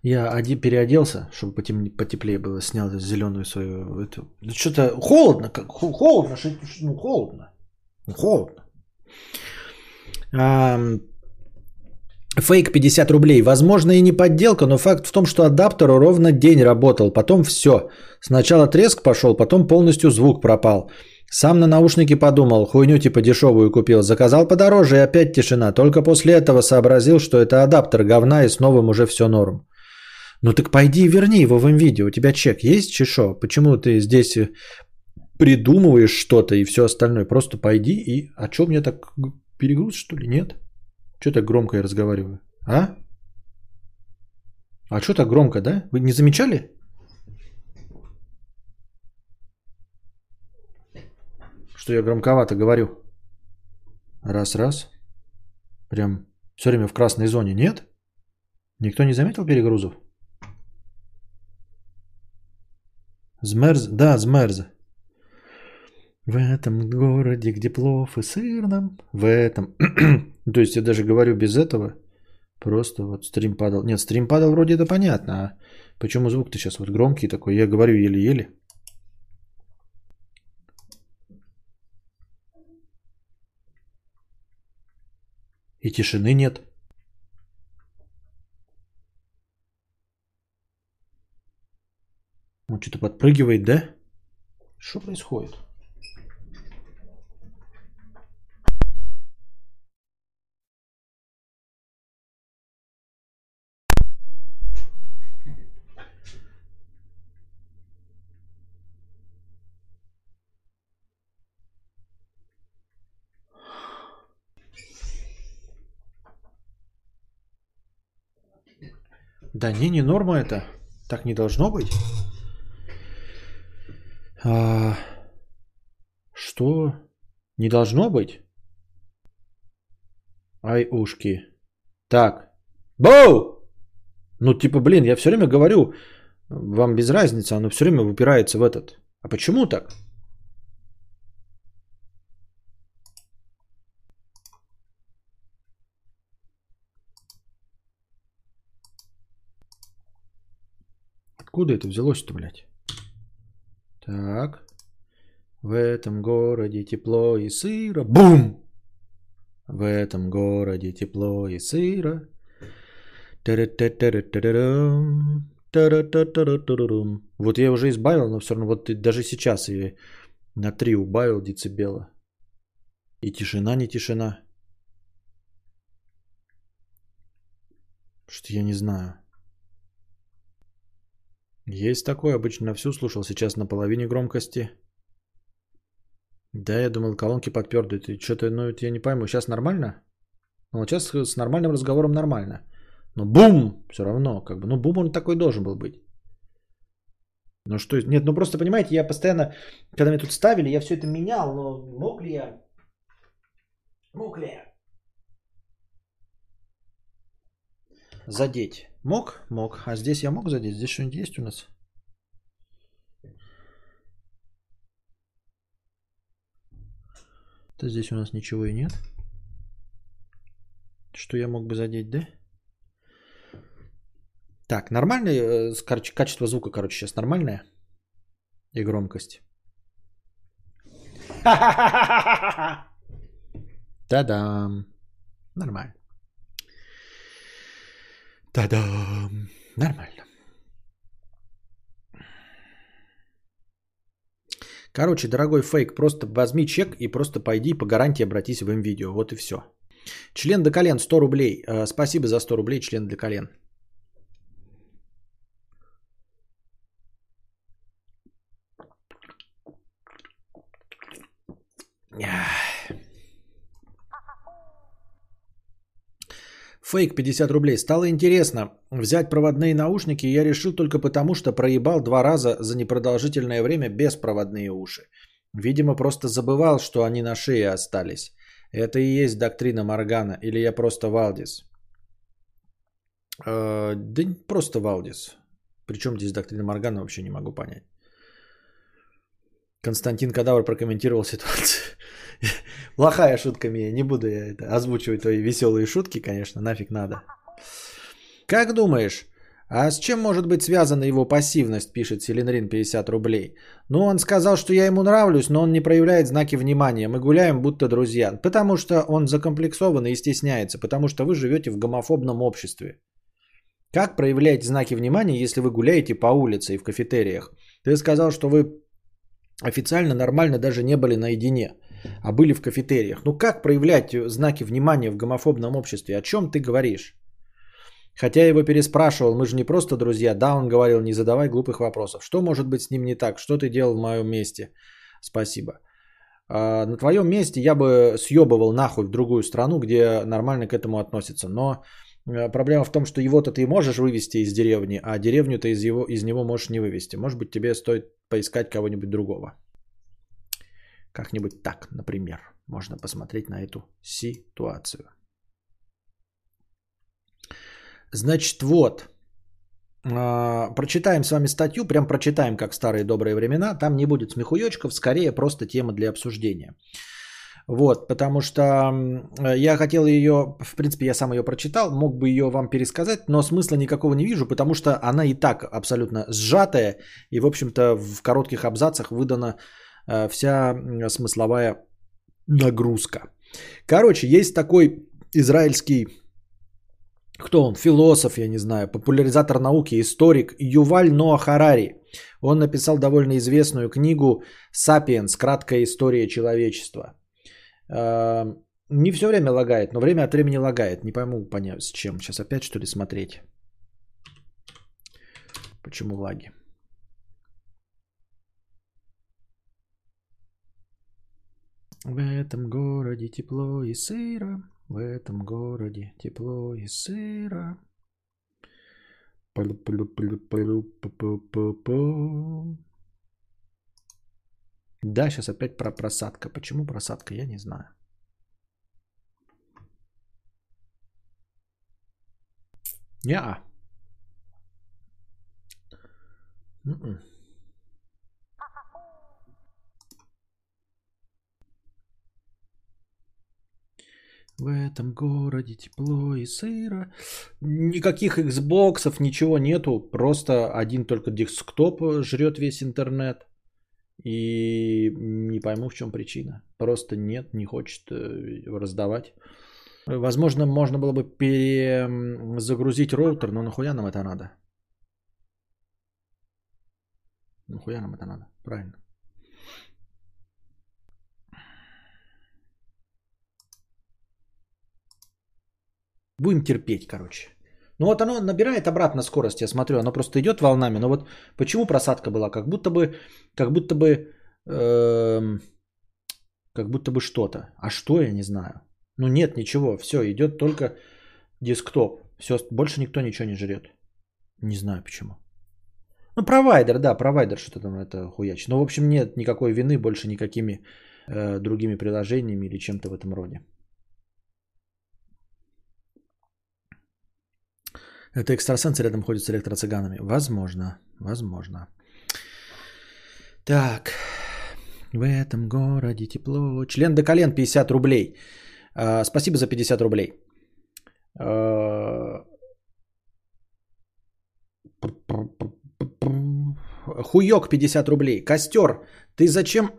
Я один переоделся, чтобы потем... потеплее было, снял зеленую свою эту. Что-то холодно, как холодно, ну холодно, холодно. А, фейк 50 рублей. Возможно и не подделка, но факт в том, что адаптер ровно день работал, потом все. Сначала треск пошел, потом полностью звук пропал. Сам на наушники подумал, хуйню типа дешевую купил, заказал подороже и опять тишина. Только после этого сообразил, что это адаптер говна и с новым уже все норм. Ну так пойди и верни его в видео. У тебя чек есть, чешо? Почему ты здесь придумываешь что-то и все остальное? Просто пойди и... А что мне так перегруз, что ли? Нет? Что так громко я разговариваю? А? А что так громко, да? Вы не замечали? Что я громковато говорю. Раз, раз. Прям все время в красной зоне. Нет? Никто не заметил перегрузов? Змерз? Да, змерз. В этом городе, где плов и сырном, в этом... То есть я даже говорю без этого. Просто вот стрим падал. Нет, стрим падал вроде это понятно. А почему звук-то сейчас вот громкий такой? Я говорю еле-еле. И тишины нет. Он что-то подпрыгивает, да? Что происходит? Да не, не норма это. Так не должно быть. А, что? Не должно быть? Ай, ушки. Так. Боу! Ну, типа, блин, я все время говорю, вам без разницы, оно все время выпирается в этот. А почему так? Откуда это взялось-то, блядь? Так. В этом городе тепло и сыро. Бум! В этом городе тепло и сыро. Вот я уже избавил, но все равно вот даже сейчас я на 3 убавил децибела. И тишина, не тишина. Что я не знаю. Есть такое, обычно на всю слушал, сейчас на половине громкости. Да, я думал, колонки подпердут. И что-то, ну, я не пойму, сейчас нормально? Ну, вот сейчас с нормальным разговором нормально. Но бум! Все равно, как бы, ну, бум он такой должен был быть. Ну что, нет, ну просто понимаете, я постоянно, когда меня тут ставили, я все это менял, но мог ли я? Мог ли я? Задеть. Мог? Мог. А здесь я мог задеть? Здесь что-нибудь есть у нас? Да здесь у нас ничего и нет. Что я мог бы задеть, да? Так, нормальное, э, короче, качество звука, короче, сейчас нормальное. И громкость. Та-дам. Нормально. Та-дам! Нормально. Короче, дорогой фейк, просто возьми чек и просто пойди по гарантии обратись в М-видео. Вот и все. Член до колен 100 рублей. Э, спасибо за 100 рублей, член до колен. Yeah. Фейк 50 рублей. Стало интересно взять проводные наушники, я решил только потому, что проебал два раза за непродолжительное время без проводные уши. Видимо, просто забывал, что они на шее остались. Это и есть доктрина Моргана, или я просто Валдис? Э, да просто Валдис. Причем здесь доктрина Моргана, вообще не могу понять. Константин Кадавр прокомментировал ситуацию. Плохая шутка мне, не буду я это озвучивать твои веселые шутки, конечно, нафиг надо. Как думаешь, а с чем может быть связана его пассивность, пишет Селенрин 50 рублей. Ну, он сказал, что я ему нравлюсь, но он не проявляет знаки внимания. Мы гуляем будто друзья. Потому что он закомплексован и стесняется, потому что вы живете в гомофобном обществе. Как проявлять знаки внимания, если вы гуляете по улице и в кафетериях? Ты сказал, что вы официально нормально даже не были наедине, а были в кафетериях. Ну как проявлять знаки внимания в гомофобном обществе? О чем ты говоришь? Хотя его переспрашивал, мы же не просто друзья. Да, он говорил, не задавай глупых вопросов. Что может быть с ним не так? Что ты делал в моем месте? Спасибо. А, на твоем месте я бы съебывал нахуй в другую страну, где нормально к этому относятся. Но проблема в том, что его-то ты можешь вывести из деревни, а деревню ты из, его, из него можешь не вывести. Может быть, тебе стоит поискать кого-нибудь другого. Как-нибудь так, например, можно посмотреть на эту ситуацию. Значит, вот. А, прочитаем с вами статью, прям прочитаем, как старые добрые времена. Там не будет смехуёчков, скорее просто тема для обсуждения. Вот, потому что я хотел ее, в принципе, я сам ее прочитал, мог бы ее вам пересказать, но смысла никакого не вижу, потому что она и так абсолютно сжатая, и, в общем-то, в коротких абзацах выдана э, вся смысловая нагрузка. Короче, есть такой израильский кто он? Философ, я не знаю, популяризатор науки, историк Юваль Ноа Харари. Он написал довольно известную книгу «Сапиенс. Краткая история человечества». Э, не все время лагает, но время от времени лагает. Не пойму, понять, с чем. Сейчас опять что ли смотреть? Почему лаги? В этом городе тепло и сыро, в этом городе тепло и сыро. Да, сейчас опять про просадка. Почему просадка, я не знаю. Не-а. В этом городе тепло и сыро. Никаких Xboxов, ничего нету. Просто один только десктоп жрет весь интернет. И не пойму, в чем причина. Просто нет, не хочет э, раздавать. Возможно, можно было бы перезагрузить роутер, но нахуя нам это надо? Нахуя нам это надо? Правильно. Будем терпеть, короче. Ну вот оно набирает обратно скорость, я смотрю, оно просто идет волнами. Но вот почему просадка была? Как будто бы, как будто бы, э, как будто бы что-то. А что, я не знаю. Ну нет, ничего, все, идет только десктоп. Все, больше никто ничего не жрет. Не знаю почему. Ну, провайдер, да, провайдер что-то там это хуяч. Но, в общем, нет никакой вины больше никакими э, другими приложениями или чем-то в этом роде. Это экстрасенсы рядом ходят с электроцыганами. Возможно, возможно. Так, в этом городе тепло. Член до колен 50 рублей. А, спасибо за 50 рублей. А, хуёк 50 рублей. Костер, ты зачем,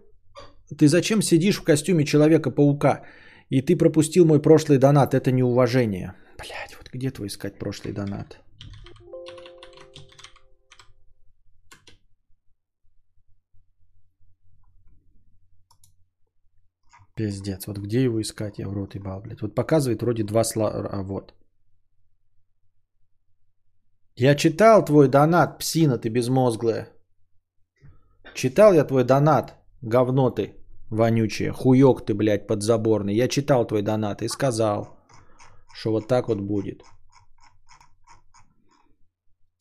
ты зачем сидишь в костюме Человека-паука? И ты пропустил мой прошлый донат. Это неуважение. Блять, где твой искать прошлый донат? Пиздец, вот где его искать, я в рот ебал, блядь. Вот показывает вроде два слова, а вот. Я читал твой донат, псина ты безмозглая. Читал я твой донат, говно ты вонючее, хуёк ты, блядь, подзаборный. Я читал твой донат и сказал, что вот так вот будет.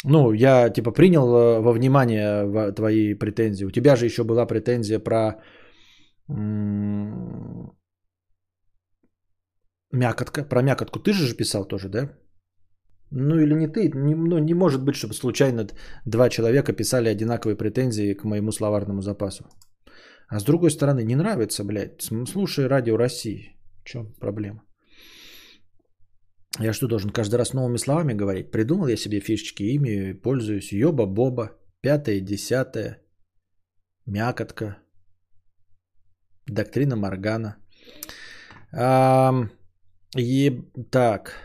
Ну, я типа принял э, во внимание твои претензии. У тебя же еще была претензия про мякотка. Про мякотку ты же писал тоже, да? Ну или не ты, не, ну не может быть, чтобы случайно два человека писали одинаковые претензии к моему словарному запасу. А с другой стороны, не нравится, блядь, слушай радио России. В чем проблема? Я что, должен каждый раз новыми словами говорить? Придумал я себе фишечки, ими пользуюсь. Йоба-боба, пятое, десятое, мякотка, доктрина Моргана. А, и, так.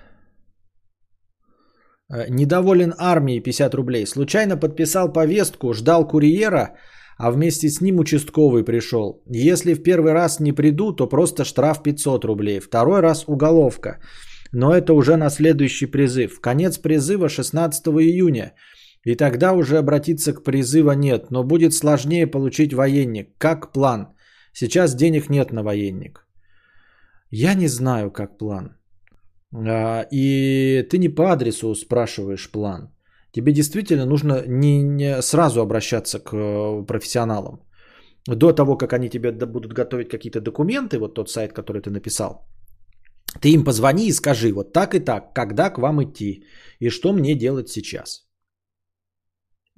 Э, недоволен армией 50 рублей. Случайно подписал повестку, ждал курьера, а вместе с ним участковый пришел. Если в первый раз не приду, то просто штраф 500 рублей. Второй раз уголовка. Но это уже на следующий призыв. Конец призыва 16 июня. И тогда уже обратиться к призыва нет, но будет сложнее получить военник. Как план? Сейчас денег нет на военник. Я не знаю, как план. А, и ты не по адресу спрашиваешь план. Тебе действительно нужно не, не сразу обращаться к э, профессионалам. До того, как они тебе будут готовить какие-то документы, вот тот сайт, который ты написал, ты им позвони и скажи, вот так и так, когда к вам идти и что мне делать сейчас.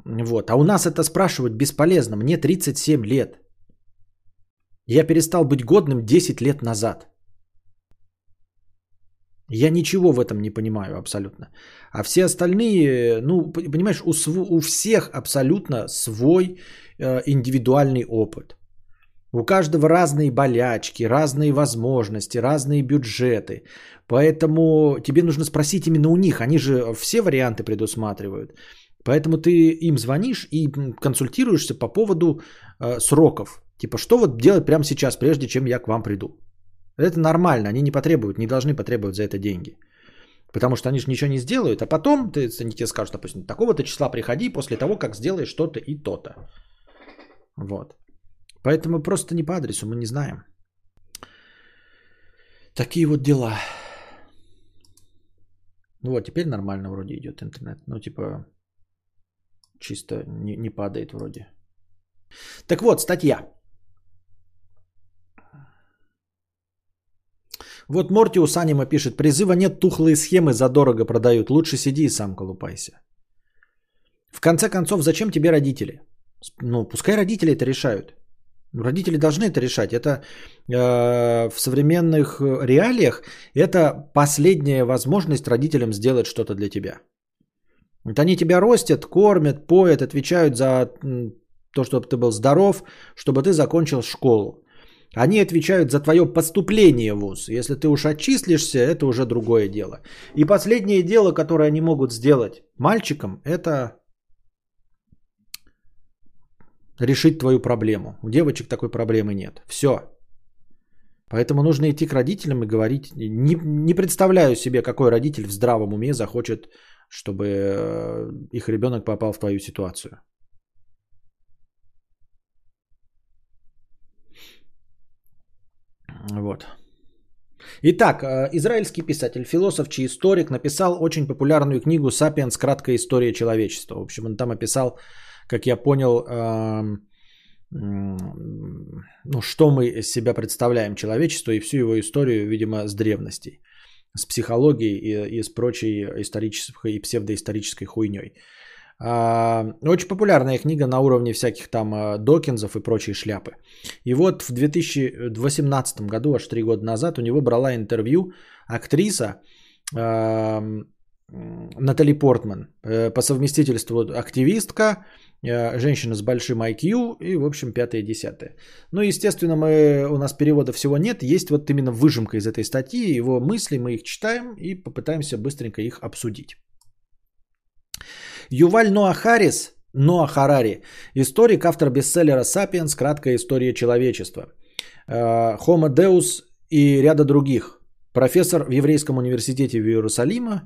Вот. А у нас это спрашивать бесполезно. Мне 37 лет. Я перестал быть годным 10 лет назад. Я ничего в этом не понимаю абсолютно. А все остальные, ну, понимаешь, у, у всех абсолютно свой э, индивидуальный опыт. У каждого разные болячки, разные возможности, разные бюджеты. Поэтому тебе нужно спросить именно у них. Они же все варианты предусматривают. Поэтому ты им звонишь и консультируешься по поводу э, сроков. Типа, что вот делать прямо сейчас, прежде чем я к вам приду. Это нормально, они не потребуют, не должны потребовать за это деньги. Потому что они же ничего не сделают, а потом ты, они тебе скажут, допустим, такого-то числа приходи после того, как сделаешь что-то и то-то. Вот. Поэтому просто не по адресу, мы не знаем. Такие вот дела. Ну вот, теперь нормально вроде идет интернет. Ну, типа, чисто не, не падает вроде. Так вот, статья. Вот Мортиус Анима пишет, призыва нет, тухлые схемы задорого продают. Лучше сиди и сам колупайся. В конце концов, зачем тебе родители? Ну, пускай родители это решают. Родители должны это решать. Это э, в современных реалиях это последняя возможность родителям сделать что-то для тебя. Вот они тебя растят, кормят, поят, отвечают за то, чтобы ты был здоров, чтобы ты закончил школу. Они отвечают за твое поступление в ВУЗ. Если ты уж отчислишься, это уже другое дело. И последнее дело, которое они могут сделать мальчикам, это решить твою проблему. У девочек такой проблемы нет. Все. Поэтому нужно идти к родителям и говорить. Не, не представляю себе, какой родитель в здравом уме захочет, чтобы э, их ребенок попал в твою ситуацию. Вот. Итак, э, израильский писатель, философ, чей историк написал очень популярную книгу «Сапиенс. Краткая история человечества». В общем, он там описал, как я понял, ну, что мы из себя представляем человечество и всю его историю, видимо, с древностей, с психологией и, и с прочей исторической и псевдоисторической хуйней. А, очень популярная книга на уровне всяких там а, Докинзов и прочей шляпы. И вот в 2018 году, аж три года назад, у него брала интервью актриса Натали Портман, э, по совместительству активистка, э, женщина с большим IQ и, в общем, пятое и десятое. Ну, естественно, мы, у нас перевода всего нет, есть вот именно выжимка из этой статьи, его мысли, мы их читаем и попытаемся быстренько их обсудить. Юваль Ноа Харрис, Ноа Харари, историк, автор бестселлера «Сапиенс. Краткая история человечества», э, «Homo Deus» и ряда других. Профессор в Еврейском университете в Иерусалиме.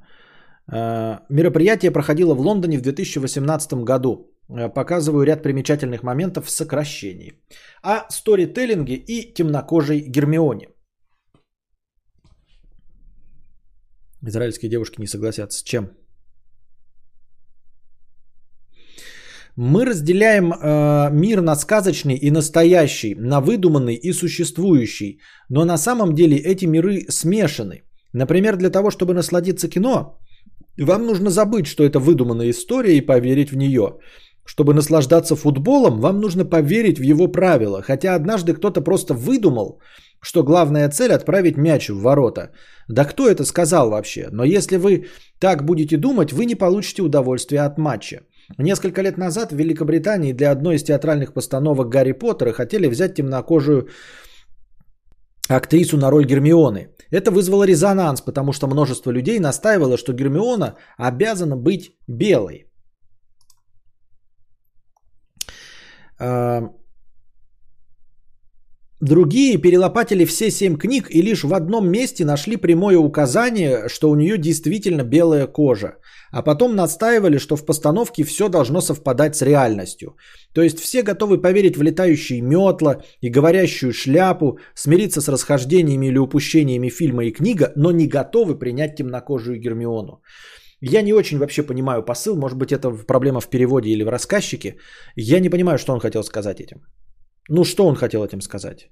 Э, мероприятие проходило в Лондоне в 2018 году. Э, показываю ряд примечательных моментов в сокращении. О сторителлинге и темнокожей Гермионе. Израильские девушки не согласятся с чем? Мы разделяем э, мир на сказочный и настоящий, на выдуманный и существующий. Но на самом деле эти миры смешаны. Например, для того, чтобы насладиться кино, вам нужно забыть, что это выдуманная история и поверить в нее. Чтобы наслаждаться футболом, вам нужно поверить в его правила. Хотя однажды кто-то просто выдумал, что главная цель отправить мяч в ворота. Да кто это сказал вообще? Но если вы так будете думать, вы не получите удовольствия от матча. Несколько лет назад в Великобритании для одной из театральных постановок Гарри Поттера хотели взять темнокожую актрису на роль Гермионы. Это вызвало резонанс, потому что множество людей настаивало, что Гермиона обязана быть белой. Другие перелопатили все семь книг и лишь в одном месте нашли прямое указание, что у нее действительно белая кожа а потом настаивали, что в постановке все должно совпадать с реальностью. То есть все готовы поверить в летающие метла и говорящую шляпу, смириться с расхождениями или упущениями фильма и книга, но не готовы принять темнокожую Гермиону. Я не очень вообще понимаю посыл, может быть это проблема в переводе или в рассказчике. Я не понимаю, что он хотел сказать этим. Ну что он хотел этим сказать?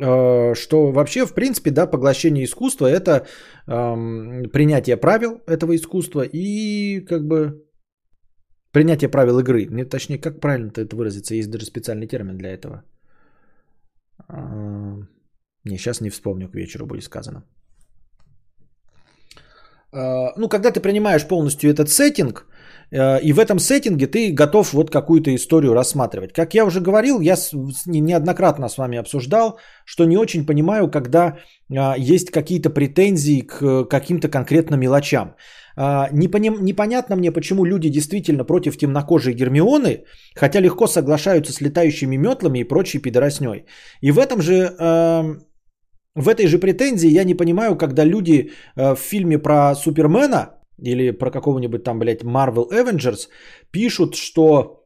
Э, что вообще, в принципе, да, поглощение искусства – это эм, принятие правил этого искусства и как бы принятие правил игры. Не, точнее, как правильно это выразиться, есть даже специальный термин для этого. Э, не, сейчас не вспомню, к вечеру будет сказано. Э, ну, когда ты принимаешь полностью этот сеттинг, и в этом сеттинге ты готов вот какую-то историю рассматривать. Как я уже говорил, я неоднократно с вами обсуждал, что не очень понимаю, когда а, есть какие-то претензии к каким-то конкретным мелочам. Непонятно мне, почему люди действительно против темнокожей Гермионы, хотя легко соглашаются с летающими метлами и прочей пидоросней. И в этом же в этой же претензии я не понимаю, когда люди э, в фильме про Супермена или про какого-нибудь там, блядь, Marvel Avengers пишут, что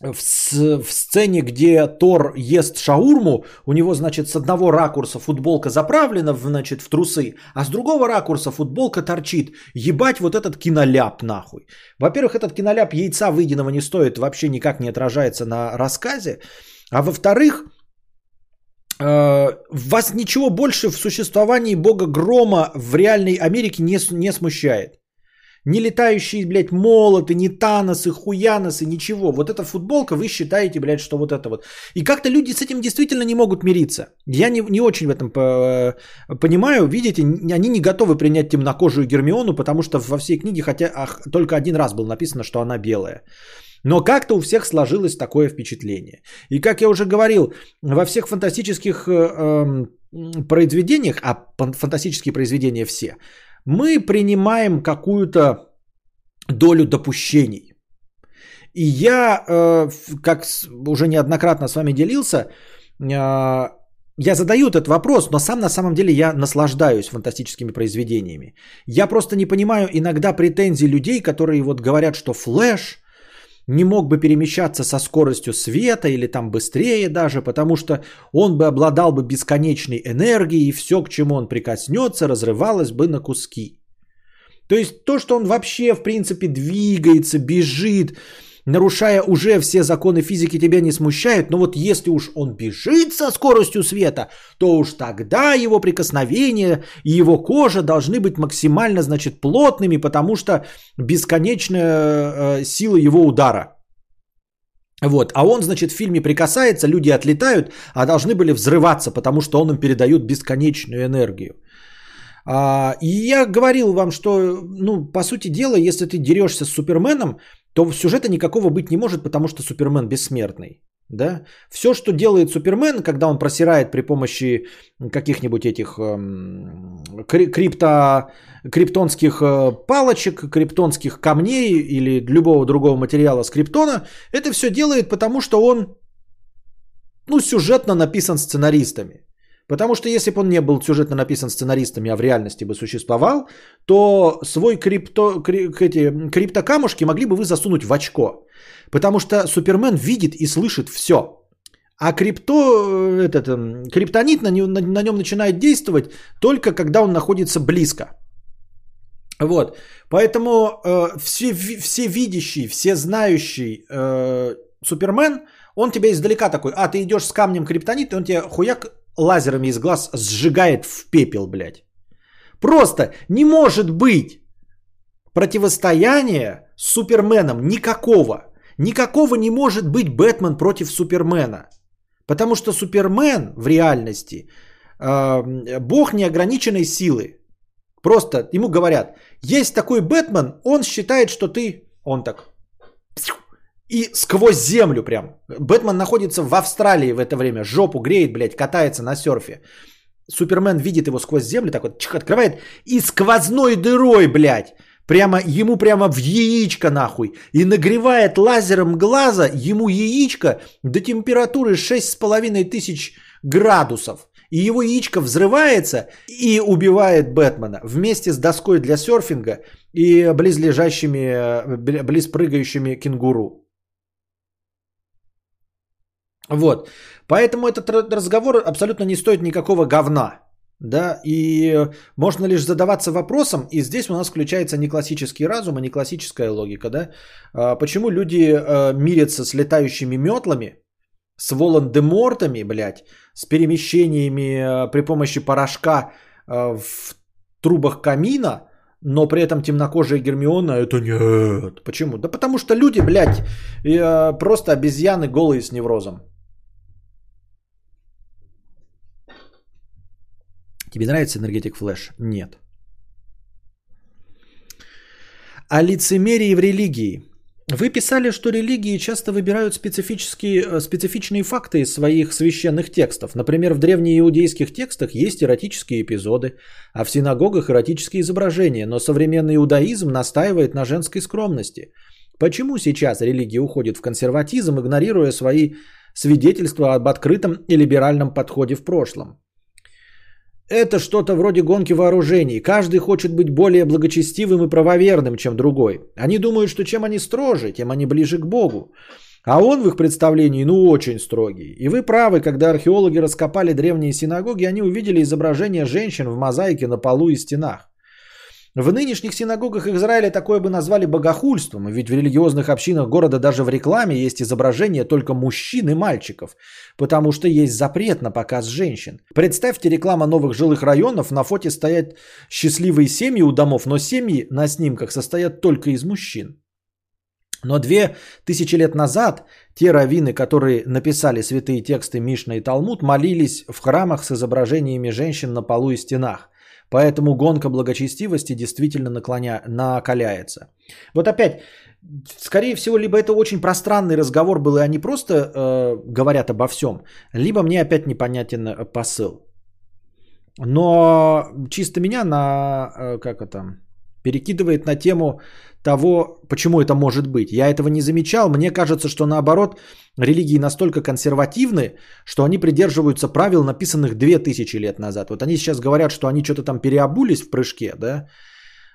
в, в сцене, где Тор ест шаурму, у него, значит, с одного ракурса футболка заправлена, значит, в трусы, а с другого ракурса футболка торчит. Ебать вот этот киноляп нахуй. Во-первых, этот киноляп яйца выеденного не стоит, вообще никак не отражается на рассказе. А во-вторых, вас ничего больше в существовании бога грома в реальной Америке не, не смущает. Не летающие, блядь, молоты, не таносы, хуяносы, ничего. Вот эта футболка, вы считаете, блядь, что вот это вот. И как-то люди с этим действительно не могут мириться. Я не, не очень в этом по, понимаю. Видите, они не готовы принять темнокожую Гермиону, потому что во всей книге, хотя ах, только один раз было написано, что она белая. Но как-то у всех сложилось такое впечатление. И как я уже говорил, во всех фантастических э, э, произведениях, а фантастические произведения все, мы принимаем какую-то долю допущений. И я, э, как уже неоднократно с вами делился, э, я задаю этот вопрос, но сам на самом деле я наслаждаюсь фантастическими произведениями. Я просто не понимаю иногда претензий людей, которые вот говорят, что Флэш не мог бы перемещаться со скоростью света или там быстрее даже, потому что он бы обладал бы бесконечной энергией, и все, к чему он прикоснется, разрывалось бы на куски. То есть то, что он вообще, в принципе, двигается, бежит, нарушая уже все законы физики, тебя не смущает. Но вот если уж он бежит со скоростью света, то уж тогда его прикосновения и его кожа должны быть максимально, значит, плотными, потому что бесконечная э, сила его удара. Вот, а он, значит, в фильме прикасается, люди отлетают, а должны были взрываться, потому что он им передает бесконечную энергию. А, и я говорил вам, что, ну, по сути дела, если ты дерешься с Суперменом, то сюжета никакого быть не может, потому что Супермен бессмертный. Да? Все, что делает Супермен, когда он просирает при помощи каких-нибудь этих эм, крипто, криптонских э, палочек, криптонских камней или любого другого материала с криптона, это все делает, потому что он ну, сюжетно написан сценаристами. Потому что если бы он не был сюжетно написан сценаристами, а в реальности бы существовал, то свой крипто, крип, эти, криптокамушки могли бы вы засунуть в очко. Потому что Супермен видит и слышит все. А крипто, э, этот, эм, криптонит на, на, на нем начинает действовать только когда он находится близко. Вот. Поэтому э, все, все видящий, все знающий э, Супермен, он тебя издалека такой, а ты идешь с камнем криптонит, и он тебе хуяк лазерами из глаз сжигает в пепел, блядь. Просто не может быть противостояния с Суперменом никакого. Никакого не может быть Бэтмен против Супермена. Потому что Супермен в реальности э, бог неограниченной силы. Просто ему говорят, есть такой Бэтмен, он считает, что ты... Он так... И сквозь землю прям. Бэтмен находится в Австралии в это время. Жопу греет, блядь, катается на серфе. Супермен видит его сквозь землю, так вот чих, открывает и сквозной дырой, блядь, прямо ему прямо в яичко нахуй. И нагревает лазером глаза ему яичко до температуры 6,5 тысяч градусов. И его яичко взрывается и убивает Бэтмена вместе с доской для серфинга и близлежащими, близ прыгающими кенгуру. Вот. Поэтому этот разговор абсолютно не стоит никакого говна. Да, и можно лишь задаваться вопросом, и здесь у нас включается не классический разум, а не классическая логика, да? А почему люди а, мирятся с летающими метлами, с Волан-де-Мортами, блядь, с перемещениями а, при помощи порошка в трубах камина, но при этом темнокожая Гермиона это нет. Почему? Да потому что люди, блядь, просто обезьяны голые с неврозом. Тебе нравится энергетик флеш? Нет. О лицемерии в религии. Вы писали, что религии часто выбирают специфические, э, специфичные факты из своих священных текстов. Например, в древнеиудейских текстах есть эротические эпизоды, а в синагогах эротические изображения, но современный иудаизм настаивает на женской скромности. Почему сейчас религия уходит в консерватизм, игнорируя свои свидетельства об открытом и либеральном подходе в прошлом? Это что-то вроде гонки вооружений. Каждый хочет быть более благочестивым и правоверным, чем другой. Они думают, что чем они строже, тем они ближе к Богу. А он в их представлении, ну, очень строгий. И вы правы, когда археологи раскопали древние синагоги, они увидели изображения женщин в мозаике на полу и стенах. В нынешних синагогах Израиля такое бы назвали богохульством, ведь в религиозных общинах города даже в рекламе есть изображения только мужчин и мальчиков, потому что есть запрет на показ женщин. Представьте реклама новых жилых районов, на фоте стоят счастливые семьи у домов, но семьи на снимках состоят только из мужчин. Но две тысячи лет назад те раввины, которые написали святые тексты Мишна и Талмуд, молились в храмах с изображениями женщин на полу и стенах. Поэтому гонка благочестивости действительно наклоня... накаляется. Вот опять, скорее всего, либо это очень пространный разговор был, и они просто э, говорят обо всем, либо мне опять непонятен э, посыл. Но чисто меня на, э, как это, перекидывает на тему того, почему это может быть. Я этого не замечал. Мне кажется, что наоборот, религии настолько консервативны, что они придерживаются правил, написанных 2000 лет назад. Вот они сейчас говорят, что они что-то там переобулись в прыжке, да?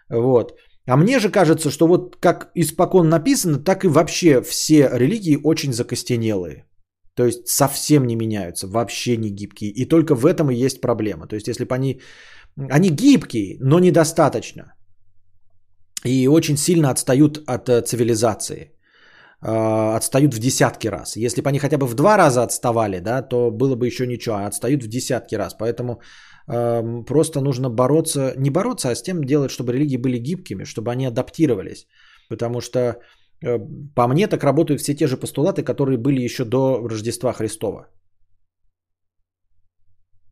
Вот. А мне же кажется, что вот как испокон написано, так и вообще все религии очень закостенелые. То есть совсем не меняются, вообще не гибкие. И только в этом и есть проблема. То есть если бы они... Они гибкие, но недостаточно и очень сильно отстают от э, цивилизации. Э, отстают в десятки раз. Если бы они хотя бы в два раза отставали, да, то было бы еще ничего, а отстают в десятки раз. Поэтому э, просто нужно бороться, не бороться, а с тем делать, чтобы религии были гибкими, чтобы они адаптировались. Потому что э, по мне так работают все те же постулаты, которые были еще до Рождества Христова.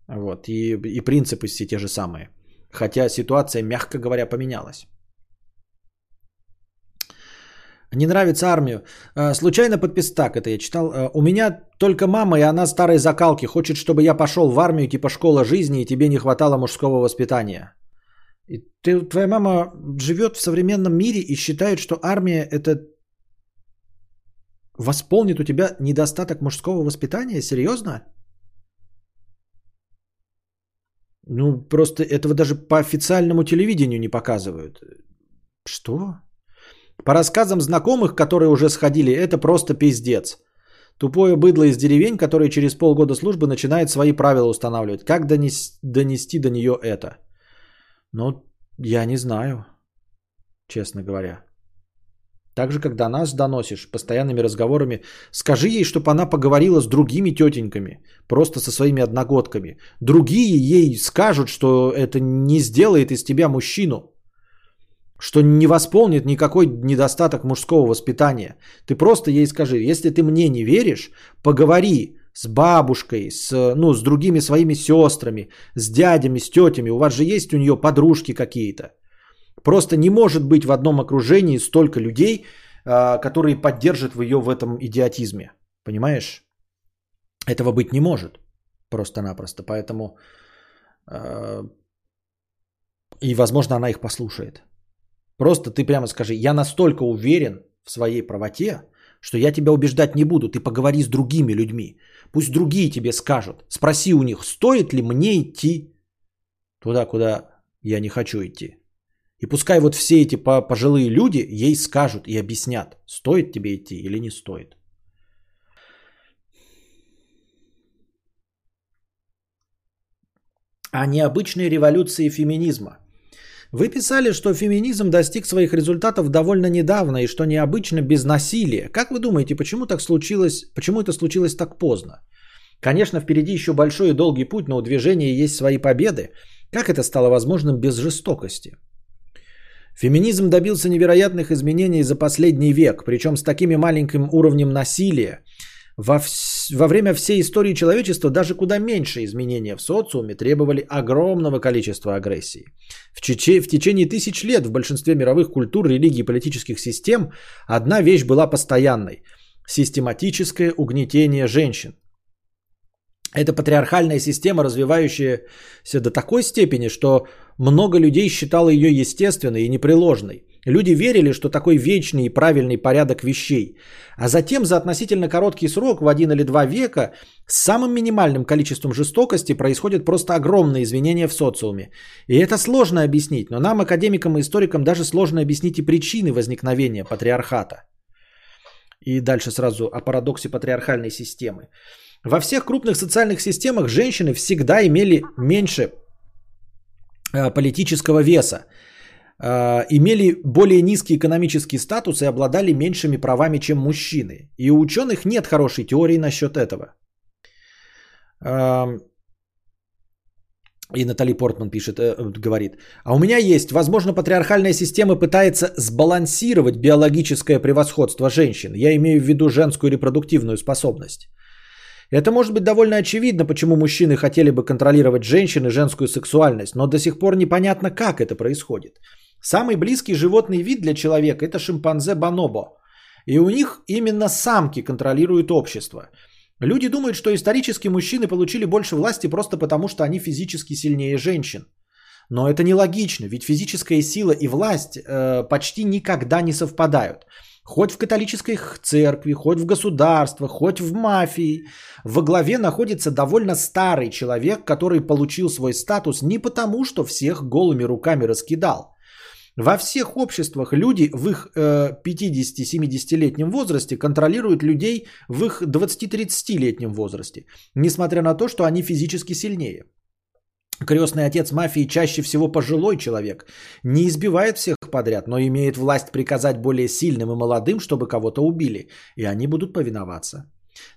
Вот, и, и принципы все те же самые. Хотя ситуация, мягко говоря, поменялась. Не нравится армию. Э, случайно подпис так, это я читал. Э, у меня только мама, и она старой закалки. Хочет, чтобы я пошел в армию, типа школа жизни, и тебе не хватало мужского воспитания. И ты, твоя мама живет в современном мире и считает, что армия это восполнит у тебя недостаток мужского воспитания? Серьезно? Ну, просто этого даже по официальному телевидению не показывают. Что? По рассказам знакомых, которые уже сходили, это просто пиздец. Тупое быдло из деревень, которое через полгода службы начинает свои правила устанавливать. Как донести, донести до нее это? Ну, я не знаю, честно говоря. Так же, до нас доносишь постоянными разговорами, скажи ей, чтобы она поговорила с другими тетеньками, просто со своими одногодками. Другие ей скажут, что это не сделает из тебя мужчину что не восполнит никакой недостаток мужского воспитания. Ты просто ей скажи, если ты мне не веришь, поговори с бабушкой, с, ну, с другими своими сестрами, с дядями, с тетями. У вас же есть у нее подружки какие-то. Просто не может быть в одном окружении столько людей, а, которые поддержат ее в этом идиотизме. Понимаешь? Этого быть не может. Просто-напросто. Поэтому... А, и, возможно, она их послушает. Просто ты прямо скажи, я настолько уверен в своей правоте, что я тебя убеждать не буду. Ты поговори с другими людьми. Пусть другие тебе скажут. Спроси у них, стоит ли мне идти туда, куда я не хочу идти. И пускай вот все эти пожилые люди ей скажут и объяснят, стоит тебе идти или не стоит. А необычные революции феминизма. Вы писали, что феминизм достиг своих результатов довольно недавно и что необычно без насилия. Как вы думаете, почему так случилось, почему это случилось так поздно? Конечно, впереди еще большой и долгий путь, но у движения есть свои победы. Как это стало возможным без жестокости? Феминизм добился невероятных изменений за последний век, причем с таким маленьким уровнем насилия. Во, вс- во время всей истории человечества даже куда меньше изменения в социуме требовали огромного количества агрессии. В, чече- в течение тысяч лет в большинстве мировых культур, религий и политических систем одна вещь была постоянной – систематическое угнетение женщин. Это патриархальная система, развивающаяся до такой степени, что много людей считало ее естественной и непреложной. Люди верили, что такой вечный и правильный порядок вещей. А затем за относительно короткий срок, в один или два века, с самым минимальным количеством жестокости происходят просто огромные изменения в социуме. И это сложно объяснить, но нам, академикам и историкам, даже сложно объяснить и причины возникновения патриархата. И дальше сразу о парадоксе патриархальной системы. Во всех крупных социальных системах женщины всегда имели меньше э, политического веса, имели более низкий экономический статус и обладали меньшими правами, чем мужчины. И у ученых нет хорошей теории насчет этого. Эм, И Натали Портман пишет, э, говорит, а у меня есть, возможно, патриархальная система пытается сбалансировать биологическое превосходство женщин. Я имею в виду женскую репродуктивную способность. Это может быть довольно очевидно, почему мужчины хотели бы контролировать женщин и женскую сексуальность, но до сих пор непонятно, как это происходит. Самый близкий животный вид для человека – это шимпанзе бонобо. И у них именно самки контролируют общество. Люди думают, что исторически мужчины получили больше власти просто потому, что они физически сильнее женщин. Но это нелогично, ведь физическая сила и власть э, почти никогда не совпадают. Хоть в католической церкви, хоть в государствах, хоть в мафии. Во главе находится довольно старый человек, который получил свой статус не потому, что всех голыми руками раскидал. Во всех обществах люди в их э, 50-70-летнем возрасте контролируют людей в их 20-30-летнем возрасте, несмотря на то, что они физически сильнее. Крестный отец мафии чаще всего пожилой человек, не избивает всех подряд, но имеет власть приказать более сильным и молодым, чтобы кого-то убили, и они будут повиноваться.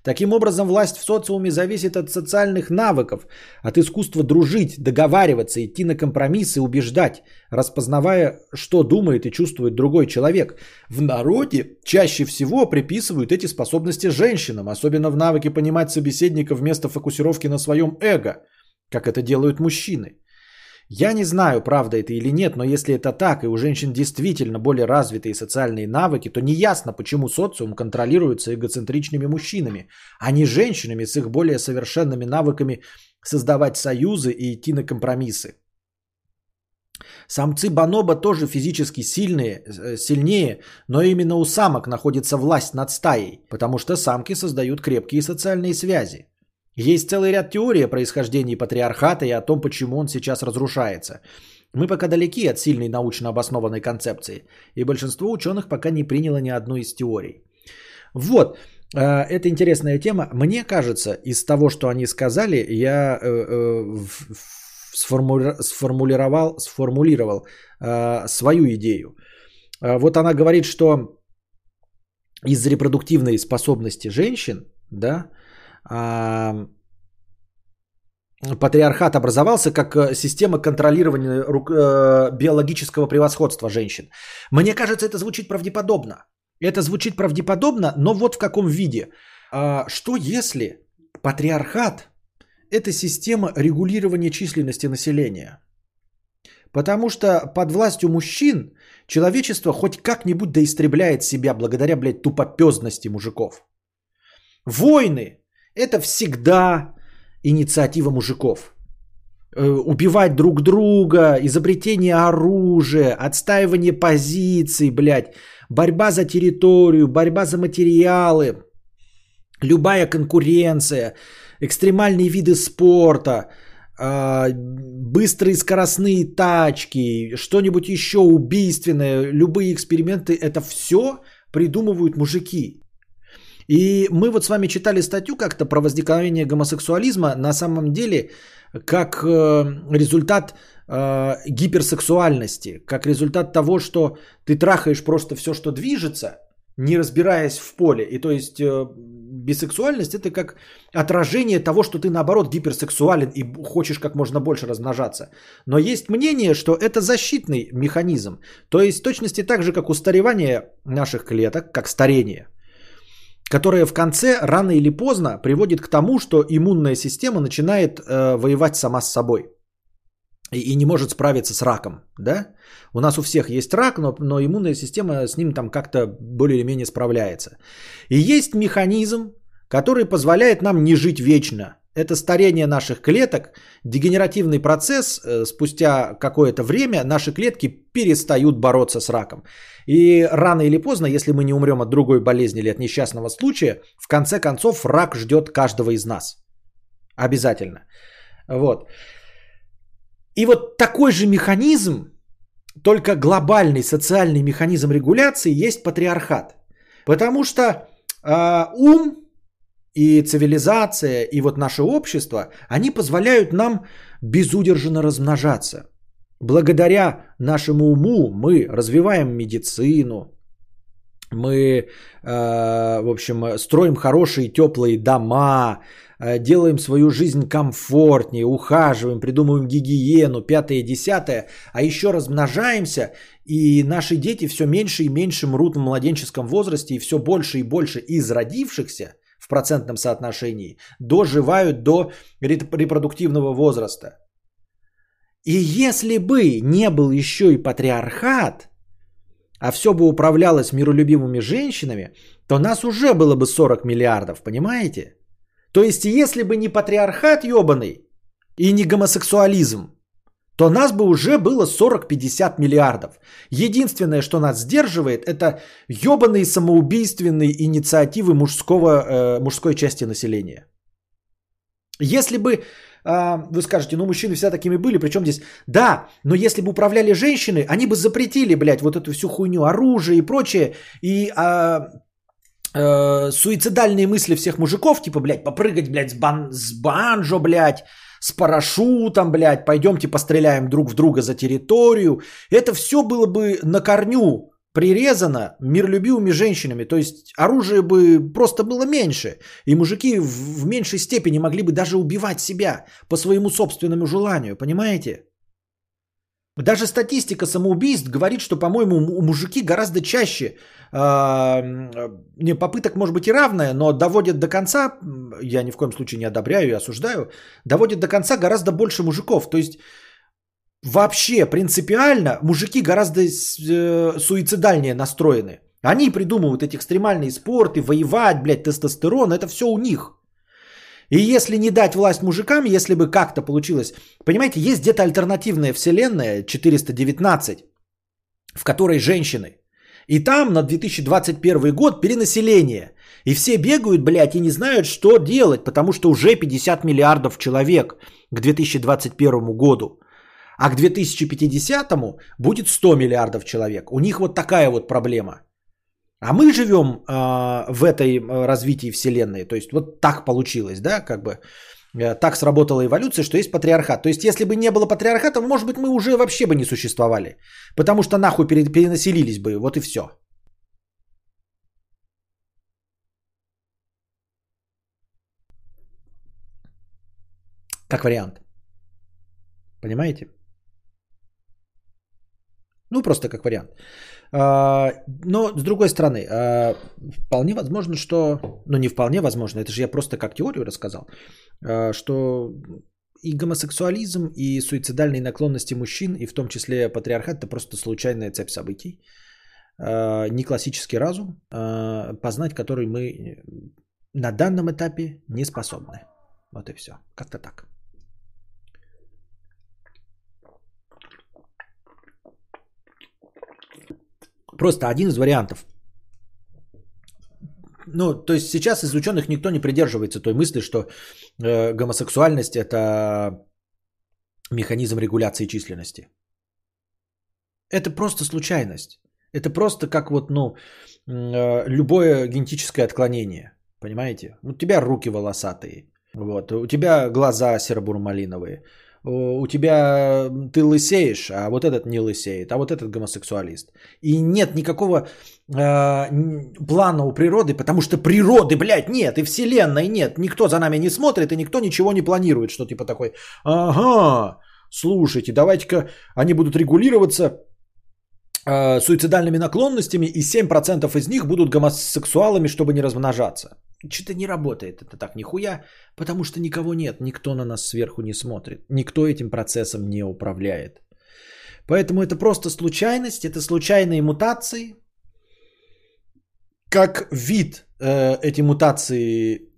Таким образом, власть в социуме зависит от социальных навыков, от искусства дружить, договариваться, идти на компромиссы, убеждать, распознавая, что думает и чувствует другой человек. В народе чаще всего приписывают эти способности женщинам, особенно в навыке понимать собеседника вместо фокусировки на своем эго, как это делают мужчины. Я не знаю, правда это или нет, но если это так, и у женщин действительно более развитые социальные навыки, то неясно, почему социум контролируется эгоцентричными мужчинами, а не женщинами с их более совершенными навыками создавать союзы и идти на компромиссы. Самцы бонобо тоже физически сильные, э, сильнее, но именно у самок находится власть над стаей, потому что самки создают крепкие социальные связи. Есть целый ряд теорий о происхождении патриархата и о том, почему он сейчас разрушается. Мы пока далеки от сильной научно обоснованной концепции, и большинство ученых пока не приняло ни одной из теорий. Вот, э, это интересная тема. Мне кажется, из того, что они сказали, я э, э, сформулировал, сформулировал свою идею. Вот она говорит, что из репродуктивной способности женщин, да, патриархат образовался как э, система контролирования э, биологического превосходства женщин. Мне кажется, это звучит правдеподобно. Это звучит правдеподобно, но вот в каком виде. А, что если патриархат – это система регулирования численности населения? Потому что под властью мужчин человечество хоть как-нибудь доистребляет себя благодаря, блядь, тупопезности мужиков. Войны это всегда инициатива мужиков. Э, убивать друг друга, изобретение оружия, отстаивание позиций, блядь, борьба за территорию, борьба за материалы, любая конкуренция, экстремальные виды спорта, а, быстрые скоростные тачки, что-нибудь еще убийственное, любые эксперименты, это все придумывают мужики. И мы вот с вами читали статью как-то про возникновение гомосексуализма на самом деле как э, результат э, гиперсексуальности, как результат того, что ты трахаешь просто все, что движется, не разбираясь в поле. И то есть э, бисексуальность это как отражение того, что ты наоборот гиперсексуален и хочешь как можно больше размножаться. Но есть мнение, что это защитный механизм. То есть в точности так же, как устаревание наших клеток, как старение – которая в конце рано или поздно приводит к тому, что иммунная система начинает э, воевать сама с собой и, и не может справиться с раком, да? У нас у всех есть рак, но, но иммунная система с ним там как-то более или менее справляется. И есть механизм, который позволяет нам не жить вечно. Это старение наших клеток, дегенеративный процесс, э, спустя какое-то время наши клетки перестают бороться с раком. И рано или поздно, если мы не умрем от другой болезни или от несчастного случая, в конце концов рак ждет каждого из нас. Обязательно. Вот. И вот такой же механизм, только глобальный социальный механизм регуляции есть патриархат. Потому что э, ум и цивилизация, и вот наше общество, они позволяют нам безудержно размножаться. Благодаря нашему уму мы развиваем медицину, мы, э, в общем, строим хорошие теплые дома, э, делаем свою жизнь комфортнее, ухаживаем, придумываем гигиену, пятое, десятое, а еще размножаемся, и наши дети все меньше и меньше мрут в младенческом возрасте, и все больше и больше из родившихся – в процентном соотношении доживают до репродуктивного возраста. И если бы не был еще и патриархат, а все бы управлялось миролюбивыми женщинами, то нас уже было бы 40 миллиардов, понимаете? То есть, если бы не патриархат ебаный и не гомосексуализм, то нас бы уже было 40-50 миллиардов. Единственное, что нас сдерживает, это ебаные самоубийственные инициативы мужского, э, мужской части населения. Если бы, э, вы скажете, ну мужчины всегда такими были, причем здесь, да, но если бы управляли женщины, они бы запретили, блядь, вот эту всю хуйню, оружие и прочее, и э, э, суицидальные мысли всех мужиков, типа, блядь, попрыгать, блядь, с, бан, с банджо, блядь, с парашютом, блядь, пойдемте постреляем друг в друга за территорию. Это все было бы на корню прирезано миролюбивыми женщинами. То есть оружие бы просто было меньше. И мужики в, в меньшей степени могли бы даже убивать себя по своему собственному желанию. Понимаете? Даже статистика самоубийств говорит, что, по-моему, у мужики гораздо чаще а, не, попыток может быть и равная, но доводят до конца, я ни в коем случае не одобряю и осуждаю, доводят до конца гораздо больше мужиков. То есть вообще принципиально мужики гораздо э, суицидальнее настроены. Они придумывают эти экстремальные спорты, воевать, блядь, тестостерон, это все у них. И если не дать власть мужикам, если бы как-то получилось, понимаете, есть где-то альтернативная вселенная 419, в которой женщины – и там на 2021 год перенаселение. И все бегают, блядь, и не знают, что делать, потому что уже 50 миллиардов человек к 2021 году. А к 2050 будет 100 миллиардов человек. У них вот такая вот проблема. А мы живем э, в этой э, развитии Вселенной. То есть вот так получилось, да, как бы. Э, так сработала эволюция, что есть патриархат. То есть, если бы не было патриархата, может быть, мы уже вообще бы не существовали. Потому что нахуй перенаселились бы, вот и все. Как вариант. Понимаете? Ну, просто как вариант. А, но, с другой стороны, а, вполне возможно, что... Ну, не вполне возможно, это же я просто как теорию рассказал, а, что и гомосексуализм, и суицидальные наклонности мужчин, и в том числе патриархат, это просто случайная цепь событий. Не классический разум, познать который мы на данном этапе не способны. Вот и все. Как-то так. Просто один из вариантов. Ну, то есть сейчас из ученых никто не придерживается той мысли, что э, гомосексуальность это механизм регуляции численности. Это просто случайность. Это просто как вот, ну, э, любое генетическое отклонение. Понимаете? У тебя руки волосатые. Вот. У тебя глаза серо-бурмалиновые у тебя ты лысеешь, а вот этот не лысеет, а вот этот гомосексуалист. И нет никакого э, плана у природы, потому что природы, блядь, нет, и вселенной нет. Никто за нами не смотрит, и никто ничего не планирует, что типа такой, ага, слушайте, давайте-ка они будут регулироваться э, суицидальными наклонностями, и 7% из них будут гомосексуалами, чтобы не размножаться. Что-то не работает это так нихуя, потому что никого нет, никто на нас сверху не смотрит, никто этим процессом не управляет. Поэтому это просто случайность, это случайные мутации. Как вид э, эти мутации,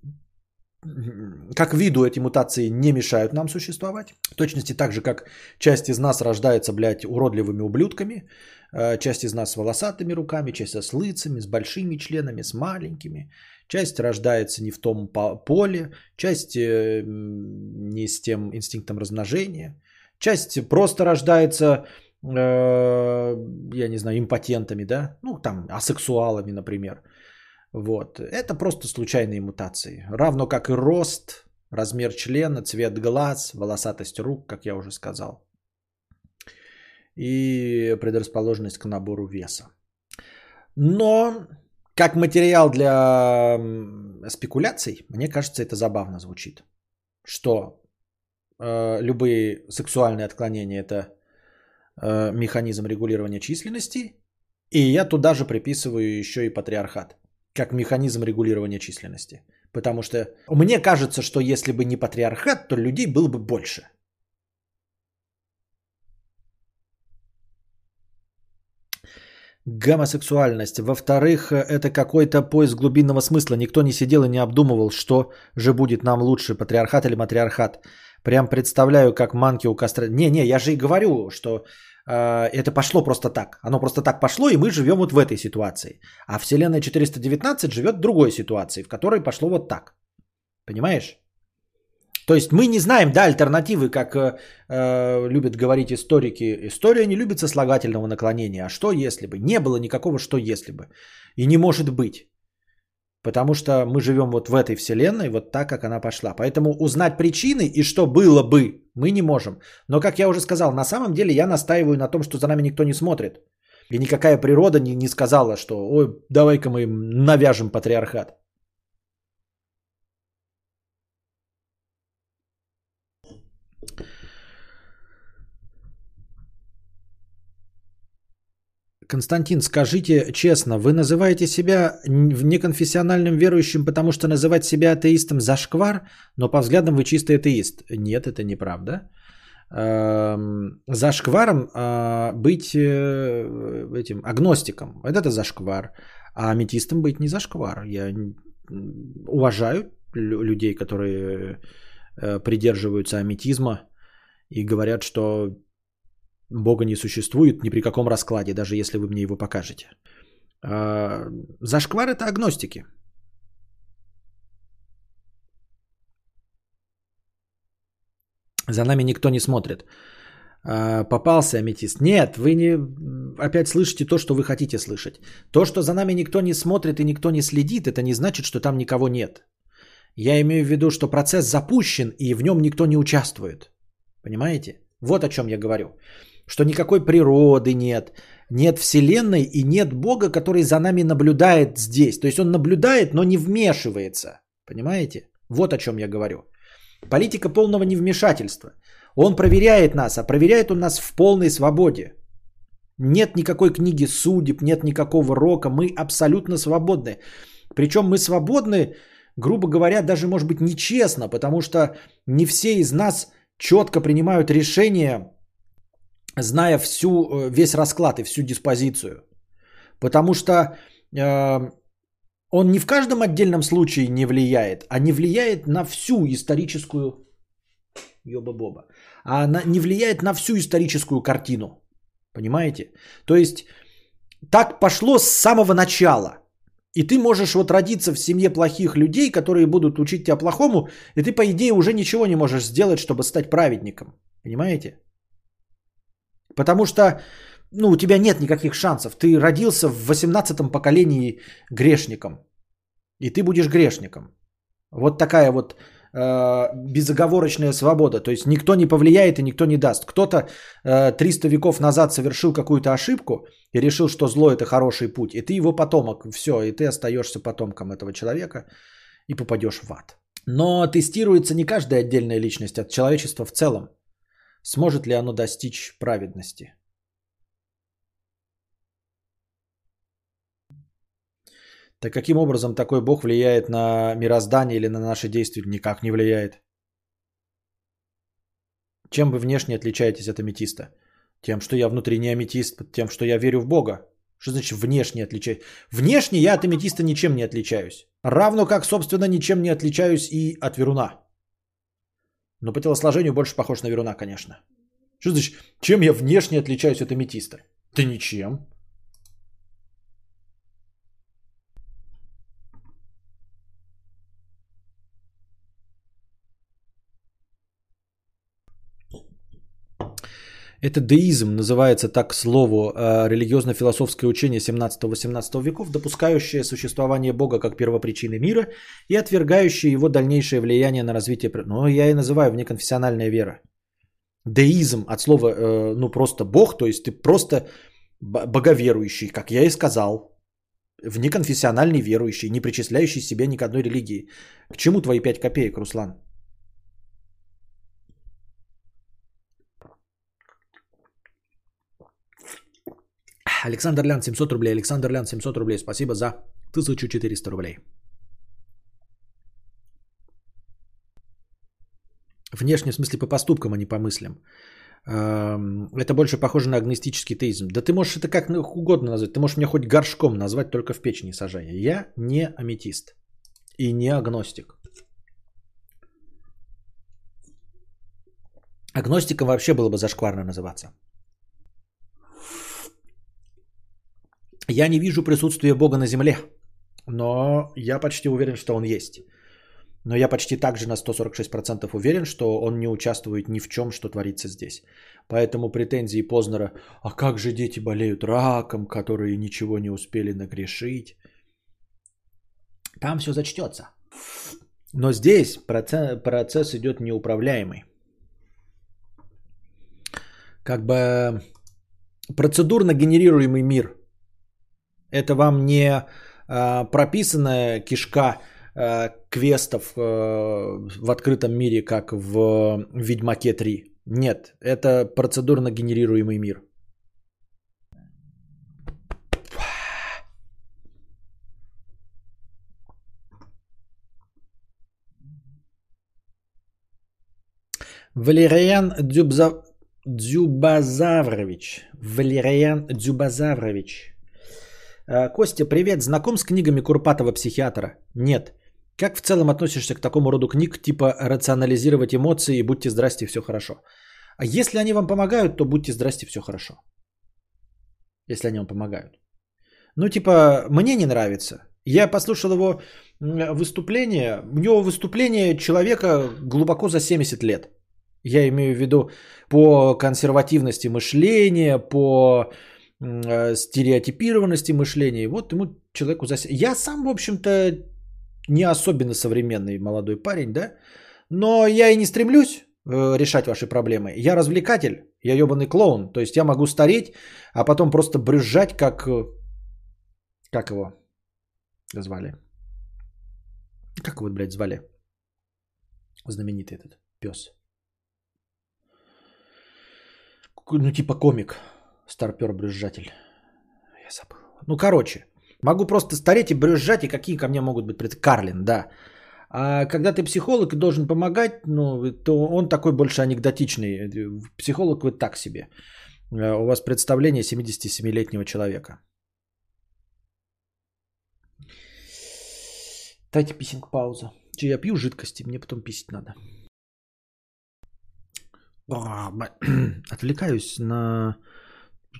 как виду эти мутации не мешают нам существовать. В точности так же, как часть из нас рождается, блядь, уродливыми ублюдками, часть из нас с волосатыми руками, часть с лыцами, с большими членами, с маленькими. Часть рождается не в том поле, часть э, не с тем инстинктом размножения, часть просто рождается, э, я не знаю, импотентами, да, ну там асексуалами, например. Вот. Это просто случайные мутации. Равно как и рост, размер члена, цвет глаз, волосатость рук, как я уже сказал. И предрасположенность к набору веса. Но как материал для спекуляций, мне кажется, это забавно звучит. Что э, любые сексуальные отклонения это э, механизм регулирования численности. И я туда же приписываю еще и патриархат как механизм регулирования численности. Потому что мне кажется, что если бы не патриархат, то людей было бы больше. Гомосексуальность. Во-вторых, это какой-то поиск глубинного смысла. Никто не сидел и не обдумывал, что же будет нам лучше, патриархат или матриархат. Прям представляю, как манки у костра... Не-не, я же и говорю, что э, это пошло просто так. Оно просто так пошло, и мы живем вот в этой ситуации. А Вселенная 419 живет в другой ситуации, в которой пошло вот так. Понимаешь? То есть мы не знаем, да, альтернативы, как э, э, любят говорить историки. История не любит сослагательного наклонения. А что если бы? Не было никакого что если бы. И не может быть. Потому что мы живем вот в этой вселенной, вот так, как она пошла. Поэтому узнать причины и что было бы, мы не можем. Но, как я уже сказал, на самом деле я настаиваю на том, что за нами никто не смотрит. И никакая природа не, не сказала, что ой, давай-ка мы навяжем патриархат. Константин, скажите честно, вы называете себя неконфессиональным верующим, потому что называть себя атеистом зашквар, но по взглядам вы чистый атеист. Нет, это неправда. Эм, зашкваром а, быть э, этим агностиком, это зашквар, а аметистом быть не зашквар. Я уважаю людей, которые э, придерживаются аметизма и говорят, что Бога не существует ни при каком раскладе, даже если вы мне его покажете. А, зашквар это агностики. За нами никто не смотрит. А, попался аметист. Нет, вы не опять слышите то, что вы хотите слышать. То, что за нами никто не смотрит и никто не следит, это не значит, что там никого нет. Я имею в виду, что процесс запущен и в нем никто не участвует. Понимаете? Вот о чем я говорю что никакой природы нет, нет Вселенной и нет Бога, который за нами наблюдает здесь. То есть он наблюдает, но не вмешивается. Понимаете? Вот о чем я говорю. Политика полного невмешательства. Он проверяет нас, а проверяет он нас в полной свободе. Нет никакой книги судеб, нет никакого рока, мы абсолютно свободны. Причем мы свободны, грубо говоря, даже может быть нечестно, потому что не все из нас четко принимают решения зная всю, э, весь расклад и всю диспозицию. Потому что э, он не в каждом отдельном случае не влияет, а не влияет на всю историческую... Ёба-боба. А на, не влияет на всю историческую картину. Понимаете? То есть так пошло с самого начала. И ты можешь вот родиться в семье плохих людей, которые будут учить тебя плохому, и ты, по идее, уже ничего не можешь сделать, чтобы стать праведником. Понимаете? Потому что ну, у тебя нет никаких шансов. Ты родился в 18-м поколении грешником. И ты будешь грешником. Вот такая вот э, безоговорочная свобода. То есть никто не повлияет и никто не даст. Кто-то э, 300 веков назад совершил какую-то ошибку и решил, что зло это хороший путь. И ты его потомок. Все, и ты остаешься потомком этого человека и попадешь в ад. Но тестируется не каждая отдельная личность, а человечество в целом. Сможет ли оно достичь праведности? Так каким образом такой Бог влияет на мироздание или на наши действия? Никак не влияет. Чем вы внешне отличаетесь от аметиста? Тем, что я внутри аметист, тем, что я верю в Бога. Что значит внешне отличаюсь? Внешне я от аметиста ничем не отличаюсь. Равно как, собственно, ничем не отличаюсь и от веруна. Но по телосложению больше похож на Веруна, конечно. Что значит, чем я внешне отличаюсь от аметиста? Да ничем. Это деизм, называется так слово, э, религиозно-философское учение 17-18 веков, допускающее существование Бога как первопричины мира и отвергающее его дальнейшее влияние на развитие... Ну, я и называю внеконфессиональная вера. Деизм от слова, э, ну, просто Бог, то есть ты просто боговерующий, как я и сказал, внеконфессиональный верующий, не причисляющий себя ни к одной религии. К чему твои 5 копеек, Руслан? Александр Лян 700 рублей. Александр Лян 700 рублей. Спасибо за 1400 рублей. Внешне, в смысле, по поступкам, а не по мыслям. Это больше похоже на агностический теизм. Да ты можешь это как угодно назвать. Ты можешь меня хоть горшком назвать, только в печь не. Я не аметист и не агностик. Агностиком вообще было бы зашкварно называться. Я не вижу присутствия Бога на земле, но я почти уверен, что Он есть. Но я почти также на 146% уверен, что он не участвует ни в чем, что творится здесь. Поэтому претензии Познера, а как же дети болеют раком, которые ничего не успели нагрешить, там все зачтется. Но здесь процесс, процесс идет неуправляемый. Как бы процедурно генерируемый мир. Это вам не а, прописанная кишка Э, квестов э, в открытом мире, как в Ведьмаке 3. Нет, это процедурно генерируемый мир. Валериан Дзюбза... Дзюбазаврович. Валериан Дзюбазаврович. Э, Костя, привет. Знаком с книгами Курпатова психиатра? Нет. Как в целом относишься к такому роду книг, типа рационализировать эмоции и будьте здрасте, все хорошо? А если они вам помогают, то будьте здрасте, все хорошо. Если они вам помогают. Ну, типа, мне не нравится. Я послушал его выступление. У него выступление человека глубоко за 70 лет. Я имею в виду по консервативности мышления, по стереотипированности мышления. Вот ему человеку за... Я сам, в общем-то, не особенно современный молодой парень, да? Но я и не стремлюсь э, решать ваши проблемы. Я развлекатель, я ебаный клоун. То есть я могу стареть, а потом просто брюзжать, как... Э, как его звали? Как его, блядь, звали? Знаменитый этот пес. Ну, типа комик. Старпер-брюзжатель. Я забыл. Ну, короче. Могу просто стареть и брюзжать, и какие ко мне могут быть пред... Карлин, да. А когда ты психолог и должен помогать, ну, то он такой больше анекдотичный. Психолог вы так себе. Э, у вас представление 77-летнего человека. Дайте писинг пауза. Че, я пью жидкости, мне потом писать надо. Отвлекаюсь на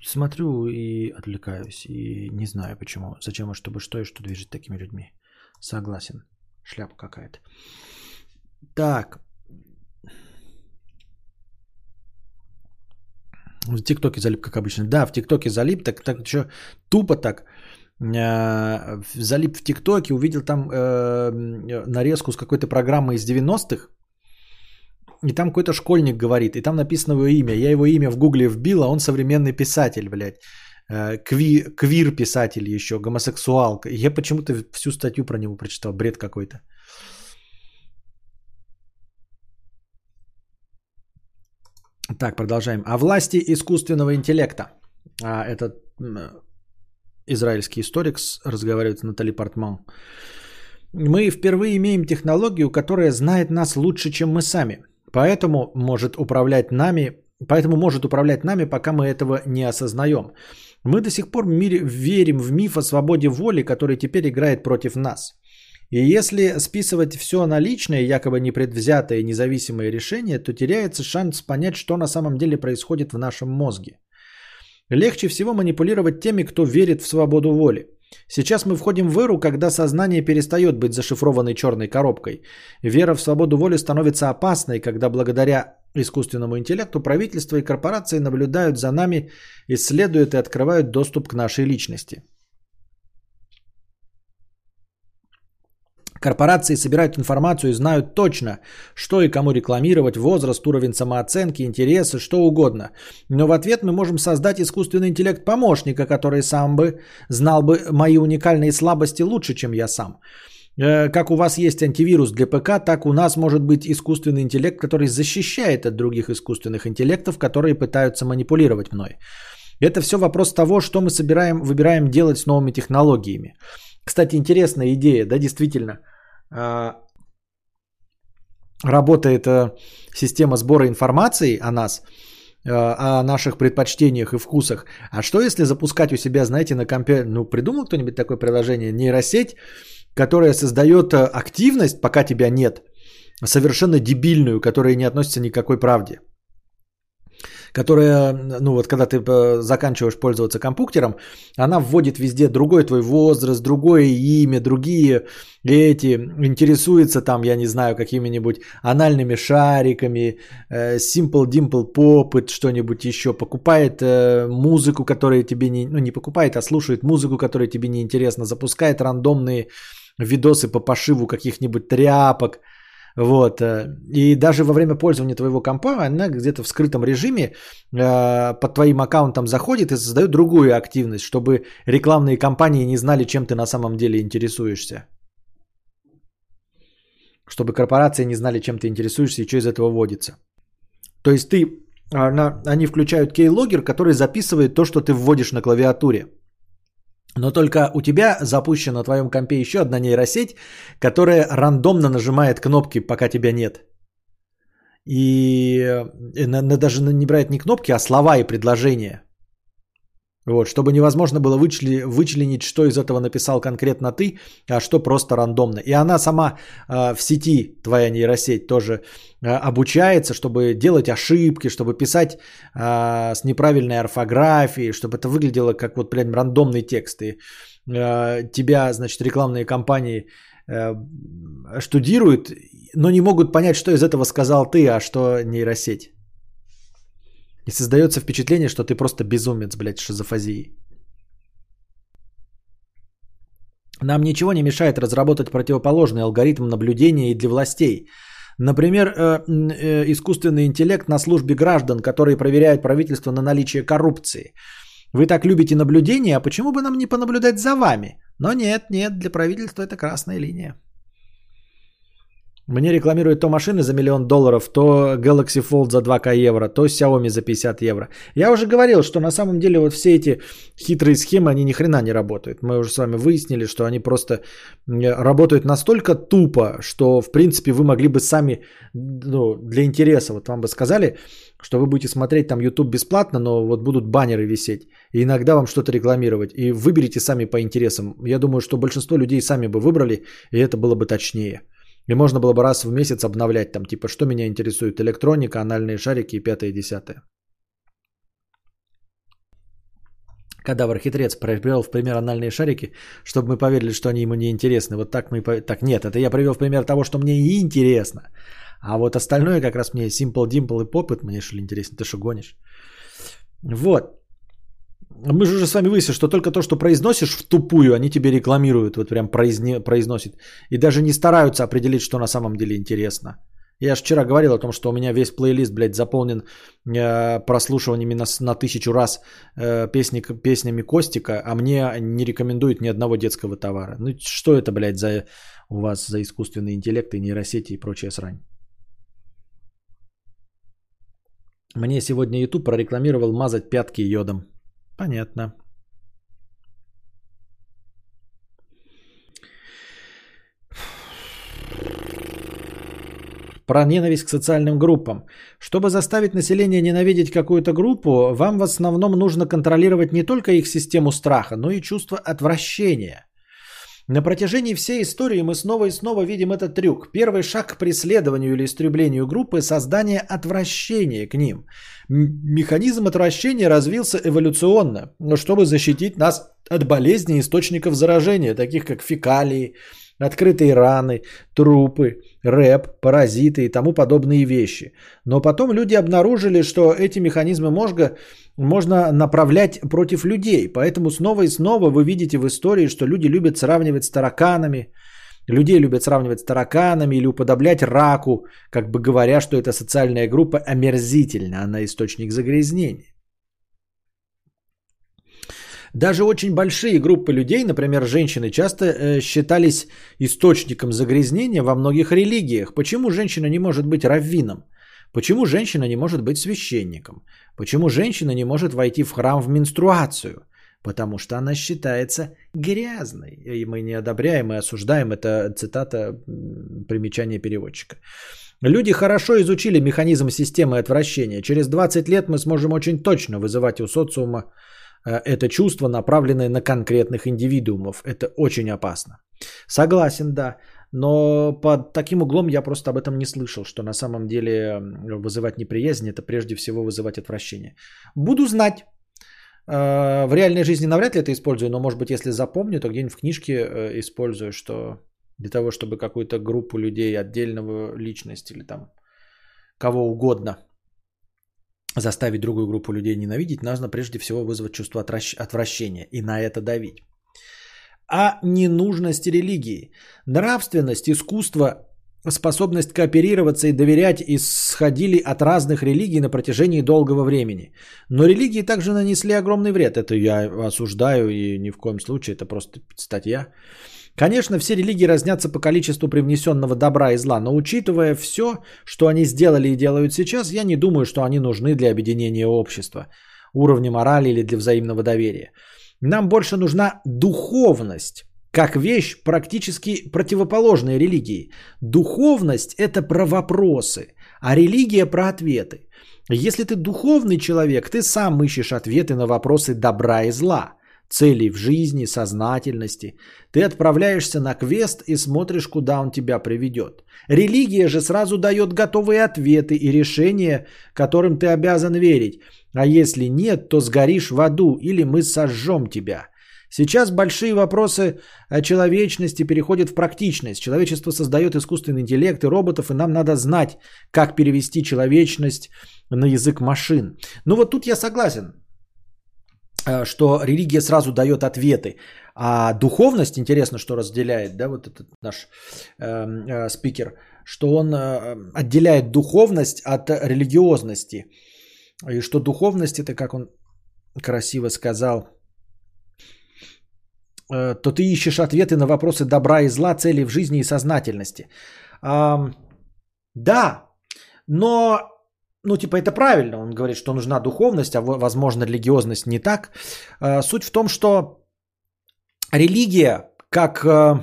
смотрю и отвлекаюсь. И не знаю почему. Зачем, чтобы что и что движет такими людьми. Согласен. Шляпа какая-то. Так. В ТикТоке залип, как обычно. Да, в ТикТоке залип, так, так что тупо так. Э, залип в ТикТоке, увидел там э, нарезку с какой-то программы из 90-х и там какой-то школьник говорит, и там написано его имя. Я его имя в гугле вбил, а он современный писатель, блядь. Э, кви, квир писатель еще, гомосексуал. Я почему-то всю статью про него прочитал, бред какой-то. Так, продолжаем. О власти искусственного интеллекта. А, это израильский историк, разговаривает с Натали Портман. Мы впервые имеем технологию, которая знает нас лучше, чем мы сами. Поэтому может управлять нами, поэтому может управлять нами, пока мы этого не осознаем. Мы до сих пор мире верим в миф о свободе воли, который теперь играет против нас. И если списывать все на личное, якобы непредвзятое независимое решение, то теряется шанс понять, что на самом деле происходит в нашем мозге. Легче всего манипулировать теми, кто верит в свободу воли. Сейчас мы входим в эру, когда сознание перестает быть зашифрованной черной коробкой. Вера в свободу воли становится опасной, когда благодаря искусственному интеллекту правительства и корпорации наблюдают за нами, исследуют и открывают доступ к нашей личности. Корпорации собирают информацию и знают точно, что и кому рекламировать, возраст, уровень самооценки, интересы, что угодно. Но в ответ мы можем создать искусственный интеллект помощника, который сам бы знал бы мои уникальные слабости лучше, чем я сам. Э, Как у вас есть антивирус для ПК, так у нас может быть искусственный интеллект, который защищает от других искусственных интеллектов, которые пытаются манипулировать мной. Это все вопрос того, что мы собираем, выбираем делать с новыми технологиями. Кстати, интересная идея, да, действительно. А, Работает э, система сбора информации о нас, э, о наших предпочтениях и вкусах. А что если запускать у себя, знаете, на компе, ну, придумал кто-нибудь такое приложение, нейросеть, которая создает э, активность, пока тебя нет, совершенно дебильную, которая не относится ни к какой правде которая, ну вот когда ты э, заканчиваешь пользоваться компьютером, она вводит везде другой твой возраст, другое имя, другие эти, интересуется там, я не знаю, какими-нибудь анальными шариками, э, Simple Dimple Popit, что-нибудь еще, покупает э, музыку, которая тебе не, ну не покупает, а слушает музыку, которая тебе не интересна, запускает рандомные видосы по пошиву каких-нибудь тряпок, вот. э, И даже во время пользования твоего компа она где-то в скрытом режиме э, под твоим аккаунтом заходит и создает другую активность, чтобы рекламные кампании не знали, чем ты на самом деле интересуешься. Чтобы корпорации не знали, чем ты интересуешься и что из этого вводится. То есть ты, она, они включают кейлогер, который записывает то, что ты вводишь на клавиатуре. Но только у тебя запущена на твоем компе еще одна нейросеть, которая рандомно нажимает кнопки, пока тебя нет. И э, на- на- даже не брать не кнопки, а слова и предложения. Вот, чтобы невозможно было вычли- вычленить, что из этого написал конкретно ты, а что просто рандомно. И она сама э, в сети, твоя нейросеть, тоже э, обучается, чтобы делать ошибки, чтобы писать э, с неправильной орфографией, чтобы это выглядело как вот прям рандомный текст. И э, тебя, значит, рекламные кампании э, штудируют, но не могут понять, что из этого сказал ты, а что нейросеть. И создается впечатление, что ты просто безумец, блядь, с шизофазией. Нам ничего не мешает разработать противоположный алгоритм наблюдения и для властей. Например, э, э, искусственный интеллект на службе граждан, который проверяет правительство на наличие коррупции. Вы так любите наблюдение, а почему бы нам не понаблюдать за вами? Но нет, нет, для правительства это красная линия. Мне рекламируют то машины за миллион долларов, то Galaxy Fold за 2к евро, то Xiaomi за 50 евро. Я уже говорил, что на самом деле вот все эти хитрые схемы, они ни хрена не работают. Мы уже с вами выяснили, что они просто работают настолько тупо, что в принципе вы могли бы сами, ну, для интереса, вот вам бы сказали, что вы будете смотреть там YouTube бесплатно, но вот будут баннеры висеть, и иногда вам что-то рекламировать, и выберите сами по интересам. Я думаю, что большинство людей сами бы выбрали, и это было бы точнее. И можно было бы раз в месяц обновлять там, типа, что меня интересует, электроника, анальные шарики и пятое и десятое. Кадавр хитрец привел в пример анальные шарики, чтобы мы поверили, что они ему не интересны. Вот так мы... Так нет, это я привел в пример того, что мне и интересно. А вот остальное как раз мне Simple Dimple и Popit мне что ли интересно. Ты что гонишь? Вот. Мы же уже с вами выяснили, что только то, что произносишь в тупую, они тебе рекламируют, вот прям произне, произносят. И даже не стараются определить, что на самом деле интересно. Я же вчера говорил о том, что у меня весь плейлист, блядь, заполнен э, прослушиваниями на, на тысячу раз э, песни, песнями Костика, а мне не рекомендуют ни одного детского товара. Ну что это, блядь, за у вас за искусственный интеллект и нейросети и прочая срань? Мне сегодня YouTube прорекламировал мазать пятки йодом. Понятно. Про ненависть к социальным группам. Чтобы заставить население ненавидеть какую-то группу, вам в основном нужно контролировать не только их систему страха, но и чувство отвращения. На протяжении всей истории мы снова и снова видим этот трюк. Первый шаг к преследованию или истреблению группы – создание отвращения к ним. Механизм отвращения развился эволюционно, чтобы защитить нас от болезней источников заражения, таких как фекалии, открытые раны, трупы, рэп, паразиты и тому подобные вещи. Но потом люди обнаружили, что эти механизмы мозга можно направлять против людей. Поэтому снова и снова вы видите в истории, что люди любят сравнивать с тараканами, Людей любят сравнивать с тараканами или уподоблять раку, как бы говоря, что эта социальная группа омерзительна, она источник загрязнения. Даже очень большие группы людей, например, женщины, часто э, считались источником загрязнения во многих религиях. Почему женщина не может быть раввином? Почему женщина не может быть священником? Почему женщина не может войти в храм в менструацию? Потому что она считается грязной. И мы не одобряем и осуждаем. Это цитата примечания переводчика. Люди хорошо изучили механизм системы отвращения. Через 20 лет мы сможем очень точно вызывать у социума это чувство, направленное на конкретных индивидуумов. Это очень опасно. Согласен, да. Но под таким углом я просто об этом не слышал, что на самом деле вызывать неприязнь это прежде всего вызывать отвращение. Буду знать. Э, в реальной жизни навряд ли это использую, но может быть, если запомню, то где-нибудь в книжке э, использую, что для того, чтобы какую-то группу людей, отдельного личности или там кого угодно – заставить другую группу людей ненавидеть, нужно прежде всего вызвать чувство отвращения и на это давить. А ненужность религии. Нравственность, искусство, способность кооперироваться и доверять исходили от разных религий на протяжении долгого времени. Но религии также нанесли огромный вред. Это я осуждаю и ни в коем случае, это просто статья. Конечно, все религии разнятся по количеству привнесенного добра и зла, но учитывая все, что они сделали и делают сейчас, я не думаю, что они нужны для объединения общества, уровня морали или для взаимного доверия. Нам больше нужна духовность, как вещь практически противоположной религии. Духовность – это про вопросы, а религия – про ответы. Если ты духовный человек, ты сам ищешь ответы на вопросы добра и зла – целей в жизни, сознательности. Ты отправляешься на квест и смотришь, куда он тебя приведет. Религия же сразу дает готовые ответы и решения, которым ты обязан верить. А если нет, то сгоришь в аду или мы сожжем тебя. Сейчас большие вопросы о человечности переходят в практичность. Человечество создает искусственный интеллект и роботов, и нам надо знать, как перевести человечность на язык машин. Ну вот тут я согласен. Э, что религия сразу дает ответы, а духовность, интересно, что разделяет, да, вот этот наш э, э, спикер, что он э, отделяет духовность от религиозности, и что духовность это, как он красиво сказал, э, то ты ищешь ответы на вопросы добра и зла, цели в жизни и сознательности. Э, да, но ну, типа, это правильно. Он говорит, что нужна духовность, а возможно, религиозность не так. А, суть в том, что религия, как э,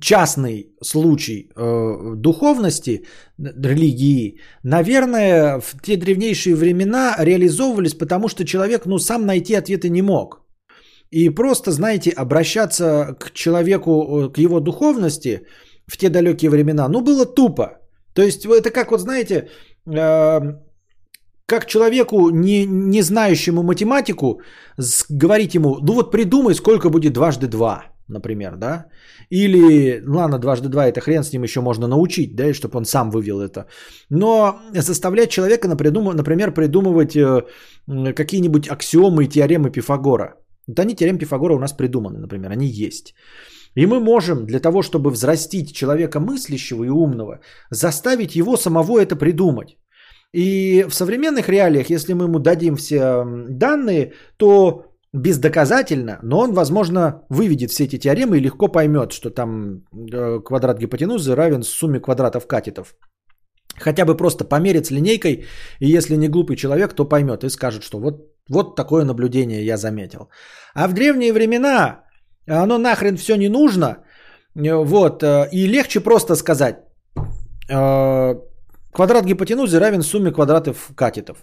частный случай э, духовности, религии, наверное, в те древнейшие времена реализовывались, потому что человек, ну, сам найти ответы не мог. И просто, знаете, обращаться к человеку, э, к его духовности в те далекие времена, ну, было тупо. То есть это как вот, знаете, как человеку, не, не знающему математику, говорить ему, ну вот придумай, сколько будет дважды два, например, да? Или, ну ладно, дважды два, это хрен с ним еще можно научить, да, чтобы он сам вывел это. Но заставлять человека, например, придумывать э, какие-нибудь аксиомы и теоремы Пифагора. Вот они, теоремы Пифагора у нас придуманы, например, они есть. И мы можем для того, чтобы взрастить человека мыслящего и умного, заставить его самого это придумать. И в современных реалиях, если мы ему дадим все данные, то бездоказательно, но он, возможно, выведет все эти теоремы и легко поймет, что там э, квадрат гипотенузы равен сумме квадратов катетов. Хотя бы просто померить с линейкой, и если не глупый человек, то поймет и скажет, что вот, вот такое наблюдение я заметил. А в древние времена оно нахрен все не нужно. Э, вот. Э, и легче просто сказать, э, Квадрат гипотенузы равен сумме квадратов катетов.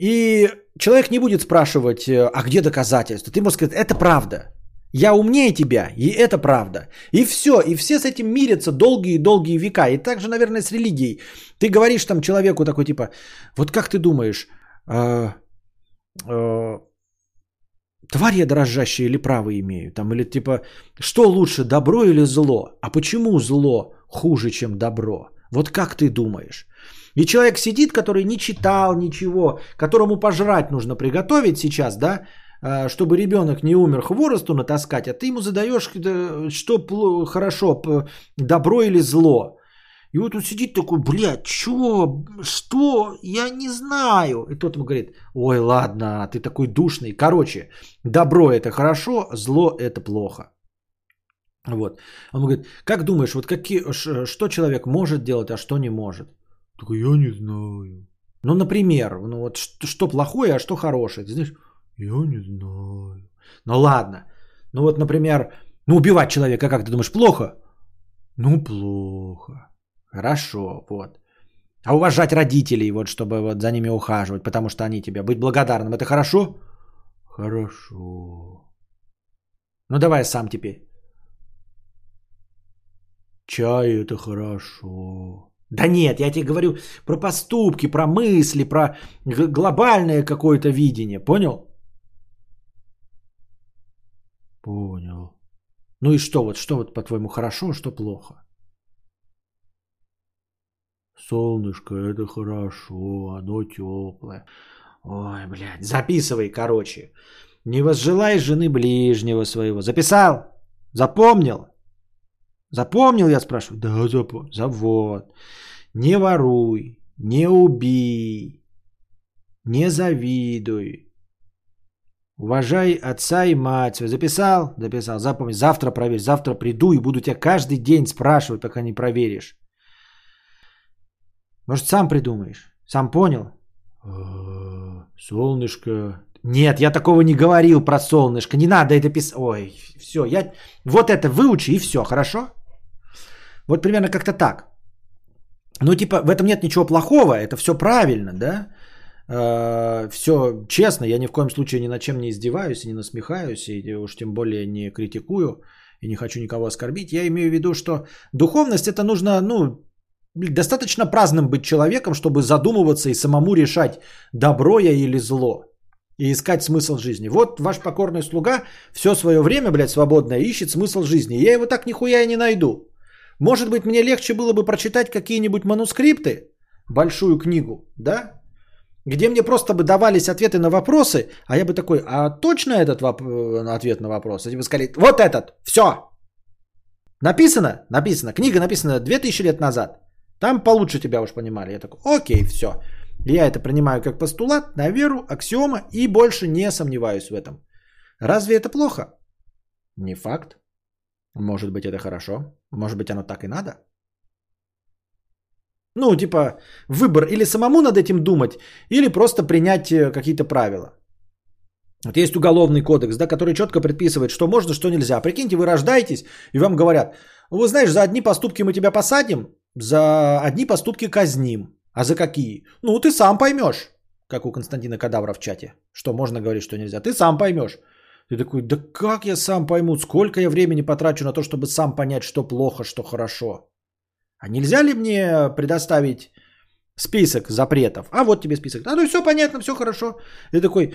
И человек не будет спрашивать, а где доказательства? Ты можешь сказать, это правда. Я умнее тебя, и это правда. И все, и все с этим мирятся долгие-долгие века. И также, наверное, с религией. Ты говоришь там человеку такой типа, вот как ты думаешь, тварь я дрожащая или право имею? Там, или типа, что лучше, добро или зло? А почему зло хуже, чем добро? Вот как ты думаешь? И человек сидит, который не читал ничего, которому пожрать нужно приготовить сейчас, да, а, чтобы ребенок не умер хворосту натаскать, а ты ему задаешь, что хорошо, добро или зло. И вот он сидит такой, блядь, чё, что, я не знаю. И тот ему говорит, ой, ладно, ты такой душный. Короче, добро это хорошо, зло это плохо. Вот. Он говорит, как думаешь, вот какие, что человек может делать, а что не может? Такой, я не знаю. Ну, например, ну вот что, что плохое, а что хорошее? Ты знаешь, я не знаю. Ну ладно. Ну вот, например, ну убивать человека, как ты думаешь, плохо? Ну, плохо. Хорошо, вот. А уважать родителей, вот, чтобы вот за ними ухаживать, потому что они тебя. Быть благодарным, это хорошо? Хорошо. Ну давай сам теперь. Чай это хорошо. Да нет, я тебе говорю про поступки, про мысли, про глобальное какое-то видение, понял? Понял. Ну и что вот, что вот по-твоему хорошо, а что плохо? Солнышко, это хорошо, оно теплое. Ой, блядь, записывай, короче. Не возжелай жены ближнего своего. Записал? Запомнил? Запомнил, я спрашиваю? Да, запомнил. Завод. Не воруй, не убей, не завидуй, Уважай отца и мать. Записал? Записал. Запомни. Завтра проверь. Завтра приду и буду тебя каждый день спрашивать, пока не проверишь. Может, сам придумаешь? Сам понял? А, солнышко. Нет, я такого не говорил про солнышко. Не надо это писать. Ой, все. Я... Вот это выучи и все, хорошо? Вот примерно как-то так. Ну, типа, в этом нет ничего плохого, это все правильно, да? Э, все честно, я ни в коем случае ни над чем не издеваюсь, не насмехаюсь, и уж тем более не критикую, и не хочу никого оскорбить. Я имею в виду, что духовность это нужно, ну, достаточно праздным быть человеком, чтобы задумываться и самому решать, добро я или зло. И искать смысл жизни. Вот ваш покорный слуга все свое время, блядь, свободное ищет смысл жизни. Я его так нихуя и не найду. Может быть, мне легче было бы прочитать какие-нибудь манускрипты, большую книгу, да? где мне просто бы давались ответы на вопросы, а я бы такой, а точно этот воп- э, ответ на вопрос? Они бы сказали, вот этот, все. Написано? Написано. Книга написана 2000 лет назад. Там получше тебя уж понимали. Я такой, окей, все. Я это принимаю как постулат, на веру, аксиома и больше не сомневаюсь в этом. Разве это плохо? Не факт. Может быть, это хорошо. Может быть, оно так и надо. Ну, типа, выбор или самому над этим думать, или просто принять э, какие-то правила. Вот есть уголовный кодекс, да, который четко предписывает, что можно, что нельзя. Прикиньте, вы рождаетесь, и вам говорят, вы знаешь, за одни поступки мы тебя посадим, за одни поступки казним. А за какие? Ну, ты сам поймешь, как у Константина Кадавра в чате, что можно говорить, что нельзя. Ты сам поймешь. Ты такой, да как я сам пойму, сколько я времени потрачу на то, чтобы сам понять, что плохо, что хорошо. А нельзя ли мне предоставить список запретов? А вот тебе список. А ну все понятно, все хорошо. И такой,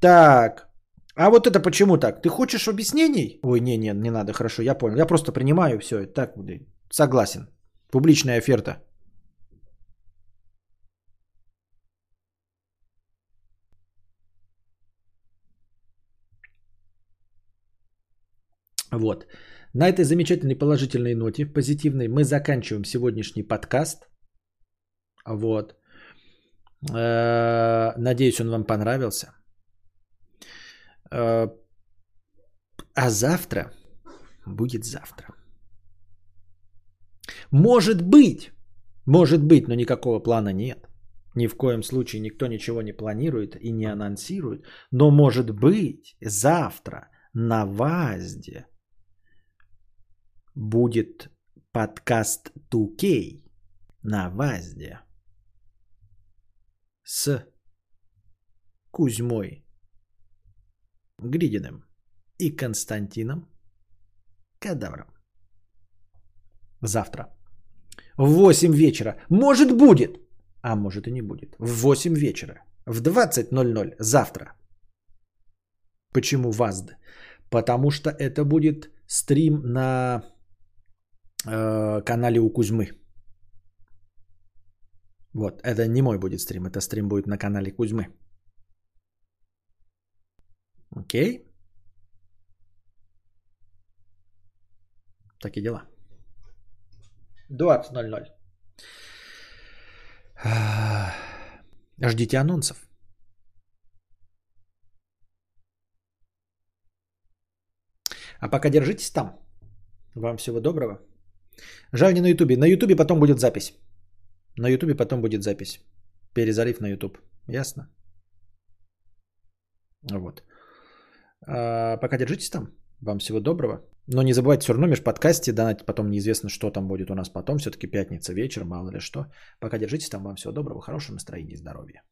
так, а вот это почему так? Ты хочешь объяснений? Ой, не, не, не надо, хорошо, я понял. Я просто принимаю все. Так, согласен. Публичная оферта. Вот. На этой замечательной положительной ноте, позитивной, мы заканчиваем сегодняшний подкаст. Вот. Э, надеюсь, он вам понравился. Э, а завтра будет завтра. Может быть, может быть, но никакого плана нет. Ни в коем случае никто ничего не планирует и не анонсирует. Но может быть, завтра на ВАЗде будет подкаст 2K на ВАЗде. с Кузьмой Гридиным и Константином Кадавром. Завтра. В 8 вечера. Может будет, а может и не будет. В 8 вечера. В 20.00 завтра. Почему ВАЗД? Потому что это будет стрим на э, канале у Кузьмы. Вот, это не мой будет стрим, это стрим будет на канале Кузьмы. Окей? Такие дела. 20.00. Ждите анонсов. А пока держитесь там. Вам всего доброго. Жаль не на Ютубе. На Ютубе потом будет запись. На Ютубе потом будет запись. Перезалив на Ютуб. Ясно? Вот. А, пока держитесь там. Вам всего доброго. Но не забывайте все равно межподкасте донатить. Потом неизвестно, что там будет у нас потом. Все-таки пятница вечер, мало ли что. Пока держитесь там. Вам всего доброго. Хорошего настроения и здоровья.